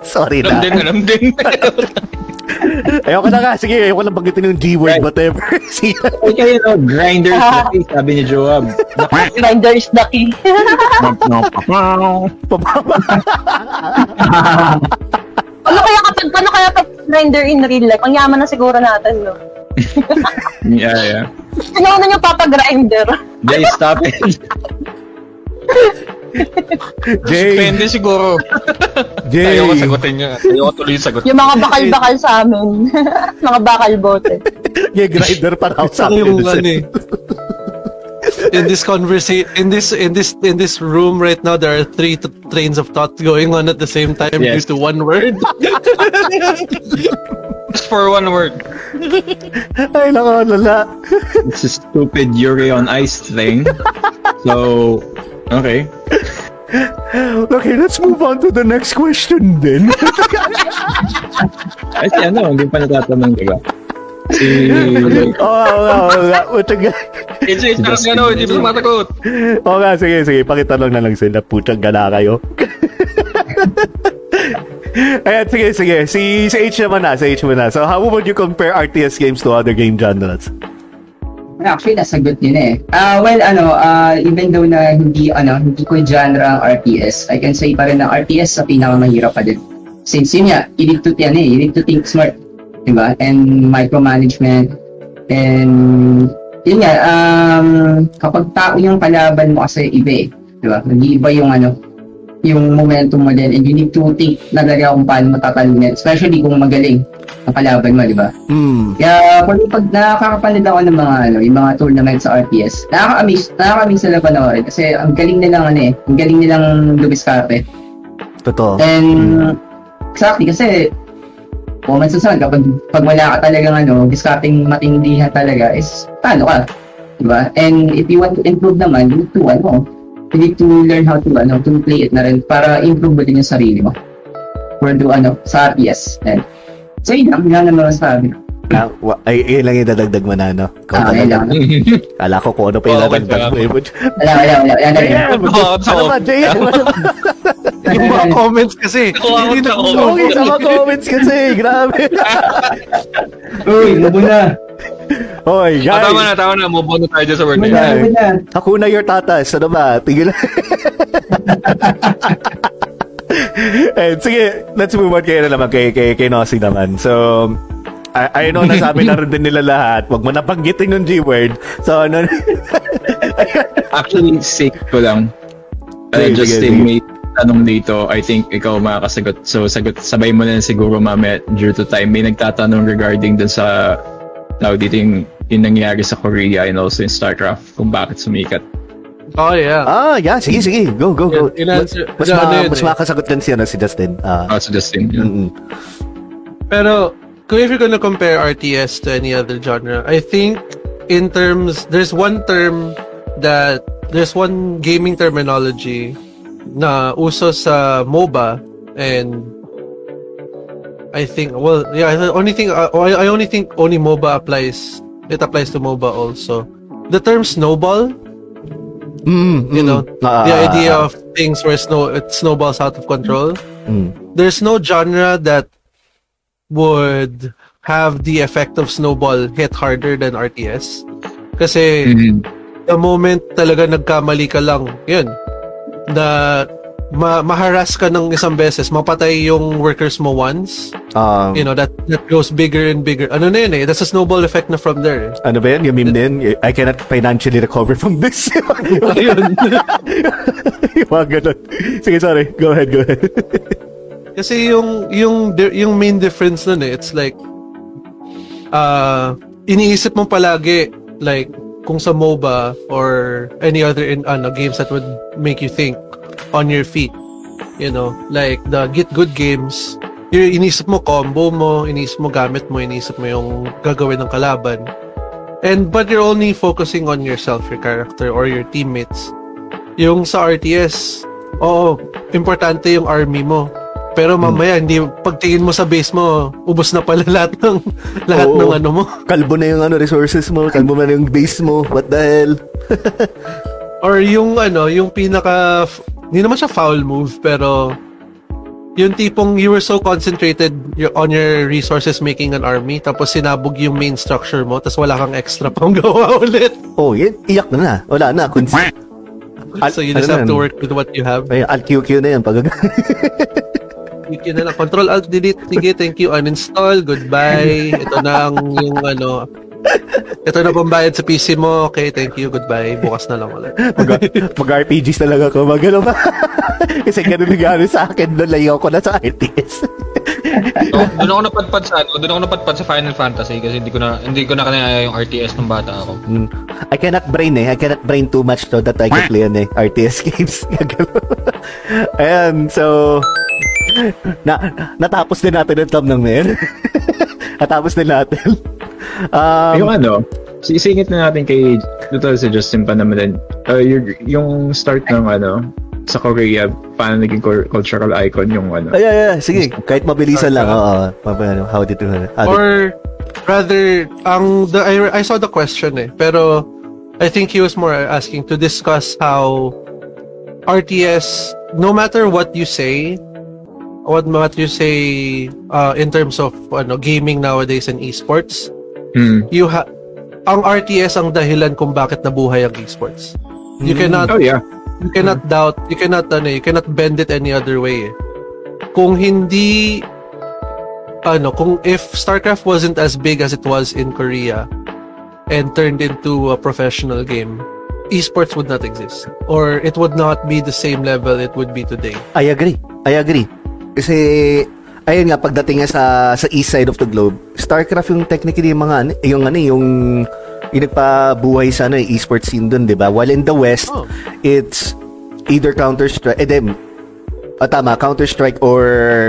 sorry Alam na. din, alam din. Ayoko na nga. Sige, ayoko lang banggitin yung G-word, Right. whatever. Sige. Okay, kayo no, grinders na eh, sabi ni Joab. Grinder is the key. Ano kaya kapag, paano kaya pag grinder in real life? Ang yaman na siguro natin, no? yeah, yeah. Ano na yung papagrinder? They stop it. Jay, Depende siguro. Jay. Ayaw ko sagutin yun. Ayaw ko tuloy sagot. Yung mga bakal-bakal sa amin. mga bakal bote. Yung grinder pa raw sa Saka yung ano eh. In this conversation, in this in this in this room right now, there are three t- trains of thought going on at the same time Yes. due to one word. Just for one word. Ay, nako, lala. It's a stupid Yuri on Ice thing. So, okay. Okay, let's move on to the next question then. Ay, si ano, hindi pa natatanong, di ba? Si... Oo, oo, oo, nga. Putang AJ, sarap nga no, hindi mo sumasagot. Oo nga, sige, sige. Pakitanong na lang sila. Putang gana kayo. Ayan, sige, sige. Si, si H naman na, si H naman na. So, how would you compare RTS games to other game genres? Actually, nasagot yun eh. Ah, well, ano, ah, even though na hindi, ano, hindi ko genre ang RTS, I can say pa rin na RTS sa pinakamahirap pa din. Since yun nga, you need to, yan eh, you need to think smart. Diba? And micromanagement. And, yun nga, um, kapag tao yung kalaban mo kasi iba eh. Diba? Nag-iiba yung ano, yung momentum mo din and you need to think na talaga kung paano matatalunan. Especially kung magaling ang kalaban mo, di ba? Hmm. Kaya kung pag nakakapanood ako ng mga ano, yung mga tournament sa RTS, nakaka-amaze, nakaka-amaze sila panoorin kasi ang galing nilang ano eh, ang galing nilang lumiskarte. Totoo. And exactly kasi kung minsan kapag pag wala ka talagang ano, discarding matindihan talaga is paano ka? Diba? And if you want to improve naman, you need to ano, you need to learn how to ano, to play it na rin para improve mo din yung sarili mo. For do ano, sa RTS. And, so yun lang, yun lang naman sabi. Ah, wa- ay, yun lang yung dadagdag mo na, no? Kung Ah, ano, yun lang. Kala ko kung ano pa yung Oo, dadagdag mo. eh. Wala, wala, wala. Wala, wala. Oo, ano ba, Jay? Yung mga comments kasi, ko hindi na comment. Okay, sa mga comments kasi, grabe. Uy, labo na. Hoy, Ah, tama guys. na, tama na. Move on na tayo sa Labo na yan. Hakuna your tatas. Ano ba? Tigil. And sige, let's move on kayo na naman kay, kay, kay Nosy naman. So, I, I know nasabi na rin din nila lahat. Huwag mo napanggitin yung G-word. So, ano? Actually, sake ko lang. Sige, just sige, in sige. may tanong dito, I think ikaw makakasagot. So, sagot, sabay mo na siguro mamaya due to time. May nagtatanong regarding dun sa tawag dito yung, yung nangyari sa Korea and also in StarCraft kung bakit sumikat. Oh, yeah. ah, yeah. Sige, sige. Go, go, go. In- in-answer- mas, ano ma- yun mas eh. makakasagot din siya na si Justin. Ah, Ah, so Justin. yun. mm-mm. Pero, kung if you're gonna compare RTS to any other genre, I think in terms, there's one term that, there's one gaming terminology na uso sa MOBA and I think, well, yeah, the only thing, uh, I, I only think only MOBA applies, it applies to MOBA also. The term snowball, Mm, you mm. know, Ah, the ah, idea ah, of things where snow, it snowballs out of control. mm. there's no genre that would have the effect of snowball hit harder than RTS. Kasi Mhm. the moment talaga nagkamali ka lang, yun, na ma maharas ka ng isang beses, mapatay yung workers mo once, Um, you know, that that goes bigger and bigger. Ano na yun eh, that's a snowball effect na from there. eh. ano ba yan? Yung meme din? I cannot financially recover from this. Ayun. yung mga ganun. Sige, sorry. Go ahead, go ahead. Kasi yung yung yung main difference nun eh, it's like uh iniisip mo palagi like kung sa MOBA or any other in ano games that would make you think on your feet. You know, like the Get Good games, yung inisip mo combo mo, inisip mo gamit mo, inisip mo yung gagawin ng kalaban. And but you're only focusing on yourself, your character or your teammates. Yung sa RTS, oo, importante yung army mo. Pero mamaya hindi pagtingin mo sa base mo, ubos na pala lahat ng lahat Oo. ng ano mo. Kalbo na yung ano, resources mo. Kalbo na yung base mo. What the hell? Or yung ano, yung pinaka hindi naman siya foul move pero yung tipong you were so concentrated on your resources making an army tapos sinabog yung main structure mo tapos wala kang extra pang gawa ulit. Oh, yan. Iyak na na. Wala na. Al- So you just ano have to work with what you have. Ay, alt QQ na yan. Pag... You can na lang. Control Alt Delete. Sige, thank you. Uninstall. Goodbye. Ito na ang yung ano. Ito na pambayad sa PC mo. Okay, thank you. Goodbye. Bukas na lang ulit. mag, mag-RPGs talaga ako. Mag ano ba? Kasi ganun nangyari sa akin. Nalayaw ko na sa RTS. So, doon ako napadpad sa ano, doon ako napadpad sa Final Fantasy kasi hindi ko na hindi ko na kanaya yung RTS nung bata ako. Mm. I cannot brain eh. I cannot brain too much so that I can play ano eh, RTS games. Ayan, so na natapos din natin yung thumbnail na yun. Natapos din natin. um, yung ano, isingit na natin kay dito si Justin pa naman din. Uh, yung, yung start ng ano, sa Korea, paano naging cultural icon yung ano. Ay, ay, ay. Sige, kahit mabilisan lang. Oo. Uh, how did you... How did... Or rather, ang the I, I saw the question eh. Pero I think he was more asking to discuss how RTS, no matter what you say, what what you say uh, in terms of ano gaming nowadays and esports, hmm. you ha ang RTS ang dahilan kung bakit nabuhay ang esports. You hmm. cannot Oh yeah. You cannot doubt, you cannot ano, you cannot bend it any other way. Eh. Kung hindi ano, kung if StarCraft wasn't as big as it was in Korea and turned into a professional game, esports would not exist or it would not be the same level it would be today. I agree. I agree. Kasi ayun nga pagdating nga sa sa east side of the globe, StarCraft yung technically yung mga yung ano yung yung nagpabuhay sa ano, esports scene doon, 'di ba? While in the west, oh. it's either Counter Strike, eh, dem, ah, tama, Counter Strike or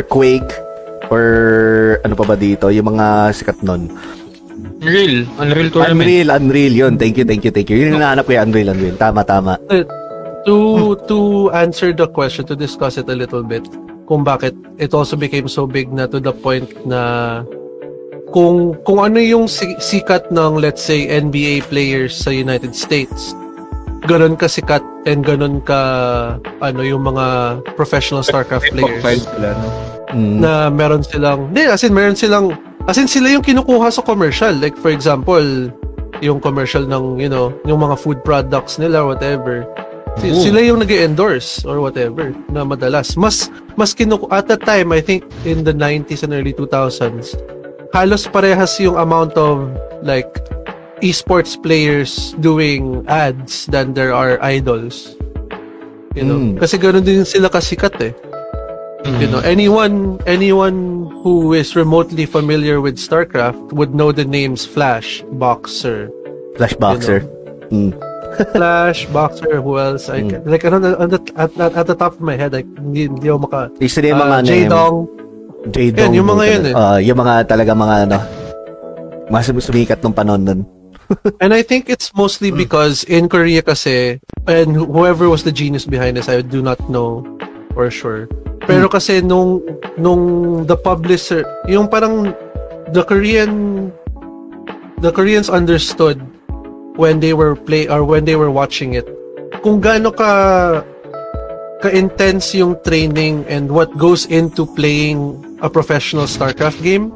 Quake or ano pa ba dito, yung mga sikat nun. Unreal, Unreal Tournament. Unreal, Unreal, yun. Thank you, thank you, thank you. Yun yung nahanap ko yung Unreal, Unreal. Tama, tama. Uh, to to answer the question, to discuss it a little bit, kung bakit it also became so big na to the point na kung kung ano yung sikat ng let's say NBA players sa United States ganun ka sikat and ganun ka ano yung mga professional StarCraft players sila, no? mm. na meron silang hindi as in meron silang as in sila yung kinukuha sa commercial like for example yung commercial ng you know yung mga food products nila whatever Ooh. sila yung nag endorse or whatever na madalas mas mas kinuku at that time I think in the 90s and early 2000s halos parehas yung amount of like esports players doing ads than there are idols. You know, mm. kasi ganoon din sila kasikat eh. Mm. You know, anyone anyone who is remotely familiar with StarCraft would know the names Flash, Boxer, Flash Boxer. You know? Mm. Flash, Boxer, who else? I, mm. Like, ano, on the, at, at, at the top of my head, like, hindi, hindi ako maka... Isa din mga uh, J-Dong, J-Dong. Yan, yung mga yun eh. Uh, yung mga talaga mga ano, mas sumikat nung panon nun. and I think it's mostly because in Korea kasi, and whoever was the genius behind this, I do not know for sure. Pero hmm. kasi nung, nung the publisher, yung parang the Korean, the Koreans understood when they were play or when they were watching it kung gaano ka ka-intense yung training and what goes into playing a professional StarCraft game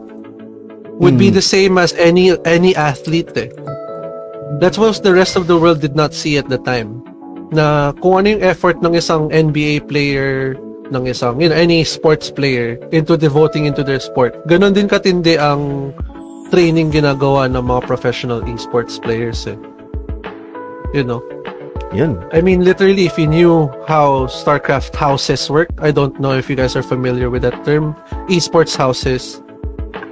would mm. be hmm. the same as any any athlete eh. That's what the rest of the world did not see at the time. Na kung ano yung effort ng isang NBA player, ng isang, you know, any sports player into devoting into their sport. Ganon din katindi ang training ginagawa ng mga professional esports players eh. You know? Yun. I mean, literally, if you knew how StarCraft houses work, I don't know if you guys are familiar with that term, esports houses,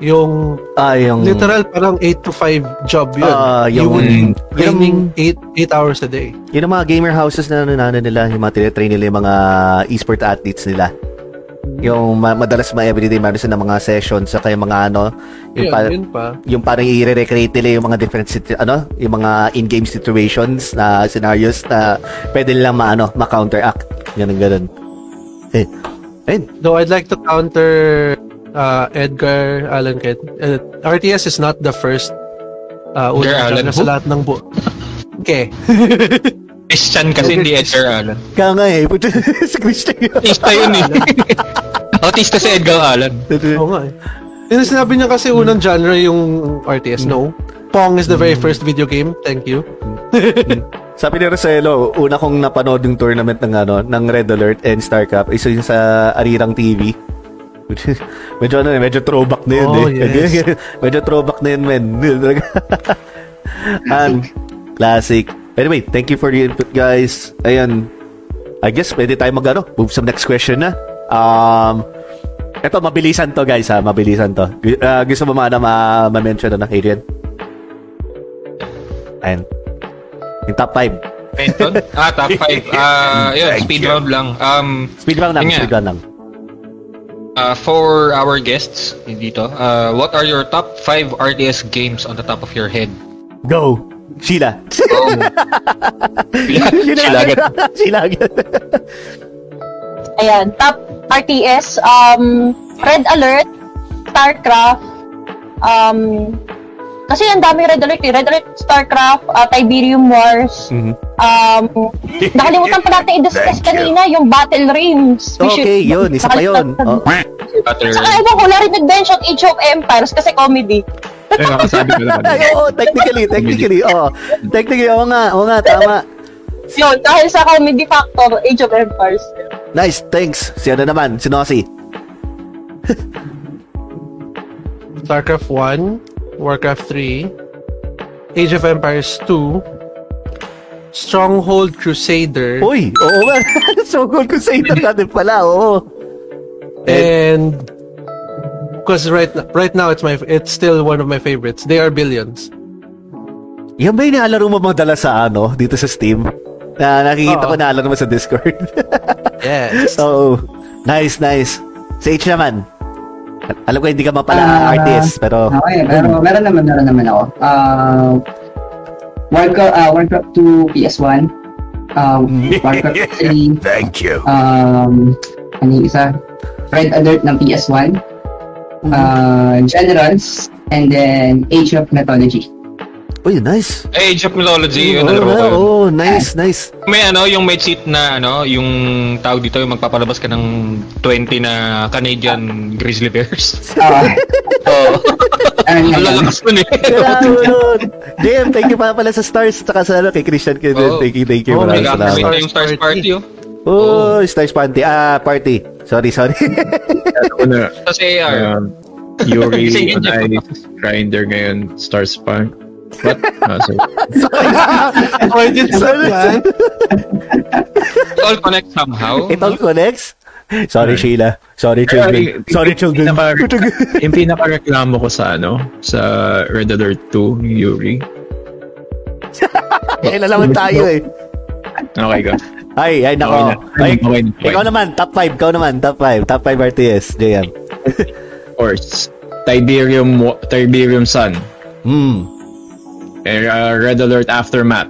yung, ah, yung literal parang 8 to 5 job yun. Uh, yung, you would training 8 8 hours a day. Yun ang mga gamer houses na nanana nila, yung mga tinitrain nila yung mga esport athletes nila. Yung ma- madalas ma everyday sila ng mga sessions sa kaya mga ano, yung, yeah, pa- yun pa. yung parang i-recreate nila yung mga different situ- ano, yung mga in-game situations na scenarios na pwede nilang ma-ano, ma-counteract. Ganun ganun. Eh. Ayun. Though I'd like to counter uh, Edgar Allan Kent. Uh, RTS is not the first uh, Edgar Allan sa lahat ng bu. Okay. Christian kasi hindi Edgar Allan. Kaya nga eh. si Christian. Artista yun eh. Artista si Edgar Allan. Oo nga eh. Yung sinabi niya kasi unang genre yung RTS. No. Pong is the very mm. first video game. Thank you. Sabi ni Roselo, una kong napanood yung tournament ng ano, ng Red Alert and StarCraft, isa yung sa Arirang TV. medyo ano, medyo throwback na yun oh, eh. Yes. medyo throwback na yun, men. And, classic. Anyway, thank you for the input, guys. Ayan. I guess pwede tayo mag ano, move sa next question na. Um, eto, mabilisan to, guys, ha? Mabilisan to. Uh, gusto mo mga na ma-mention na, Adrian? Ayan. Yung top 5. Benton? ah, top 5. Ah, uh, yun, speed round lang. Um, speed round lang, speed round lang. Uh, for our guests dito, uh, what are your top 5 RTS games on the top of your head? Go! Sheila. Oh. Sheila agad. Sheila agad. Ayan, top RTS, um, Red Alert, StarCraft, um, kasi ang dami Red Alert eh. Red Alert, StarCraft, uh, Tiberium Wars, Mhm. um, nakalimutan pa natin i-discuss kanina, yung Battle Realms. We should- Okay, yun. Isa pa yun. Oh. Battle Saka iba ko, narinig mention Age of Empires kasi comedy. Ay, nakasabi ko naman. Ay, oo, technically, technically, oo. Technically, oo nga, oo nga, tama. Yun, dahil sa comedy factor, Age of Empires. Nice, thanks. Si ano naman, si Nosy. StarCraft 1, Warcraft 3, Age of Empires 2, Stronghold Crusader, Uy, oo nga. sa ito natin pala, oo. and because right right now it's my it's still one of my favorites. They are billions. Yan ba yung naalaro mo madalas sa ano, dito sa Steam? Na nakikita Oo. ko naalaro mo sa Discord. Yes. Oo. Nice, nice. Sa H naman. Alam ko hindi ka mapala Ah, artist, pero... Okay, pero meron naman, meron naman ako. Uh, Warcraft, uh, Warcraft 2 PS1, um, Warcraft 3, Thank you. um, ano yung isa? Red Alert ng PS1, uh, Generals, and then Age of Mythology. Uy, nice. Age of Mythology, Oo, yun, nalaro ko oh, nice, nice. May ano, yung may cheat na ano, yung tawag dito, yung magpapalabas ka ng 20 na Canadian Grizzly Bears. Uh, Oo. ano Ang yun? lalakas nun eh. JM, thank you pa pala sa stars, saka sa ano, kay Christian. Oo. Thank you, thank you. Oh, Maraming salamat. na yung Stars Party, oh. Oh, Stars Party. Ah, party. Sorry, sorry. Ako na, Sa AR. um, Yuri Grinder ngayon, Star Spark. What? Ah, sorry. Oh, I did yan. It all connects somehow. It all connects. Sorry, Sheila. Sorry, children. Sorry, children. Pinaka, yung pinaka-reklamo ko sa ano, sa Red Alert 2, Yuri. Kailan naman tayo eh. Okay ka. Ay, ay, nako. Okay na. Ay, Okay na. ikaw naman, top 5. Ikaw naman, top 5. Top 5 RTS, JM. Of course. Tiberium, Tiberium Sun. Hmm. Eh, uh, Red Alert Aftermath.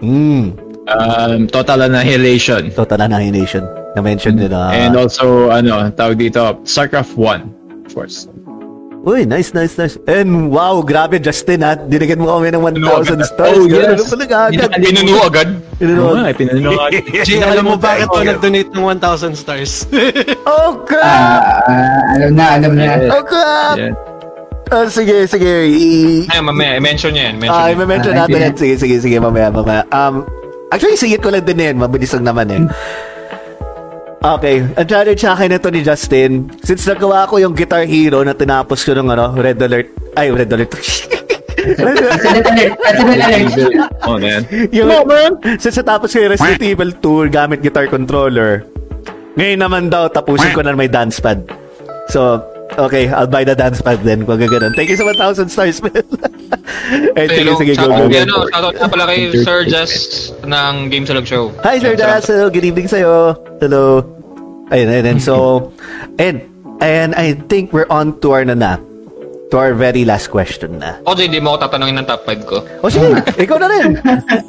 Hmm. Um, Total Annihilation. Total Annihilation. Na-mention din na. And also, ano, tawag dito, StarCraft 1. Of course. Uy, nice, nice, nice. And wow, grabe, Justin, ha? Dinagyan mo kami ng 1,000 stars. Oh, yes. pala agad. Pinuno agad. Nga, eh, pinanong agad. Jay, alam mo bakit ako nag-donate ng 1,000 stars? Oh, crap! Ah, alam na, alam na. Oh, crap! Yeah. Ah, sige, sige. I- Ay, mamaya, i-mention niya yan. Mention Ah, niya. i-mention Ah, natin sige. yan. Sige, sige, sige, mamaya, mamaya. Um, actually, sige ko lang din yan. Mabilis lang naman eh. Okay, ang challenge sa akin ito ni Justin, since nagawa ko yung Guitar Hero na tinapos ko ng ano, Red Alert, ay, Red Alert. President alert, President alert. Oh, man. yung, since natapos ko yung Resident Evil 2 gamit guitar controller, ngayon naman daw, tapusin ko na may dance pad. So, okay, I'll buy the dance pad then kung gano'n. Thank you sa 1,000 stars, man. eh, sige, Hello, sige, go, shoutout go, ano, shoutout nga pala kay Sir Just ng Game Salog Show. Hi, Sir Salamat. Dazzle. Good evening sa'yo. Hello. Ayun, ayun, ayun. So, and, and I think we're on to our na na. To our very last question na. O, Jay, di mo ako tatanungin ng top 5 ko. O sige, ikaw na rin.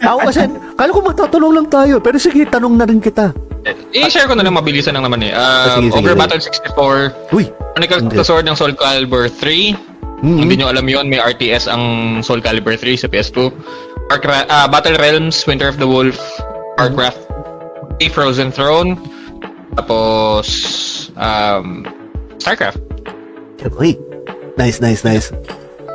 Ako kasi, kala ko magtatanong lang tayo. Pero sige, tanong na rin kita. Eh, i-share ko na lang mabilisan lang naman eh. Um, sige, sige, Over sige. Battle 64, Uy. Chronicles of the Sword ng Soul Calibur 3. Mhm. Hindi nyo alam yon may RTS ang Soul Calibur 3 sa PS2. Warcraft, ah, Battle Realms, Winter of the Wolf, Warcraft, A Frozen Throne, tapos um, StarCraft. Uy. Nice, nice, nice.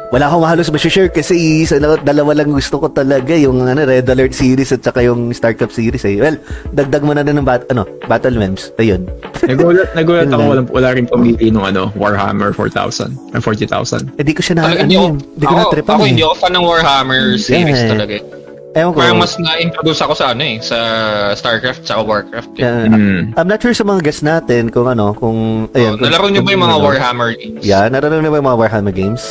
Wala akong halos ma-share kasi sa la- dalawa lang gusto ko talaga yung ano, Red Alert series at saka yung StarCraft series eh. Well, dagdag mo na din ng bat, ano, Battle Memes. Ayun. Nagulat, nagulat ako, wala, wala rin pumili nung ano, Warhammer 4,000. Or 40,000. Eh, di ko siya na, Talaga, ano, hindi ako, ko ako, na-tripan ako eh. hindi ako fan ng Warhammer series Yeah. talaga eh. Ewan ko. Parang mas na-introduce ako sa ano eh, sa StarCraft sa Warcraft. Eh. Yeah. Hmm. I'm not sure sa mga guests natin kung ano, kung... Oh, kung- nalaro niyo ba yung mga ano. Warhammer games? Yeah, nalaro niyo ba yung mga Warhammer games?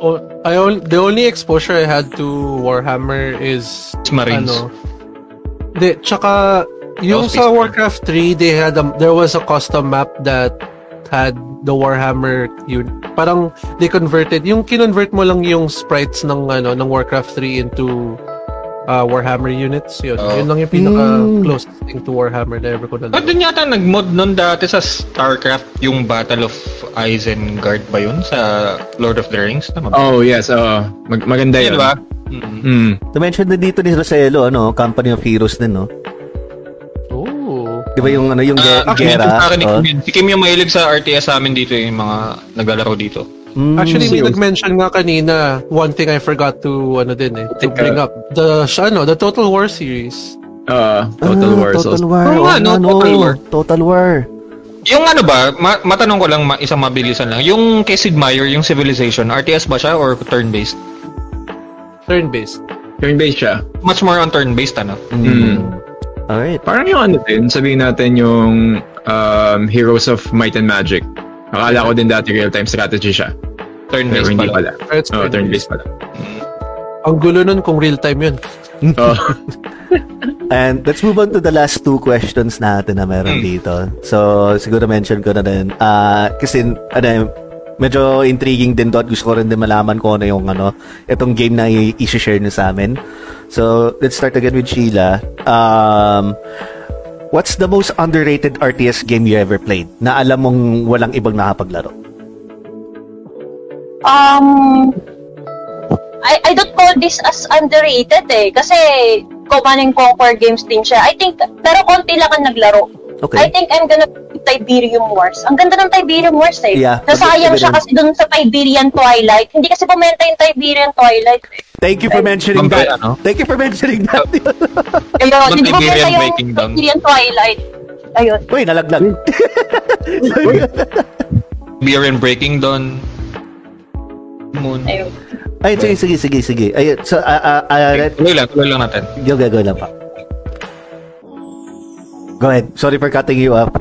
Oh, I only, the only exposure I had to Warhammer is Marines. ano. De, tsaka yung sa Space Warcraft 3, they had a, there was a custom map that had the Warhammer yun. Parang they converted, yung kinonvert mo lang yung sprites ng ano ng Warcraft 3 into uh, Warhammer units. Yun. Oh. Yun lang yung pinaka closest thing to Warhammer na ever ko na At dun yata nag-mod nun dati sa StarCraft yung Battle of Isengard ba yun sa Lord of the Rings? Tama ba? Oh, yes. Uh, mag- maganda Yun yun. ba? Mm. Na-mention na dito ni Roselo, ano, Company of Heroes din, no? Oh. Di ba yung, ano, yung ge- Ah, actually, Gera? sa akin ni oh. Si Kim yung mahilig sa RTS sa amin dito yung mga naglalaro dito. Mm, Actually, may nag-mention nga kanina, one thing I forgot to, ano din eh, to bring up. The, ano, the Total War series. Uh, Total ah, War. Total War. Oo nga, Oo no, nga, Total War. Total War. Yung ano ba, ma- matanong ko lang, ma- isang mabilisan lang. Yung kay Sid Meier, yung Civilization, RTS ba siya or turn-based? Turn-based. turn-based siya. Much more on turn-based, ano? Mm. Alright. Parang yung ano din, sabihin natin yung um, Heroes of Might and Magic. Akala ko din dati real-time strategy siya. Pero Turn-based hindi pala. pala. It's Oh, turn-based. turn-based pala. Ang gulo nun kung real-time yun. Oh. And let's move on to the last two questions natin na meron Hmm. dito. So, siguro mention ko na din. Ah, kasi, ano, medyo intriguing din doon. Gusto ko rin din malaman kung ano yung, ano, itong game na i-share nyo sa amin. So, let's start again with Sheila. Um, what's the most underrated RTS game you ever played? Na alam mong walang ibang nakapaglaro? Um, I, I don't call this as underrated eh. Kasi Command and Conquer games din siya. I think, pero konti lang ang naglaro. Okay. I think I'm gonna pick Tiberium Wars. Ang ganda ng Tiberium Wars eh. Yeah. Nasayang siya kasi dun sa Tiberian Twilight. Hindi kasi bumenta yung Tiberian Twilight. Thank you for mentioning Ma'am, that. ano? Thank you for mentioning that. Ayun, hindi Tiberian yung Breaking Dawn. Tiberian Twilight. Ayun. Uy, nalaglag. And Breaking Dawn. Moon. Ayun. Ay, sige, sige, sige, sige. Ay, so, ah, ah, ah, Tuloy lang, tuloy lang natin. Go, go, go lang pa. Go ahead. Sorry for cutting you up.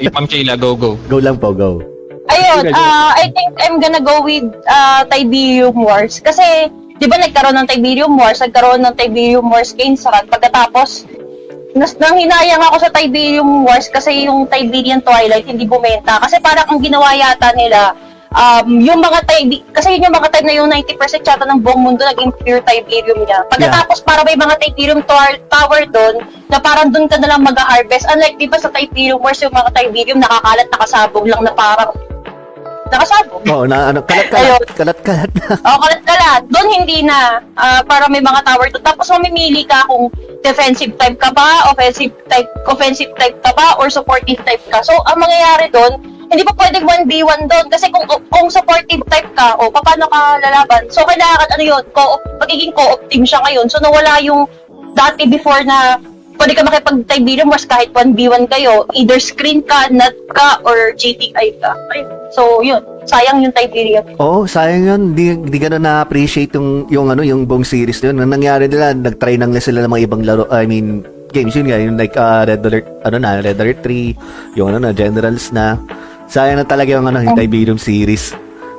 Yung Ma'am Sheila, go, go. go lang po, go. Ayun, uh, I think I'm gonna go with uh, Tiberium Wars. Kasi, di ba nagkaroon ng Tiberium Wars, nagkaroon ng Tiberium Wars Gainsrat. Pagkatapos, nas nang hinayang ako sa Tiberium Wars kasi yung Tiberian Twilight hindi bumenta. Kasi parang ang ginawa yata nila, um, yung mga Tibi- kasi yun yung mga time na yung 90% yata ng buong mundo naging pure Tiberium niya. Pagkatapos para may mga Tiberium tower, tower doon na parang doon ka na lang mag-harvest. Unlike di ba sa Tiberium Wars yung mga Tiberium nakakalat nakasabog lang na parang nakasabog. Oo, na, ano, kalat-kalat, kalat-kalat na. O, kalat-kalat. Doon hindi na. Ah, para may mga tower doon. Tapos mamimili ka kung defensive type ka ba, offensive type, offensive type ka ba, or supportive type ka. So, ang mangyayari doon, hindi pa pwedeng 1v1 doon. Kasi kung kung supportive type ka, o paano ka lalaban? So, kailangan, ano yun, co magiging co-op team siya ngayon. So, nawala yung dati before na pwede ka makipag-Tiberium Wars kahit 1v1 kayo. Either screen ka, nut ka, or GTI ka. Ayun. So, yun. Sayang yung Tiberium. Oo, oh, sayang yun. Di, di ka na na-appreciate yung, yung, ano, yung buong series yun. Ang nangyari nila, nag-try lang na sila ng mga ibang laro. I mean, games yun nga. Yung like uh, Red Alert, ano na, Red Alert 3, yung ano na, Generals na. Sayang na talaga yung, ano, yung Tiberium series.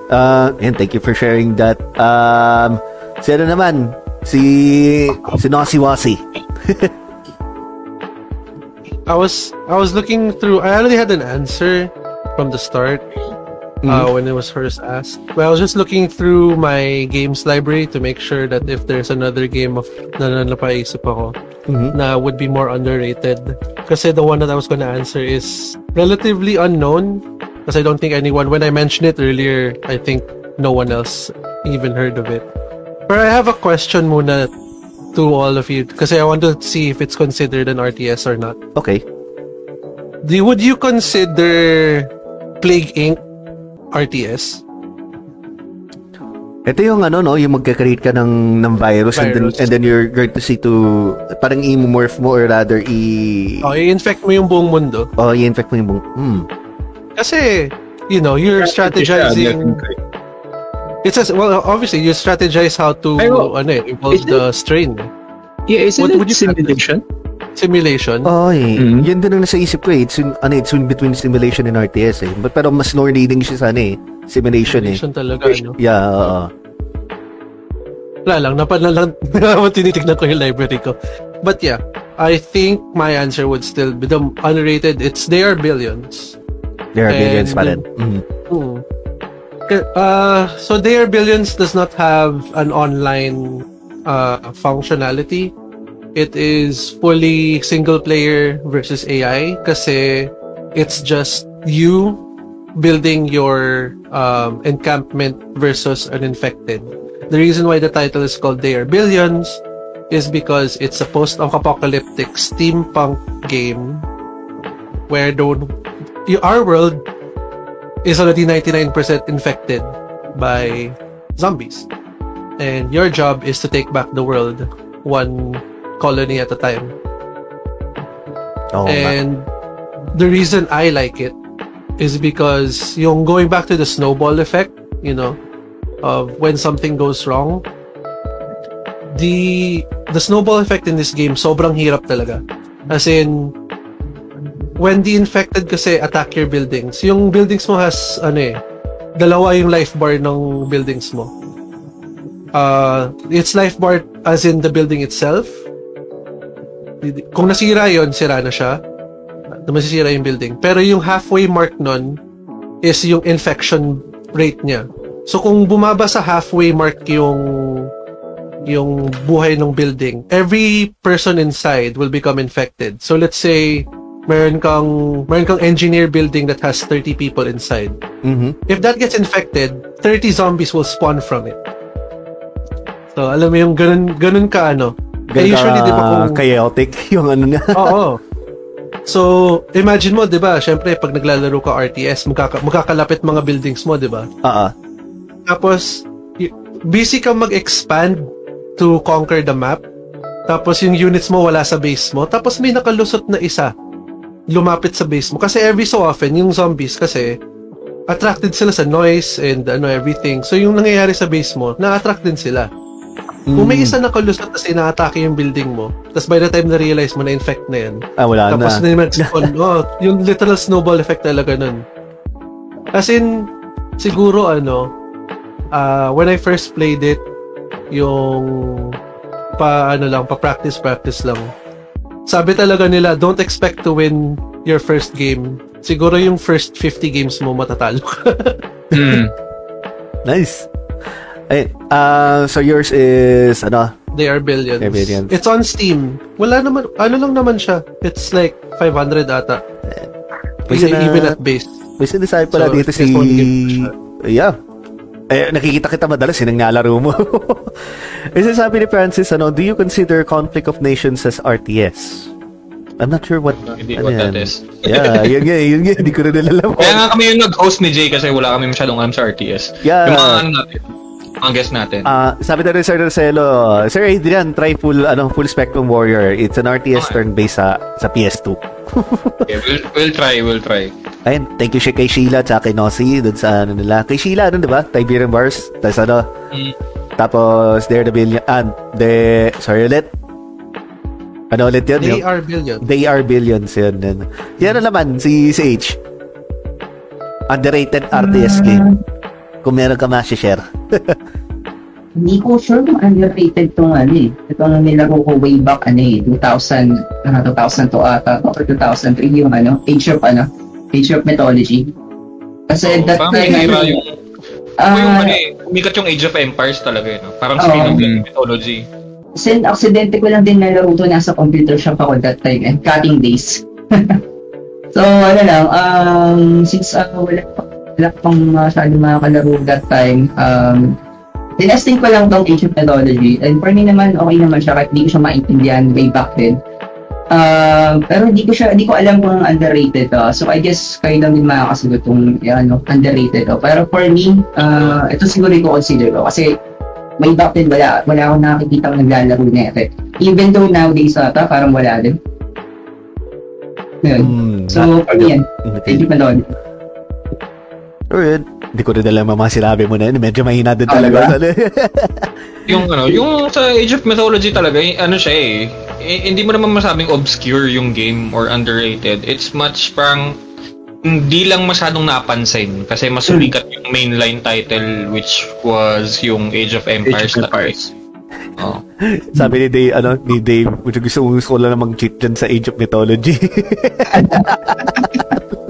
Uh, and thank you for sharing that. Um, si ano naman, si, si Nosiwasi. I was I was looking through. I already had an answer from the start uh, when it was first asked. But I was just looking through my games library to make sure that if there's another game of na na napaisip ako Mhm. na would be more underrated. Because the one that I was gonna answer is relatively unknown. Because I don't think anyone, when I mentioned it earlier, I think no one else even heard of it. But I have a question muna to all of you because I want to see if it's considered an RTS or not. Okay. Do, would you consider Plague Inc. RTS? Ito yung ano no, yung magka-create ka ng ng virus, and then Virus. and then you're going to see to parang i-morph mo or rather i Oh, i-infect mo yung buong mundo. oh, i-infect mo yung buong hmm. Kasi, you know, you're strategizing. It's a, well, obviously, you strategize how to Pero, ano, eh, evolve is the strain. Yeah, isn't What it would you simulation? Simulation. Oy, Mhm. yun din ang nasa isip ko eh. It's, in, ano, it's in between simulation and RTS eh. But, pero mas lore reading siya sa ano eh. Simulation, Simulation talaga, ano. eh. Yeah, oo. Wala lang, napala lang, tinitignan ko yung library ko. But yeah, I think my answer would still be the underrated. It's they are billions. There are And billions pa rin. Mhm. Hmm. Uh, so They Are Billions does not have an online uh, functionality. It is fully single player versus AI kasi it's just you building your um, encampment versus an infected. The reason why the title is called They Are Billions is because it's a post-apocalyptic steampunk game where the, our world is already 99% infected by zombies. And your job is to take back the world one colony at a time. Nga. And the reason I like it is because yung going back to the snowball effect, you know, of when something goes wrong, the the snowball effect in this game sobrang hirap talaga. As in when the infected kasi attack your buildings, yung buildings mo has ano eh, dalawa yung life bar ng buildings mo. Uh, it's life bar as in the building itself. Kung nasira yon sira na siya. Masisira yung building. Pero yung halfway mark nun is yung infection rate niya. So kung bumaba sa halfway mark yung yung buhay ng building, every person inside will become infected. So let's say meron kang meron kang engineer building that has 30 people inside. Mhm. If that gets infected, 30 zombies will spawn from it. So, alam mo yung ganun, ganun ka ano. Eh, Ganun usually, ka di ba kung... chaotic yung ano niya. Oo. So, imagine mo, di ba, syempre, pag naglalaro ka RTS, magkaka- magkakalapit mga buildings mo, di ba? Oo. Tapos, busy kang mag-expand to conquer the map. Tapos, yung units mo wala sa base mo. Tapos, may nakalusot na isa lumapit sa base mo. Kasi every so often, yung zombies kasi, attracted sila sa noise and ano everything. So, yung nangyayari sa base mo, na-attract din sila. Kung may isa nakalusot kasi na-atake yung building mo, tapos by the time na-realize mo na-infect na yan, Ah, wala tapos na. na mag-spawn, oh, yung literal snowball effect talaga nun. As in, siguro ano, uh, when I first played it, yung pa ano lang, pa practice practice lang. Sabi talaga nila, don't expect to win your first game. Siguro yung first 50 games mo matatalo ka. Hmm. Nice. Ay, uh, so yours is, ano? They are billions. They are billions. It's on Steam. Wala naman, ano lang naman siya. It's like 500 ata. May Even, sina- even at base. May sinasabi pala So, dito si... Yeah. Eh, nakikita kita madalas, yun ang nalaro mo. eh, sinasabi ni Francis, ano, do you consider Conflict of Nations as RTS? I'm not sure what... Hindi ano what that is. yeah, yun nga, yun nga, hindi ko rin alam. Kaya nga kami yung nag-host ni Jay kasi wala kami masyadong alam sa RTS. Yeah. Yung mga ano natin, mga guest natin. Ah, sabi na rin Sir Marcelo, Sir Adrian, try full ano full spectrum warrior. It's an RTS Okay. turn-based sa sa PS2. okay, we'll, we'll try, we'll try. Ayun, thank you siya kay Sheila at kay Nosy dun sa ano nila. Kay Sheila, ano, di ba? Tiberian Bars. Tapos ano, Mm. tapos They're the Billion, ah, the, sorry ulit. Ano ulit yun? They Yung- are billions. They are billions yun. yun. Yan na naman, si, si H. Underrated RTS game. Kung meron ka ma-share. Hindi ko sure kung underrated tong ano eh. Itong nilaro ko way back ano eh, 2000, ano, 2000 to ata, or 2003 yung ano, Age of ano, Age of Mythology. Kasi that Parang time, may yung, ah, yung ano eh, umikat yung Age of Empires talaga yun. No? Parang Oo. spin-off ng mythology. Sin aksidente ko lang din nalaro to nasa computer shop ako that time and cutting days. so ano lang, um, since uh, wala pa wala pang masyado mga kalaro that time, um, tinesting ko lang tong of Mythology and for me naman okay naman siya kahit hindi ko siya maintindihan way back then. Uh, pero hindi ko siya, hindi ko alam kung underrated to. So I guess kayo lang din makakasagot kung yeah, ano, underrated to. Pero for me, uh, ito siguro yung consider ko kasi way back then wala, wala akong nakikita naglalaro na ito. Even though nowadays ata, parang wala din. Yun. Hmm, So, yan. Hindi pa doon. Alright. Hindi ko rin alam mga sinabi mo na yun. Medyo mahina din Ah, talaga. Yung ano, yung sa Age of Mythology talaga, ano siya eh, eh, hindi mo naman masabing obscure yung game or underrated. It's much parang hindi lang masyadong napansin kasi mas Hmm. sumikat yung mainline title which was yung Age of Empires. Age of talaga. Oh. Sabi ni Dave, ano, ni Dave, gusto, gusto ko lang namang cheat dyan sa Age of Mythology.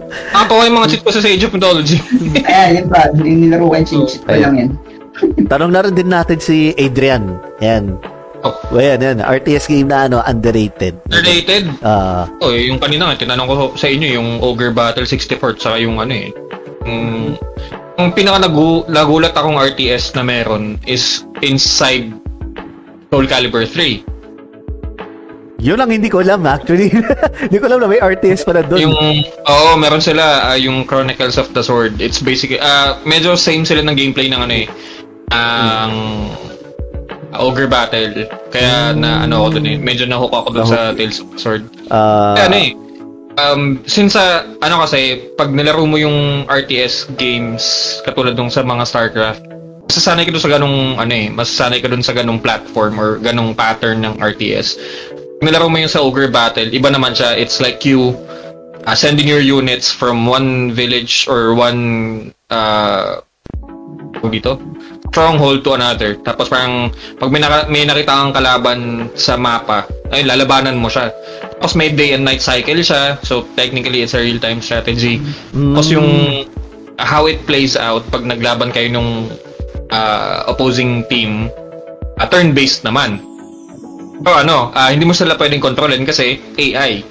Nakuha yung mga cheat ko sa Age of Mythology. Ayan, yun pa. Yung nilaro ko yung cheat ko lang yan. Tanong na rin din natin si Adrian. Yan. Oh. Well, yan, yan. RTS game na ano, underrated. Related. Ah, Oh, eh, yung kanina nga, tinanong ko sa inyo yung Ogre Battle 64 tsaka yung ano eh. Yung, yung pinaka nagu, nagulat akong RTS na meron is inside Soul Calibur 3. Yun lang hindi ko alam actually. hindi ko alam na may RTS pala doon. Yung, oo, meron sila, ah, yung Chronicles of the Sword. It's basically, ah medyo same sila ng gameplay ng ano eh. Ang Ogre Battle. Kaya na ano ako dun eh. Medyo nahook ako dun sa Tales of the Sword. Kaya ano eh. Um, since sa, ano kasi, pag nilaro mo yung RTS games, katulad nung sa mga StarCraft, masasanay ka dun sa ganong, ano eh, masasanay ka dun sa ganong platform or ganong pattern ng RTS. Nilaro mo yung sa Ogre Battle, iba naman siya. It's like you uh, sending your units from one village or one, uh, dito? stronghold to another. Tapos parang pag may, naka, may nakita kang kalaban sa mapa, ay lalabanan mo siya. Tapos may day and night cycle siya. So technically it's a real-time strategy. Tapos yung how it plays out pag naglaban kayo nung uh, opposing team, uh, turn-based naman. So ano, ah, hindi mo sila pwedeng kontrolin kasi AI.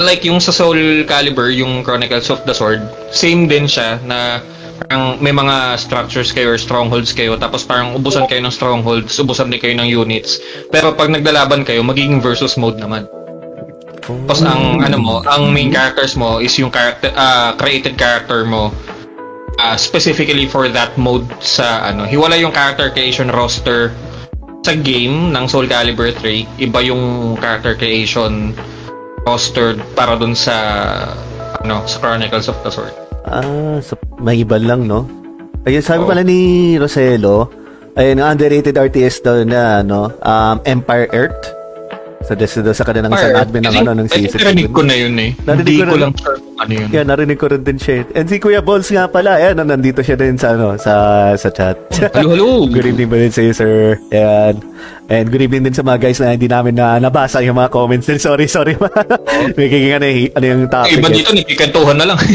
Like yung sa Soul Calibur, yung Chronicles of the Sword, same din siya na parang may mga structures kayo or strongholds kayo tapos parang ubusan kayo ng strongholds, ubusan din kayo ng units. Pero pag naglalaban kayo, magiging versus mode naman. Tapos ang ano mo, ang main characters mo is yung character ah, created character mo ah, specifically for that mode sa ano. Hiwala yung character creation roster sa game ng Soul Calibur 3, iba yung character creation roster para dun sa ano, sa Chronicles of the Sword. ah, so, may iba lang, no? Ayun, sabi pala ni Roselo, ayun, underrated RTS daw na, ano, um, Empire Earth. So, this is sa kanilang isang admin ng, ano, ng season. narinig ko na yun eh. Narinig Hindi ko lang sure ano yun. Yeah, narinig ko rin din siya. And si Kuya Balls nga pala, ayan, nandito siya din sa, ano, sa, sa chat. Hello, hello. good evening ba din sa iyo, sir? Ayan. And good evening din sa mga guys na hindi namin na nabasa yung mga comments din. Sorry, sorry. May kiking ano, eh, ano yung topic. Iba eh. dito, nagkikantuhan na lang.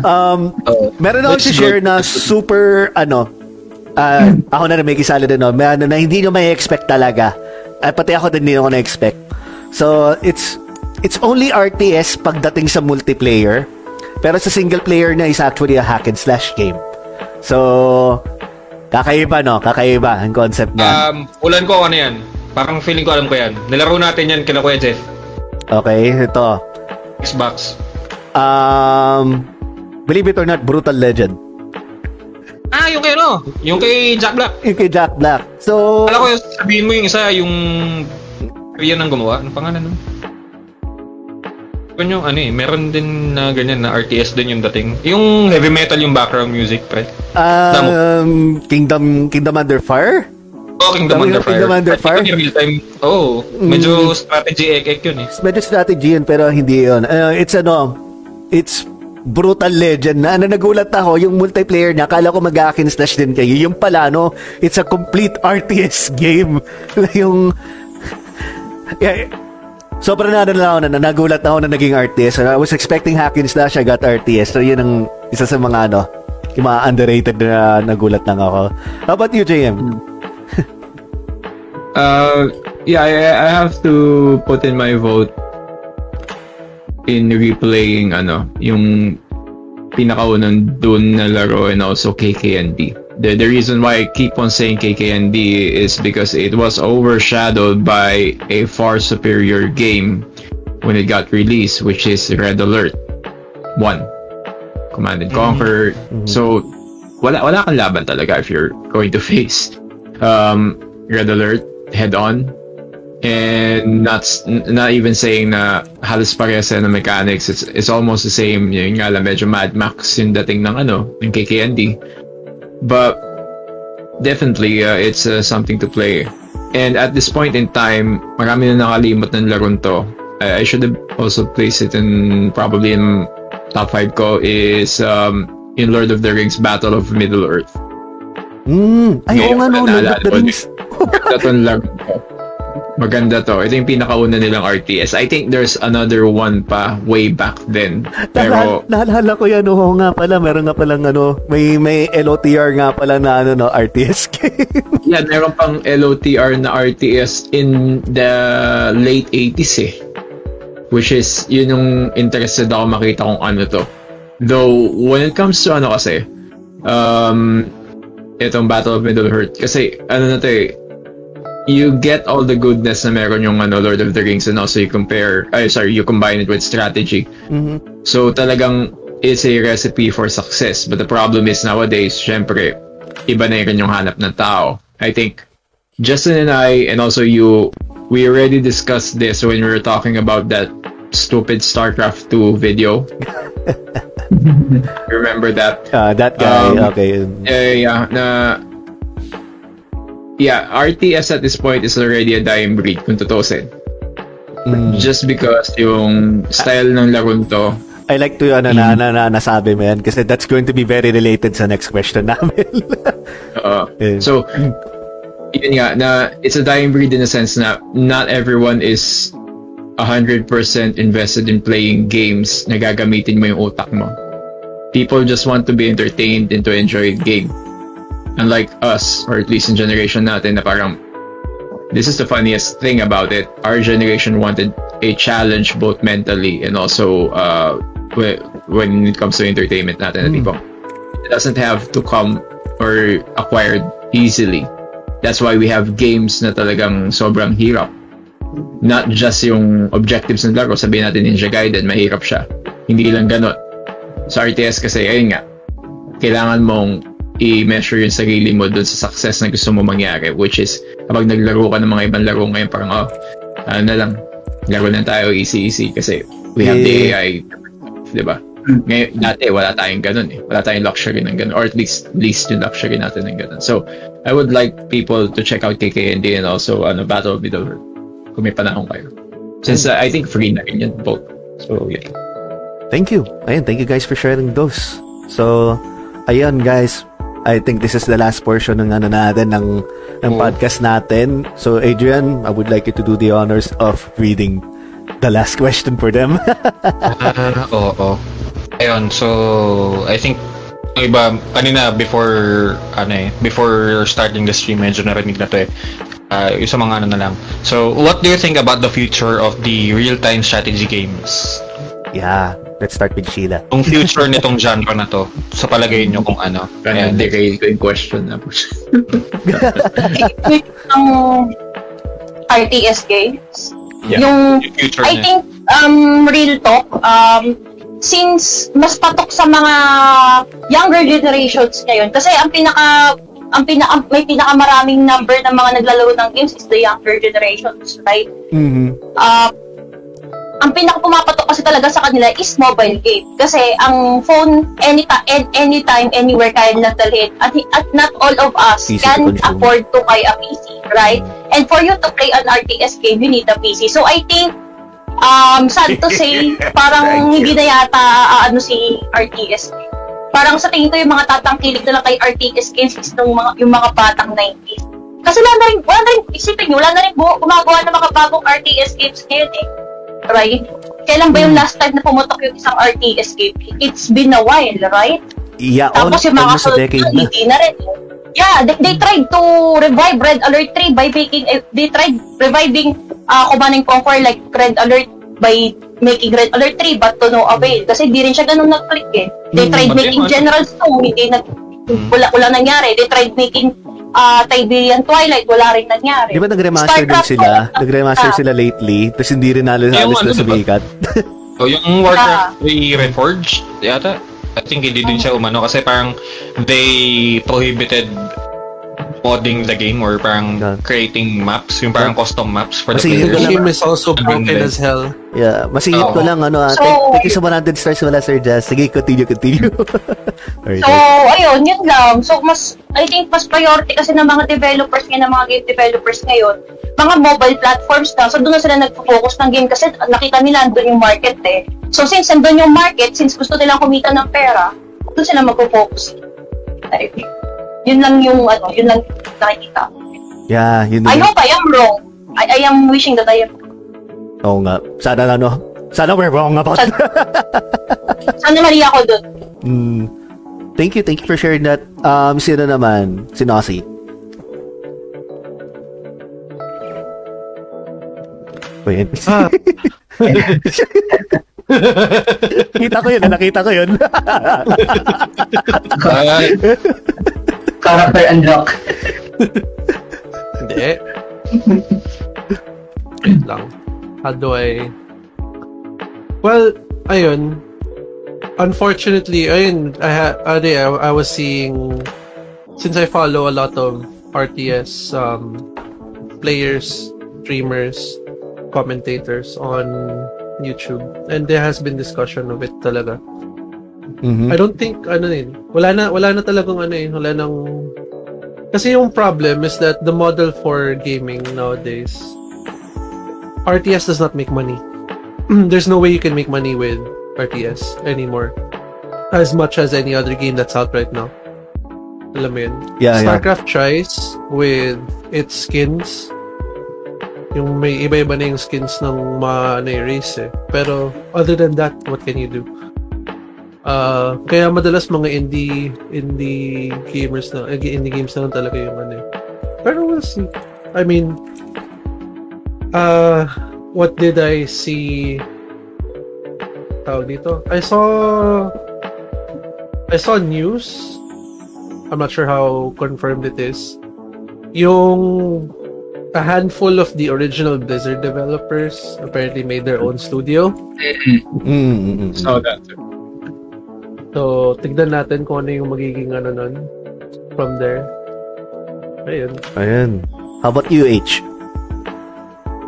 Um, meron ako si share na super, ano, ah, ako na rin may kisali din, no, may ano, na hindi nyo may expect talaga. At pati ako din hindi ako na-expect. So, it's, it's only RTS pagdating sa multiplayer. Pero sa single player na is actually a hack and slash game. So, kakaiba, no? Kakaiba ang concept niya. Um, ulan ko ano yan. Parang feeling ko alam ko yan. Nilaro natin yan kila Kuya Jeff. Okay, ito. Xbox. Um, believe it or not, Brutal Legend. Ah, yung kay ano? Yung kay Jack Black. Yung kay Jack Black. So, Alam ko, sabihin mo yung isa, yung Korean ang gumawa. Ano pangalan nun? Yun yung ano eh, meron din na ganyan na RTS din yung dating. Yung heavy metal yung background music, pre. um, Kingdom, Kingdom Under Fire? Oh, Kingdom Under Fire. Kingdom Under Fire? yun yung real time. Oh, medyo strategy ek yun eh. Medyo strategy yun, pero hindi yun. Uh, it's ano, it's brutal legend na ano nagulat ako yung multiplayer niya akala ko mag-akin slash din kayo. Yung pala no it's a complete RTS game. Yung yeah, sobrang na ano ako na, na nagulat ako na naging RTS I was expecting hack and slash I got RTS so yun ang isa sa mga ano yung mga underrated na nagulat lang ako. How about you JM Uh, yeah, I, I have to put in my vote in replaying ano, yung pinakaunang dun na laro and also KKND. The, the reason why I keep on saying KKND is because it was overshadowed by a far superior game when it got released, which is Red Alert 1. Command and Conquer. So, wala, wala kang laban talaga if you're going to face um, Red Alert head on and not not even saying na halos parehas na mechanics. It's, it's almost the same. Yun nga lang medyo Mad Max yung dating ng ano ng KKND but definitely uh, it's uh, something to play. And at this point in time marami na nakalimot ng laron to. I, I should have also placed it in probably in top 5 ko is um, in Lord of the Rings Battle of Middle Earth mm, ay oo nga no. Lord of the Rings. That one lang ko. Maganda to. Ito yung pinakauna nilang RTS. I think there's another one pa way back then. Pero Naalala ko yan, oo nga pala, meron nga palang ano, may, may LOTR nga pala na ano, no, RTS game. yeah, meron pang LOTR na RTS in the late 80s eh. Which is, yun yung interested ako makita kung ano to. Though, when it comes to ano kasi, um, itong Battle of Middle Earth, kasi ano na to eh, you get all the goodness na meron yung ano, Lord of the Rings and also you compare, ay sorry, you combine it with strategy. Mhm. So talagang it's a recipe for success. But the problem is nowadays, syempre, iba na rin yung hanap ng tao. I think Justin and I, and also you, we already discussed this when we were talking about that stupid StarCraft 2 video. Remember that? Ah, that guy, Um, okay. Yeah, yeah, na yeah, RTS at this point is already a dying breed kung tutusin. Mm. Just because yung style ng laro to, I like to ano na, na, na nasabi mo yan kasi that's going to be very related sa next question namin. uh, Yeah. so yun nga na it's a dying breed in a sense na not everyone is 100% invested in playing games na gagamitin mo yung utak mo. People just want to be entertained and to enjoy the game. Unlike us, or at least in generation natin na parang this is the funniest thing about it. Our generation wanted a challenge both mentally and also uh, whe- when it comes to entertainment natin na tipong it doesn't have to come or acquired easily. That's why we have games na talagang sobrang hirap. Not just yung objectives ng laro, sabihin natin Ninja Gaiden, mahirap siya. Hindi lang ganun. Sa RTS kasi, ayun nga, kailangan mong i-measure yung sarili mo dun sa success na gusto mo mangyari, which is, kapag naglaro ka ng mga ibang laro ngayon, parang, oh, ano na lang, laro na tayo easy-easy kasi we have the Yeah. AI, di ba? Ngayon, dati wala tayong ganun eh. Wala tayong luxury ng ganun. Or at least, least yung luxury natin ng ganun. So, I would like people to check out KKND and also ano, Battle of Middle Earth. Kung may panahon kayo. Since uh, I think free na rin yun both. So, yeah. Thank you. Ayun, thank you guys for sharing those. So, ayun guys, I think this is the last portion ng ano natin ng ng podcast natin. So, Adrian, I would like you to do the honors of reading the last question for them. Ah, oo. Ayun, so I think yung iba kanina before ano eh, before starting the stream medyo narinig na to eh. Ah, yung sa mga ano na lang. So, what do you think about the future of the real-time strategy games? yeah, let's start with Sheila. Yung future nitong genre na to, sa palagay nyo kung ano? Kaya Ayan. derail ko yung question na. Ang RTS games. Yeah. Yung Yung future I niya. think um real talk um since mas patok sa mga younger generations ngayon kasi ang pinaka ang pinaka may pinakamaraming number ng mga naglalaro ng games is the younger generations, right? Mhm. uh, ang pinaka pumapatok kasi talaga sa kanila is mobile game. Kasi ang phone, anytime, anytime, anywhere kaya nila dalhin. At, at not all of us to can consume. afford to buy a PC, right? And for you to play an RTS game, you need a PC. So I think, um, sad to say, parang hindi na yata uh, ano si RTS game. Parang sa tingin ko yung mga tatangkilik na lang kay RTS games is yung mga, yung mga batang 90s. Kasi wala na rin, wala na rin, isipin nyo, wala na rin bu- gumagawa ng mga bagong RTS games ngayon eh. Right? Kailan ba yung last time na pumutok yung isang RTS game? It's been a while, right? Yeah, Tapos yung mga kasunod na, hindi na rin. Yeah, they, they tried to revive Red Alert 3 by making, eh, they tried reviving uh, Command and Conquer like Red Alert by making Red Alert 3 but to no avail. Kasi hindi rin siya ganun nag-click eh. They Hmm. tried making Generals 2, hindi nag, wala, wala nangyari. They tried making uh, Tiberian Twilight, wala rin nangyari. Di ba nag-remaster din sila? Nag-remaster ah, sila lately, tapos hindi rin halos ano, na diba? sumikat. So, yung Warcraft 3 Reforged, yata, I think hindi din siya umano kasi parang they prohibited modding the game or parang Yeah. creating maps, yung parang custom maps for the Kasi The players. lang- game is also broken Ano as hell. Yeah, masingit ko Oo. lang ano, ah, So- thank, thank you sa 100 stars wala Sir Jazz. Sige, continue, continue. Very So, ayun, yun lang. So, mas, I think, mas priority kasi ng mga developers ngayon, ng mga game developers ngayon, mga mobile platforms na. So, doon na sila nagpo-focus ng game kasi nakita nila doon yung market eh. So, since nandun yung market, since gusto nilang kumita ng pera, doon sila magpo-focus. I think. Yun lang yung, ano, yun lang nakikita. Yeah, yun I hope I am wrong. I, I am wishing that I am Oo nga. Sana ano, sana we're wrong about Sana- sana mali ako doon. Mm. Thank you, thank you for sharing that. Um, sino naman? Si Nosy. Wait. Ah. Kita ko yun, nakita ko yun. Character unlock. Hindi. Wait lang. How do I... Well, ayun. Unfortunately, ayun, I, ha, ano eh, I, I was seeing... Since I follow a lot of RTS um, players, streamers, commentators on YouTube, and there has been discussion of it talaga. Mhm. I don't think ano din. Wala na wala na talagang ano eh, wala nang kasi yung problem is that the model for gaming nowadays RTS does not make money. There's no way you can make money with RTS anymore. As much as any other game that's out right now. Alam mo yun? Yeah, yeah. StarCraft tries with its skins. Yung may iba-iba na yung skins ng mga ano, eh, race eh. Pero other than that, what can you do? Ah, kaya madalas mga indie indie gamers na indie games na lang talaga yung ano. eh. Pero we'll see. I mean, uh what did I see tawag dito? I saw I saw news. I'm not sure how confirmed it is. Yung a handful of the original Blizzard developers apparently made their own studio. Mm-mm. so that. So, tignan natin kung ano yung magiging ano nun from there. Ayun. Ayan. How about you, H?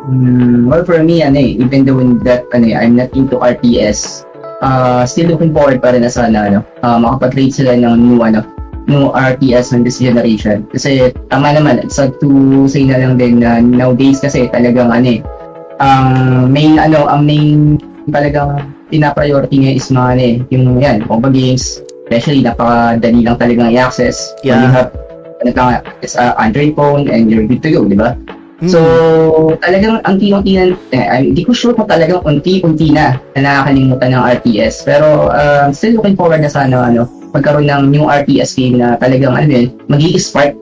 Mm, well, for me, ano eh, even though in that, ano eh, I'm not into RTS, uh, still looking forward pa rin na sana, ano, uh, makapag-rate sila ng new, ano, new RTS on this generation. Kasi, tama naman, sad to say na lang din na nowadays kasi talagang, ano eh, ang main, ano, ang main talagang pinapriority niya is mga, ano eh, yung, yan, mobile games, especially, napakadali lang talagang i-access. When Yeah. you have, ano lang, is, uh, Android phone and you're good to go, di ba? So, talagang ang unti-unti na, eh, hindi ko sure kung talagang unti-unti na na nakakalimutan ng RTS. Pero, uh, still looking forward na sana, ano, magkaroon ng new RTS game na talagang, ano yun, magiging spark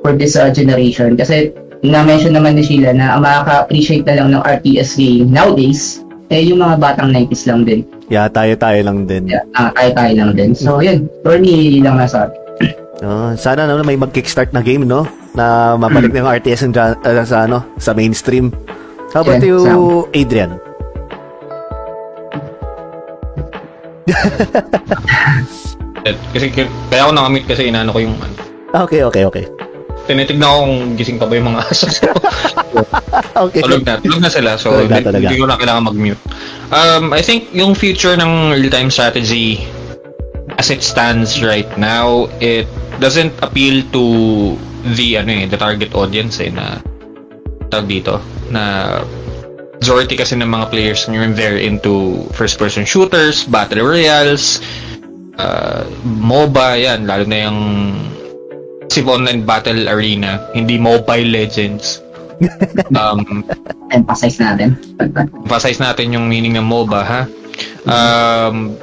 for this uh, generation. Kasi, na-mention naman ni Sheila na ang makaka-appreciate na lang ng RTS game nowadays, eh, yung mga batang 90s lang din. Yeah, tayo-tayo lang din. Yeah, ah, tayo-tayo lang din. So, yun. For me, yun lang nasa Oh, sana naman may mag-kickstart na game, no? Na mabalik na yung RTS ng, uh, sa, ano, sa mainstream. How about Yeah, you, Sam. Adrian? Kasi kaya ako nakamit kasi inaano ko yung ano. Okay, okay, okay. Tinitignan ko kung gising pa ba yung mga aso. Okay. tulog na, tulog na sila. So, Tulog na talaga. hindi ko na kailangan mag-mute. Um, I think yung future ng real-time strategy as it stands right now, it doesn't appeal to the ano eh, the target audience eh na tawag dito na majority kasi ng mga players ngayon they're into first person shooters, battle royales, uh, MOBA yan, lalo na yung Civ Online Battle Arena, hindi Mobile Legends. um, emphasize natin. emphasize natin yung meaning ng MOBA ha. Um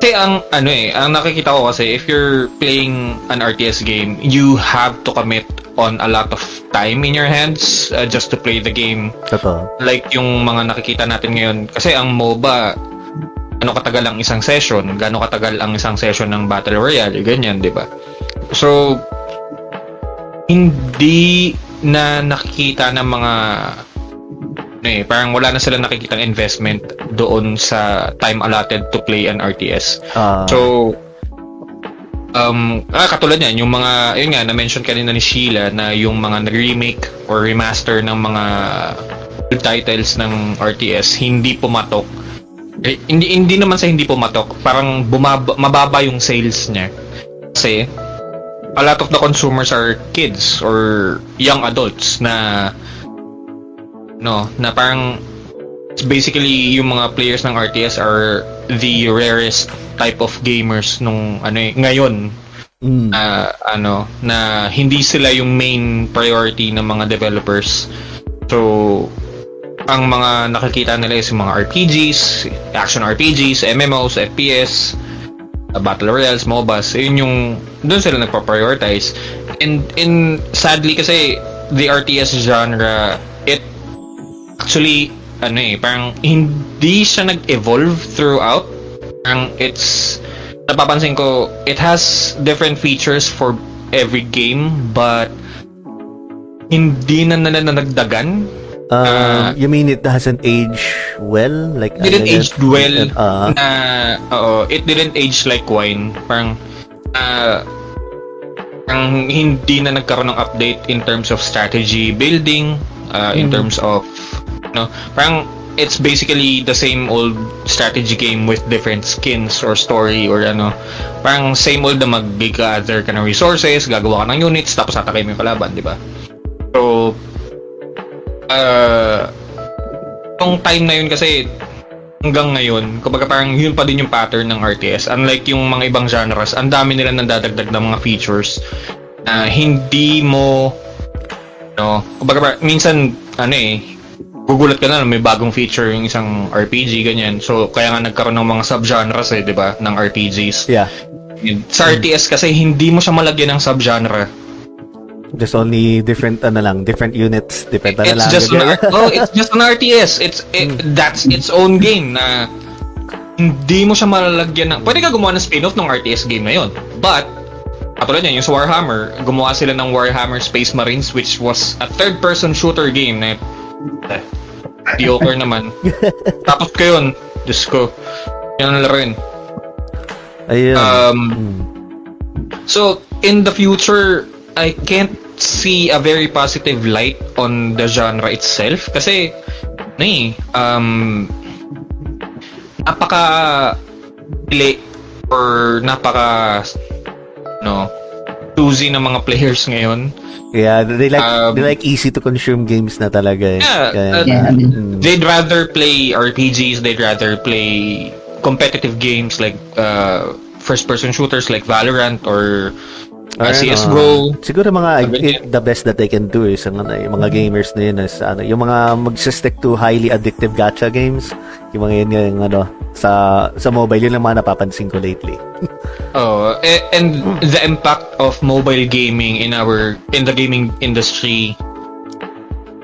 kasi ang ano eh, ang nakikita ko kasi if you're playing an RTS game, you have to commit on a lot of time in your hands uh, just to play the game. Totoo. Like yung mga nakikita natin ngayon kasi ang MOBA ano katagal ang isang session, gaano katagal ang isang session ng Battle Royale, ganyan, 'di ba? So hindi na nakikita ng mga ano eh, parang wala na sila nakikitang investment doon sa time allotted to play an RTS. Ah, So, um, ah, katulad yan, yung mga, yun nga, na-mention kanina ni Sheila na yung mga nag-remake or remaster ng mga titles ng RTS, hindi pumatok. Eh, hindi, hindi naman sa hindi pumatok, parang bumaba, mababa yung sales niya. Kasi, a lot of the consumers are kids or young adults na no, na parang basically yung mga players ng RTS are the rarest type of gamers nung ano eh, ngayon Mm. na ano na hindi sila yung main priority ng mga developers. So ang mga nakikita nila is yung mga RPGs, action RPGs, MMOs, FPS, uh, Battle Royales, MOBAs. Yun yung doon sila nagpa-prioritize. And in sadly kasi the RTS genre actually ano eh parang hindi siya nag-evolve throughout. Parang it's napapansin ko, it has different features for every game, but hindi na nila nagdagan. Uh, you mean it hasn't aged well? Like It didn't ano yun? age well Uh, na, oo, it didn't age like wine. Parang, uh, parang hindi na nagkaroon ng update in terms of strategy building, uh, in Mm. terms of, no, parang it's basically the same old strategy game with different skins or story or ano. Parang same old na mag-gather ka ng resources, gagawa ka ng units, tapos atakay mo yung kalaban, di ba? So, uh, yung time na yun kasi hanggang ngayon, kumbaga parang yun pa din yung pattern ng RTS. Unlike yung mga ibang genres, ang dami nila nadadagdag ng mga features na hindi mo no, kumbaga parang, minsan ano eh, gugulat ka na may bagong feature yung isang RPG ganyan. So kaya nga nagkaroon ng mga subgenres eh, 'di ba, ng RPGs. yeah. Sa RTS kasi hindi mo siya malagyan ng subgenre. There's only different ano lang, different units, depende na It's lang. just an oh, it's just an RTS. It's it, that's its own game na hindi mo siya malalagyan ng Pwede ka gumawa ng spin-off ng RTS game na yun. But katulad niyan, yung sa Warhammer, gumawa sila ng Warhammer Space Marines which was a third-person shooter game na mediocre naman. Tapos ko yun, Diyos ko, yun laro yun. Ayun. Um, Mm. So, in the future, I can't see a very positive light on the genre itself kasi ano eh, um napaka delay or napaka no choosy ng mga players ngayon. Yeah, they like Um, they like easy to consume games na talaga eh. Yeah, Kaya- uh, Yeah, I mean, Mm. They'd rather play RPGs, they'd rather play competitive games like uh, first-person shooters like Valorant or Ayun, CSGO. ah. siguro mga it- the best that they can do is ang ano, yung mga gamers na yun is ano, yung mga magsistick to highly addictive gacha games. Yung mga yun yung ano sa sa mobile yun lang mga napapansin ko lately. Oh, a- and the impact of mobile gaming in our in the gaming industry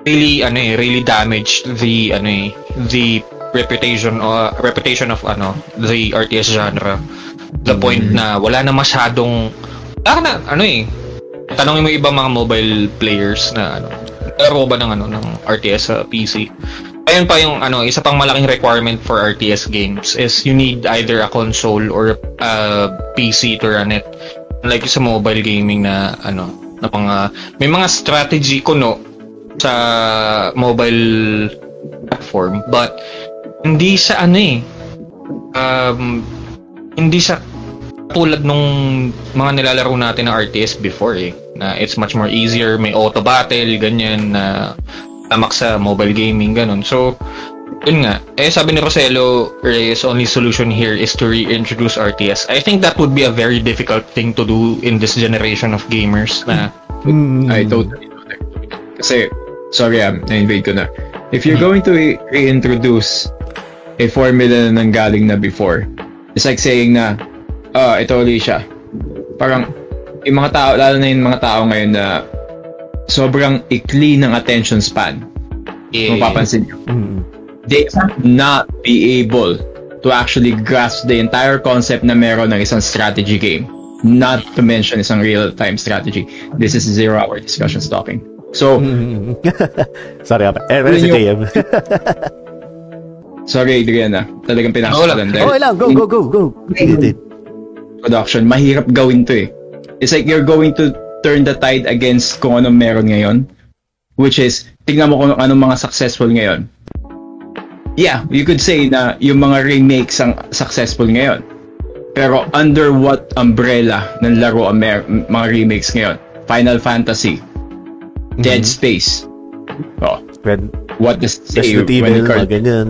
really ano eh, really damaged the ano eh, the reputation uh, reputation of ano the RTS genre. The point na wala na masyadong wala na ano eh. Tanongin mo ibang mga mobile players na ano laro ba ng ano ng RTS sa PC. Ayun pa yung ano, isa pang malaking requirement for RTS games is you need either a console or a PC to run it. Like sa mobile gaming na ano, na mga may mga strategy kuno sa mobile platform but hindi siya ano eh um hindi siya tulad nung mga nilalaro natin na RTS before eh na it's much more easier may auto battle ganyan na tamak sa mobile gaming ganun so yun nga eh sabi ni Rosello Reyes only solution here is to reintroduce RTS I think that would be a very difficult thing to do in this generation of gamers na Mm. I totally know that. Kasi, sorry ah, na-invade ko na. If you're going to re- reintroduce a formula na nanggaling na before, it's like saying na, ah, ito ulit siya. Parang, yung mga tao, lalo na yung mga tao ngayon na sobrang ikli ng attention span. eh, Kung mapapansin nyo. Mm. They not be able to actually grasp the entire concept na meron ng isang strategy game. Not to mention isang real-time strategy. This is zero-hour discussions talking. So, Mm. Sorry, apa. Eh, wala si Yun JM. sorry Adriana, talagang pinasok ko lang okay lang, go, go, go, go. Production, mahirap gawin to eh. It's like you're going to turn the tide against kung anong meron ngayon. Which is, tingnan mo kung anong mga successful ngayon. Yeah, you could say na yung mga remakes ang successful ngayon. Pero under what umbrella ng laro ang mer- mga remakes ngayon? Final Fantasy, Dead Space. Oh, Red, what does it say Resident when Evil, mga comes ganyan.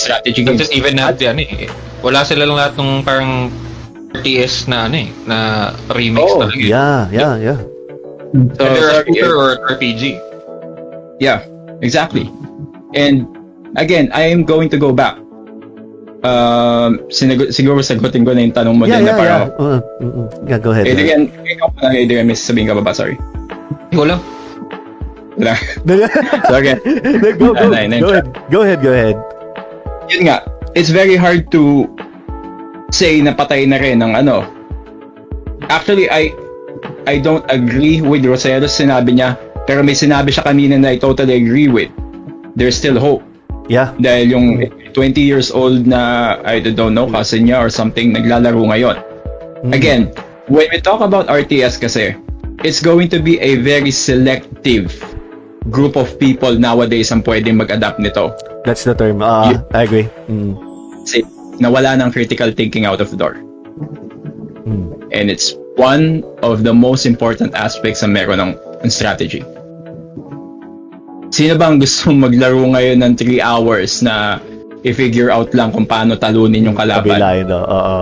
strategy games? even have the ano eh. Wala sila lang lahat ng parang RTS na ano eh, na remix Oh, talaga. eh. Yeah, yeah, yeah. So, Either a shooter or an RPG. Yeah, exactly. And again, I am going to go back. Um, sinag- siguro sagutin ko na yung tanong mo Yeah, din yeah, na yeah. parang, Uh, mm, mm. yeah, go ahead. Adrian, ikaw pa lang, Adrian, may sasabihin ka ba ba? Sorry. Ikaw lang. Wala. so again, go, go, ano, go ahead. Go ahead, go ahead. yun nga, it's very hard to say na patay na rin ng ano. Actually, I I don't agree with Rosero sinabi niya, pero may sinabi siya kanina na I totally agree with. There's still hope. Yeah. Dahil yung 20 years old na, I don't know, cousin niya or something, naglalaro ngayon. Again, when we talk about RTS kasi, it's going to be a very selective group of people nowadays ang pwedeng mag-adapt nito. That's the term. Uh, I agree. Mm. Kasi nawala ng critical thinking out of the door. Mm. And it's one of the most important aspects na meron ng, ng strategy. Sino ba ang gusto maglaro ngayon ng 3 hours na i-figure out lang kung paano talunin yung kalaban? Kabilain, no? Oo.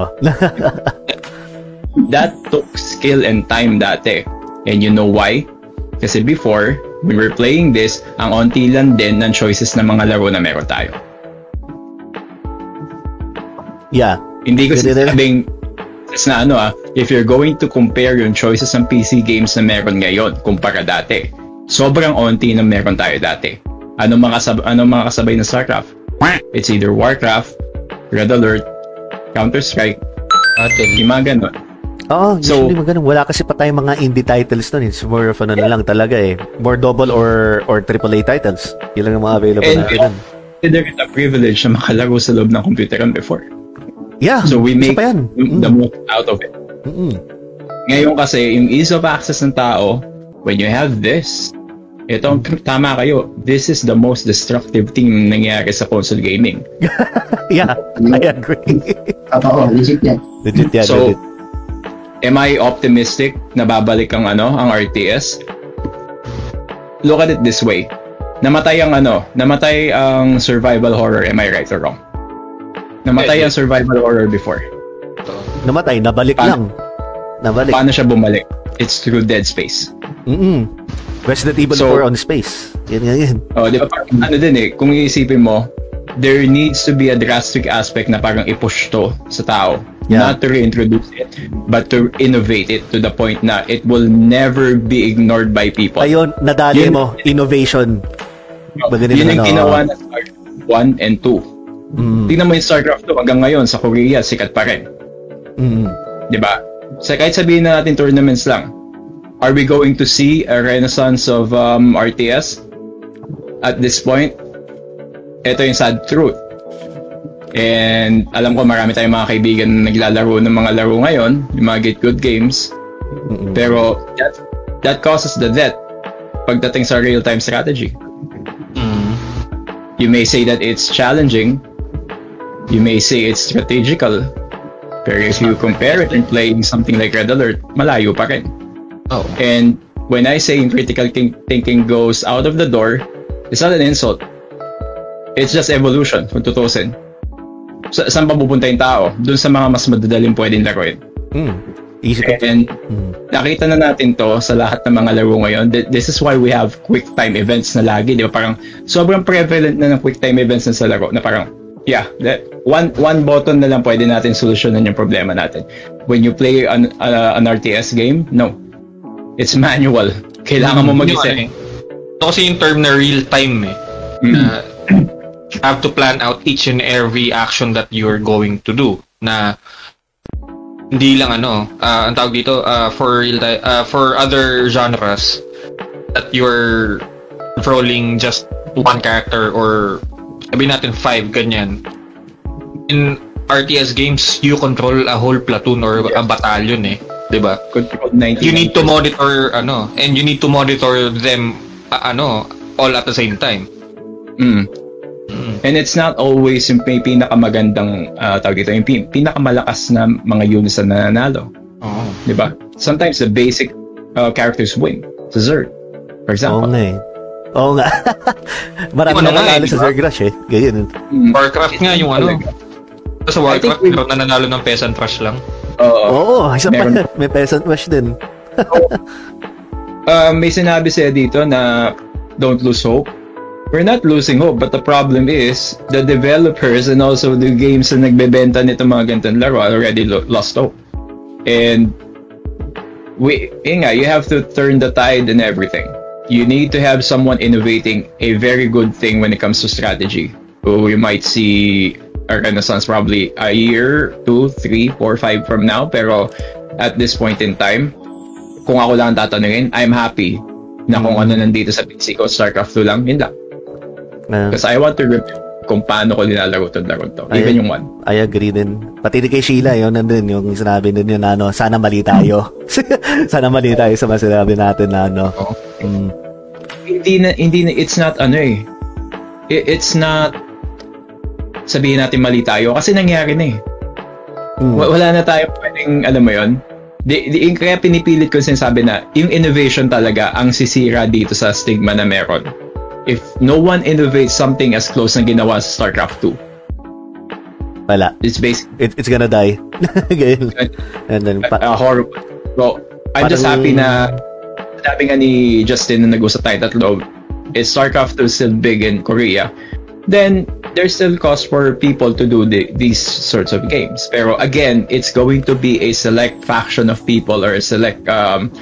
That took skill and time dati. And you know why? Kasi before, when we were playing this, ang onti lang din ng choices ng mga laro na meron tayo. Yeah. Hindi ko sinasabing na ano ah, if you're going to compare yung choices ng PC games na meron ngayon kumpara dati, sobrang onti na meron tayo dati. Ano mga sab ano mga kasabay ng StarCraft? It's either Warcraft, Red Alert, Counter-Strike, Atin. yung mga ganun. Oo, So- usually maganda. Wala kasi pa tayong mga indie titles nun. It's more of ano na lang talaga eh. More double or or AAA titles. Yun lang ang mga available And natin. nun. consider it a privilege na makalaro sa loob ng computer before. Yeah, So we make yan. the most out of it. Mm-mm. Ngayon kasi, yung ease of access ng tao, when you have this, ito, tama kayo, this is the most destructive thing na nangyayari sa console gaming. Yeah, I agree. Totoo, legit yan. legit yan, So, legit. am I optimistic na babalik ang ano, ang RTS? Look at it this way. Namatay ang ano, namatay ang survival horror, am I right or wrong? Namatay ang survival horror before. Namatay, nabalik Paano- lang. Nabalik. Paano siya bumalik? It's through Dead Space. Mm-mm. Resident Evil So- 4 on space. Yan nga yan. Oh, di ba? Parang ano din eh, kung iisipin mo, there needs to be a drastic aspect na parang i-push to sa tao. Yeah. Not to reintroduce it, but to innovate it to the point na it will never be ignored by people. Ayun, nadali Yun- mo. Innovation. Magaling Yun na, yung ginawa ng StarCraft 1 and 2. Mm, Tingnan mo yung StarCraft 2 hanggang ngayon sa Korea, sikat pa rin. mm. Di ba? Sa kahit sabihin na natin tournaments lang, are we going to see a renaissance of um, RTS? At this point, ito yung sad truth. And alam ko marami tayong mga kaibigan na naglalaro ng mga laro ngayon, yung mga Get Good games. Mm-mm. Pero that, that causes the death pagdating sa real-time strategy. Mm. You may say that it's challenging. You may say it's strategical. Pero if you compare it and playing something like Red Alert, malayo pa rin. Oh. And when I say critical think- thinking goes out of the door, it's not an insult. It's just evolution, kung tutusin. Sa saan pa pupunta yung tao? Doon sa mga mas madadaling pwedeng laruin. Mm. Easy to... And Mm. nakita na natin to sa lahat ng mga laro ngayon. Th- This is why we have quick time events na lagi, di ba? Parang sobrang prevalent na ng quick time events na sa laro na parang yeah, that one one button na lang pwede natin solusyonan yung problema natin. When you play an uh, an RTS game, no. It's manual. Kailangan mo mag-isip. eh. Ito kasi yung term na real time eh. Mm. Na you have to plan out each and every action that you're going to do. Na hindi lang ano, ah, ang tawag dito, ah, for real ti- ah, for other genres that you're controlling just one character or sabihin natin five ganyan. In RTS games, you control a whole platoon or a battalion eh, 'di ba? Control 90. you need to monitor ano and you need to monitor them uh, ano all at the same time Mm. And it's not always yung may pinakamagandang uh, tawag dito, yung pin- pinakamalakas na mga units na nananalo. oo Di ba? Sometimes the basic uh, characters win. Sa Zerg, for Oo example. nga eh. Oo nga. Marami Ano na nga nanalo eh, sa di ba? Zergrash eh. Ganyan. Mm. Warcraft nga yung ano sa I Warcraft think we- pero nananalo ng peasant rush lang Oo. Oo, isa pa. Meron. May peasant wash din. Uh, may sinabi siya dito na don't lose hope. We're not losing hope, but the problem is the developers and also the games na nagbebenta nito mga ganitong laro already lo- lost hope. And we, yun nga, you have to turn the tide and everything. You need to have someone innovating a very good thing when it comes to strategy. So we might see a renaissance probably a year, two, three, four, five from now. Pero at this point in time, kung ako lang ang tatanungin, I'm happy na kung ano nandito sa PC ko, StarCraft 2 lang, yun lang. Because I want to remember kung paano ko nilalaro itong laro to. Even Ayun. yung one. I agree din. Pati din kay Sheila, yun nandun, yung sinabi din yun na ano, sana mali tayo. sana mali tayo sa mga sinabi natin na ano. Oo. Mm. Hindi na, hindi na, it's not ano eh. I- It's not sabihin natin mali tayo kasi nangyari na eh. Mm. Wa- Wala na tayo pwedeng, alam mo yon Di, di, kaya pinipilit ko sinasabi na yung innovation talaga ang sisira dito sa stigma na meron. If no one innovates something as close na ginawa sa StarCraft 2, Wala. it's basically It, it's gonna die. Ganyan. And then, pa- uh, horrible. So, I'm just Parang- happy na sabi nga ni Justin na nag-usap tayo tatlo, is StarCraft 2 still big in Korea, then there's still cause for people to do the, these sorts of games. Pero again, it's going to be a select faction of people or a select um,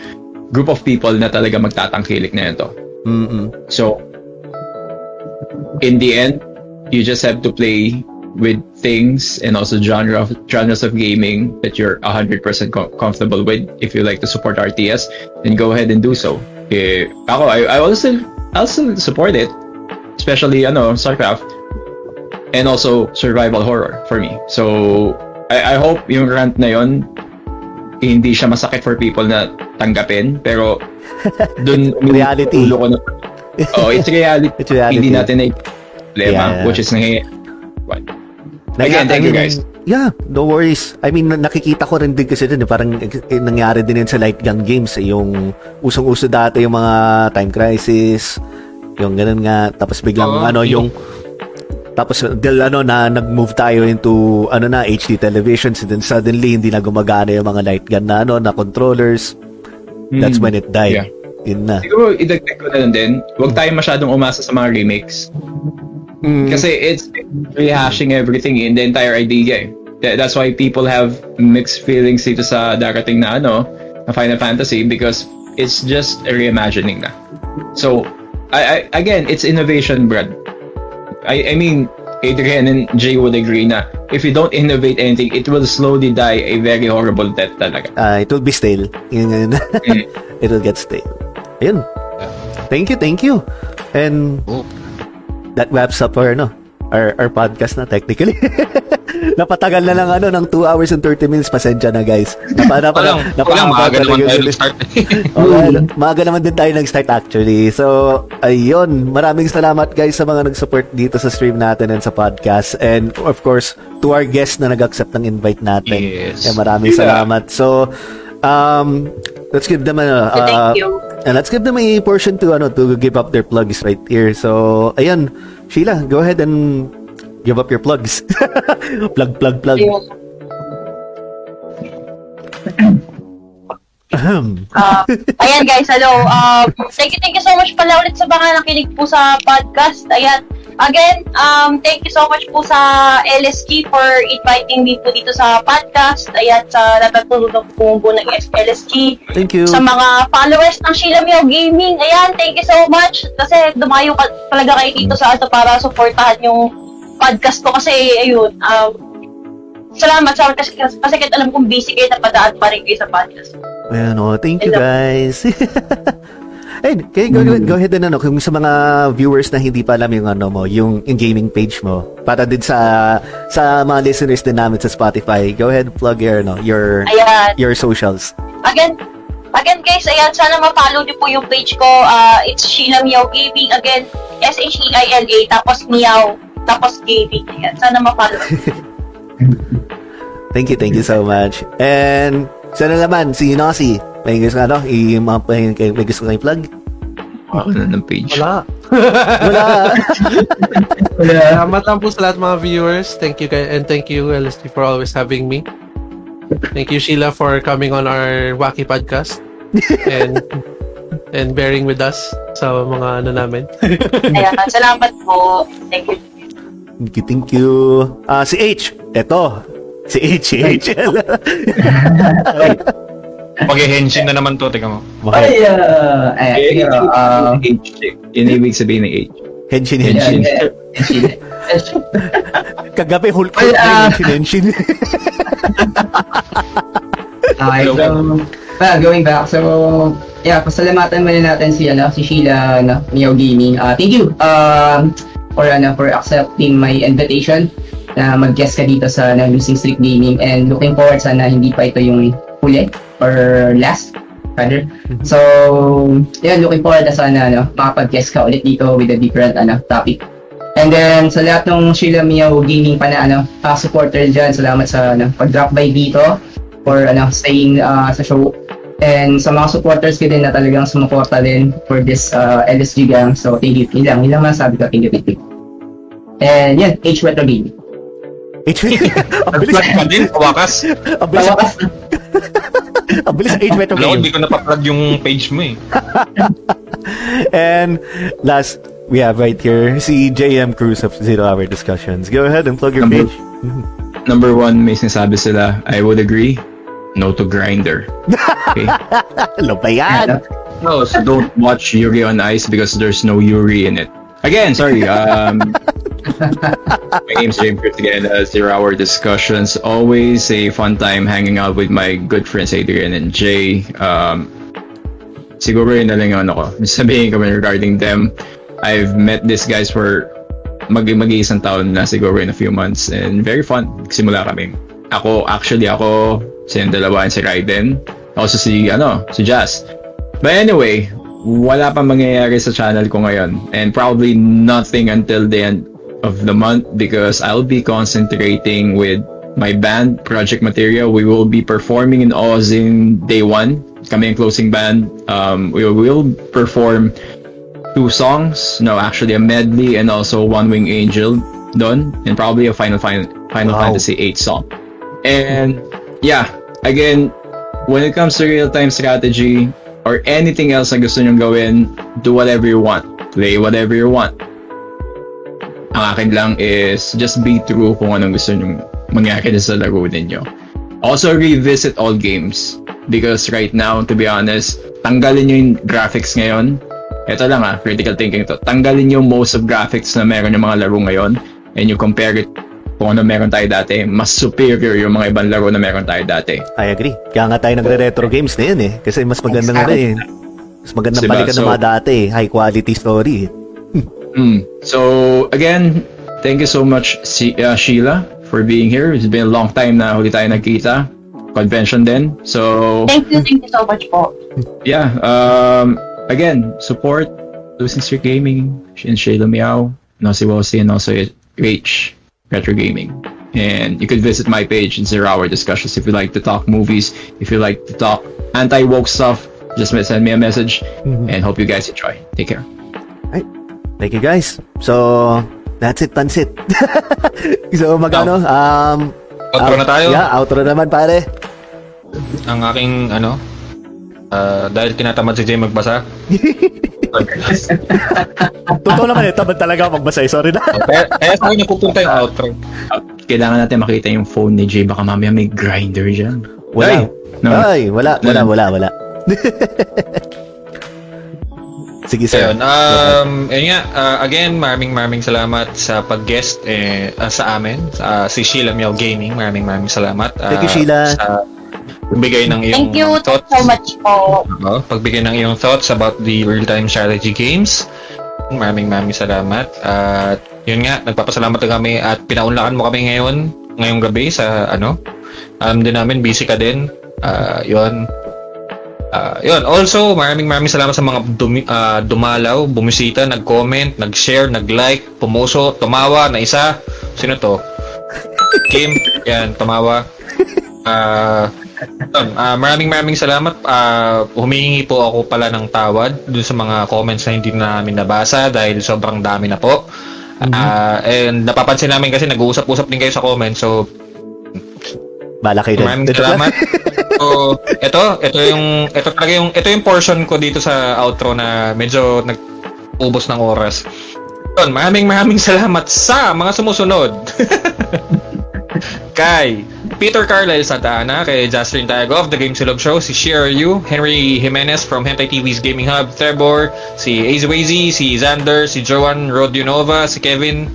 group of people na talaga magtatangkilik na ito. mm So, in the end, you just have to play with things and also genre of, genres of gaming that you're 100% com- comfortable with. If you like to support RTS, then go ahead and do so. Eh, ako, I, I also, I'll still support it. Especially, ano, StarCraft. And also, survival horror for me. So, I, I hope yung rant na yon hindi siya masakit for people na tanggapin. Pero, dun, Reality. ulo ko na, oh, it's reality. It's reality. Hindi natin na problema, Yeah, yeah. which is nangyayari. Again, thank you guys. Yeah, no worries. I mean, nakikita ko rin din kasi din, eh, parang eh, nangyari din yun sa light gun games. Eh, yung usong-uso dati yung mga Time Crisis, yung ganun nga. Tapos biglang Oo, ano, yung tapos dahil ano na nag-move tayo into ano na HD televisions and then suddenly hindi na gumagana yung mga light gun na ano na controllers. That's Mm. when it died. Yeah. Yun na. Siguro, idagdag ko na lang din, huwag tayo masyadong umasa sa mga remakes. Mm. Kasi it's rehashing everything in the entire idea. eh. That- That's why people have mixed feelings dito sa darating na ano, na Final Fantasy because it's just a reimagining na. So, I, I again, it's innovation, Brad. I, I mean, Adrian and Jay would agree na if you don't innovate anything, it will slowly die a very horrible death talaga. Ah, it will be stale. Yun, yun. Mm. it will get stale. Ayun. Thank you, thank you. And Oh. that wraps up our, no, our, our podcast na technically. Napatagal na lang ano ng 2 hours and 30 minutes. Pasensya na guys. Napa, napa, Walang, walang napahaba maaga naman tayo yun. start. Okay, maaga naman din tayo nag-start actually. So, ayun. Maraming salamat guys sa mga nag-support dito sa stream natin and sa podcast. And of course, to our guests na nag-accept ng invite natin. Yes. Eh, maraming Yeah. salamat. So, um, let's give them a... uh, Thank you. And let's give them a portion to ano to give up their plugs right here. So, ayan. Sheila, go ahead and give up your plugs. plug, plug, plug. Ahem. Ah, ayan guys, hello. Um, thank you, thank you so much pala ulit sa mga nakinig po sa podcast. Ayan. Again, um, thank you so much po sa LSG for inviting me po dito sa podcast. Ayan, sa natatulog po po ng LSG. Thank you. Sa mga followers ng Sheila Mio Gaming, ayan, thank you so much. Kasi dumayo ka talaga kayo dito sa ato para supportahan yung podcast ko. Kasi, ayun, um, salamat, salamat kasi, kasi kahit alam kong busy kayo, napadaan pa rin kayo sa podcast. Ayan, oh, thank you guys. Hey, okay, go, go ahead and ano, kung sa mga viewers na hindi pa alam yung ano mo, yung, yung gaming page mo, para din sa sa mga listeners din namin sa Spotify, go ahead plug your no, your Ayan. your socials. Again, again guys, ayan, sana ma-follow niyo po yung page ko. Ah, it's Sheila Miao Gaming. Again, S-H-E-I-L-A, tapos Miao, tapos Gaming. Ayan, sana ma-follow. Thank you, thank you so much. And sana naman si Nosy, may gusto ka ano, i may, may gusto kang plug? Ako na ng page. Wala. Wala. Salamat lang po sa lahat mga viewers. Thank you guys and thank you LSD for always having me. Thank you, Sheila, for coming on our wacky podcast and and bearing with us sa mga ano namin. Ayan, salamat po. Thank you. Thank you, thank you. Ah, si H. Eto. Si H, si H. Mag-henshin na naman to, teka mo. Bakit? Ay, uh, ay, Eh, uh, uh, H. Yun yung ibig sabihin ng H. Henshin, Henshin. Henshin. Kagabi, Hulk ah, yung Henshin, Henshin. Okay, so, well, going back, so, yeah, pasalamatan muna natin si, ano, si Sheila, ano, Mio Gaming. Uh, thank you, um, for, ano, for accepting my invitation na mag-guest ka dito sa ano, Losing Streak Gaming and looking forward sana hindi pa ito yung huli or last, rather. So, yeah, looking forward na sana, ano, makapag-guest ka ulit dito with a different, ano, topic. And then, sa lahat ng Sheila Mio Gaming pa na, ano, uh, supporter dyan, salamat sa, ano, pag-drop by dito for ano, staying uh, sa show. And sa mga supporters ko din na talagang sumuporta din for this uh, LSG gang. So, thank you. Yun lang. Yun lang masabi ko. Thank you, thank you. And yan, H Retro Gaming. H. Ang bilis. Pa din, kawakas. Ang bilis. Ang bilis sa H Metro Alam ko, Game. hindi ko napaplug yung page mo eh. And last, we have right here si JM Cruz of Zero Hour Discussions. Go ahead and plug your Number- page. Number one, may sinasabi sila, I would agree, no to grinder. Okay? Ano ba yan? No, so don't watch Yuri on Ice because there's no Yuri in it. Again, sorry. Um, my name's James Chris again. Uh, Zero Hour Discussions. Always a fun time hanging out with my good friends Adrian and Jay. Um, siguro yun na lang yung ano ko. Sabihin ko regarding them. I've met these guys for mag mag-iisang taon na siguro in a few months and very fun. Simula kami. Ako, actually ako, si yung dalawa si Raiden. Also si, ano, si Jazz. But anyway, wala pa mangyayari sa channel ko ngayon. And probably nothing until the end of the month because I'll be concentrating with my band, Project Material. We will be performing in Ozin day one. Kami ang closing band. Um, we will perform two songs. No, actually a medley and also One Wing Angel done. And probably a Final Final, Final Wow. Fantasy 8 song. And yeah, again, when it comes to real-time strategy or anything else I guess na gusto nyong gawin, do whatever you want. Play whatever you want. Ang akin lang is just be true kung anong gusto nyong mangyari sa laro ninyo. Also, revisit all games. Because right now, to be honest, tanggalin nyo yung graphics ngayon. Ito lang ah, critical thinking to. Tanggalin nyo most of graphics na meron yung mga laro ngayon and you compare it kung ano meron tayo dati, mas superior yung mga ibang laro na meron tayo dati. I agree. Kaya nga tayo nagre-retro games na yun eh. Kasi mas maganda nga rin eh. Mas maganda Diba? balikan ng So- mga dati eh. High quality story eh. Mm. So again, thank you so much si uh, Sheila for being here. It's been a long time na huli tayo nagkita. Convention din. So Thank you, thank you so much po. yeah, um again, support Losing Streak Gaming and Shayla Meow, Nosy Wosi, and also H Retro Gaming. And you could visit my page in Zero Hour Discussions if you like to talk movies, if you like to talk anti woke stuff, just send me a message and hope you guys enjoy. Take care. Thank you guys. So, that's it, Pansit. so, magano? Um, Outro out- na tayo. Yeah, outro naman pare. Ang aking, ano, ah, dahil tinatamad si Jay magbasa. Totoo naman eh, tamad talaga ako magbasa eh. Sorry na. kaya, kaya sa akin napupunta yung outro. Kailangan natin makita yung phone ni Jay. Baka mamaya may grinder dyan. Wala. Ay, no. Ay, wala, wala, wala, wala. Sige, sir. Ayun, um, ayun nga, ah, again, maraming maraming salamat sa pag-guest eh, ah, sa amin, sa si Sheila Miao Gaming. Maraming maraming salamat. ah, Thank you, Sheila. Sa pagbigay ng iyong Thank you thoughts. so much po. Oo, pagbigay ng iyong thoughts about the real-time strategy games. Maraming maraming salamat. At yun nga, nagpapasalamat na kami at pinaunlakan mo kami ngayon, ngayong gabi sa ano. Alam din namin, busy ka din. Ah, yun. Ah, yun. Also, maraming maraming salamat sa mga dumi, ah, dumalaw, bumisita, nag-comment, nag-share, nag-like, pumuso, tumawa na isa. Sino to? Kim. Yan, tumawa. Ah, yun, ah, maraming maraming salamat. Ah, humihingi po ako pala ng tawad dun sa mga comments na hindi na namin nabasa dahil sobrang dami na po. Ah, and napapansin namin kasi nag-uusap-usap din kayo sa comments. So, Bala kayo. Maraming salamat. so, ito, ito yung, ito talaga yung, ito yung portion ko dito sa outro na medyo nag-ubos ng oras. Yun, maraming maraming salamat sa mga sumusunod. kay Peter Carlisle Santa Ana, kay Tago of The Game Silog Show, si Yu, Henry Jimenez from Hentai TV's Gaming Hub, Trevor, si Azewazy, si Xander, si Joan Rodionova, si Kevin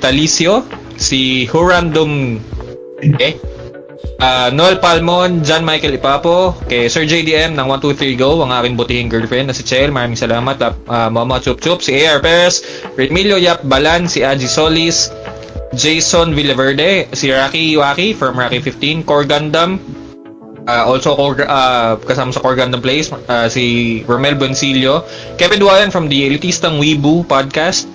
Talicio, si Hurandom eh, Ah, Noel Palmon, John Michael Ipapo, kay Sir JDM ng 123 Go, ang aking butihing girlfriend na si Chel, maraming salamat. Uh, Mama Chup Chup, si AR Perez, Remilio Yap Balan, si Aji Solis, Jason Villaverde, si Rocky Waki from Rocky 15, Core Gundam, uh, also uh, kasama sa Core Gundam Place, uh, si Romel Boncillo, Kevin Duayan from the Elitistang Weibo podcast,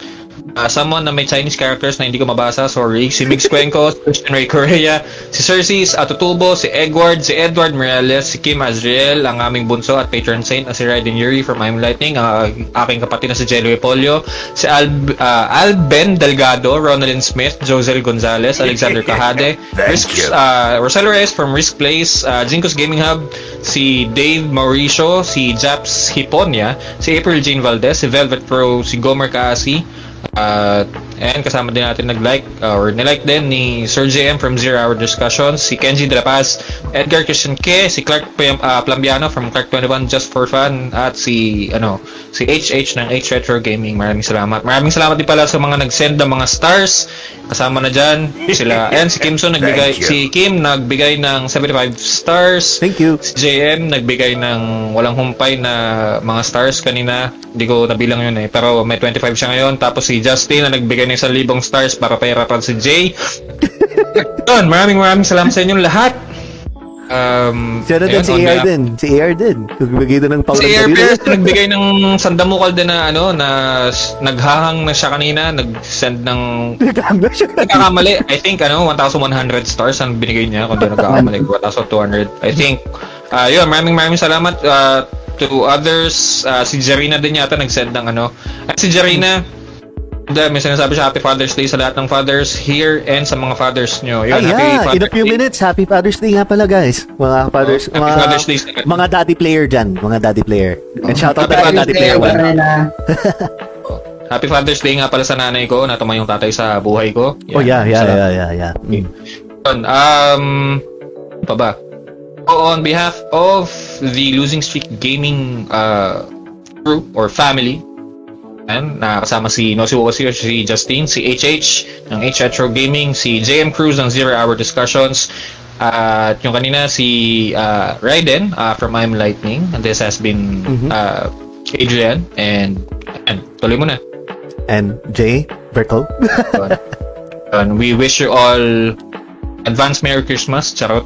uh, someone na may Chinese characters na hindi ko mabasa, sorry. Si Mix Cuenco, si Christian Ray Correa, si Cersei Atutubo, si Edward, si Edward Morales, si Kim Azriel, ang aming bunso at patron saint na si Raiden Yuri from I'm Lightning, ang uh, aking kapatid na si Jello Polio, si Al, uh, Alben Delgado, Ronaldin Smith, Josel Gonzalez, Alexander Cahade, Risk, uh, Rosel Reyes from Risk Place, uh, Jinkos Gaming Hub, si Dave Mauricio, si Japs Hiponia, si April Jean Valdez, si Velvet Pro, si Gomer Kaasi, at and kasama din natin nag-like uh, or nilike din ni Sir JM from Zero Hour Discussions, si Kenji De La Paz, Edgar Christian K, si Clark P- uh, Plambiano from Clark 21 Just for Fun at si ano si HH ng H Retro Gaming. Maraming salamat. Maraming salamat din pala sa mga nag-send ng mga stars. Kasama na diyan sila. And si Kimson nagbigay si Kim nagbigay ng 75 stars. Thank you. Si JM nagbigay ng walang humpay na mga stars kanina. Hindi ko nabilang yun eh. Pero may 25 siya ngayon. Tapos si Justin na nagbigay ng 1,000 stars para pahirapan si Jay. Yun, maraming maraming salamat sa inyong lahat. Um, Si ano din, ayun, si AR din. Si AR din. Nagbigay din ng Si paulan Air Pierce nagbigay ng sandamukal din na ano na naghahang na siya kanina, nag-send ng nagkakamali. I think ano 1,100 stars ang binigay niya kung di nagkakamali. 1,200. I think uh, yun, maraming maraming salamat uh, to others. Uh, si Jarina din yata nag-send ng ano. At si Jarina hindi, may sinasabi siya Happy Father's Day sa lahat ng fathers here and sa mga fathers nyo. Ay, Yun, Happy yeah. In a few Day. minutes, Happy Father's Day nga pala, guys. Mga fathers, Happy mga, Father's Day sa- mga daddy player dyan. Mga daddy player. And shout out Happy to mga Father's daddy player. Wala. one. Happy Father's Day nga pala sa nanay ko na tumayong tatay sa buhay ko. Oh, yeah, yeah, Salamat. yeah, yeah, yeah. Mm. Um, ano pa ba? So, on behalf of the Losing Streak Gaming uh, crew or family, and nakasama si Nosi Wakasio, si Justin, si HH ng H Retro Gaming, si JM Cruz ng Zero Hour Discussions, at yung kanina si uh, Raiden uh, from I'm Lightning, and this has been Mhm. uh, Adrian, and, and tuloy mo na. And Jay, Berto. And we wish you all advance Merry Christmas. Charot.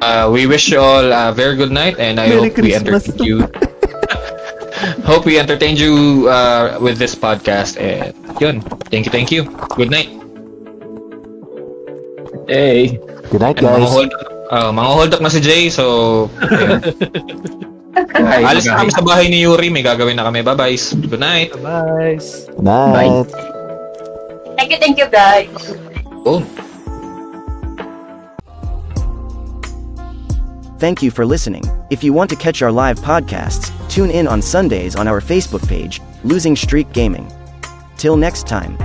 Uh, we wish you all a very good night and I Merry hope we Christmas. entertained you. hope we entertained you uh, with this podcast. And yun. Thank you, thank you. Good night. Hey. Good night, And mga guys. hold, uh, mga hold up na si Jay, so ayun. Alis na kami sa bahay ni Yuri. May gagawin na kami. Bye-bye. Good night. Bye. Night. Thank you, thank you, guys. Oh. Thank you for listening. If you want to catch our live podcasts, tune in on Sundays on our Facebook page, Losing Streak Gaming. Till next time.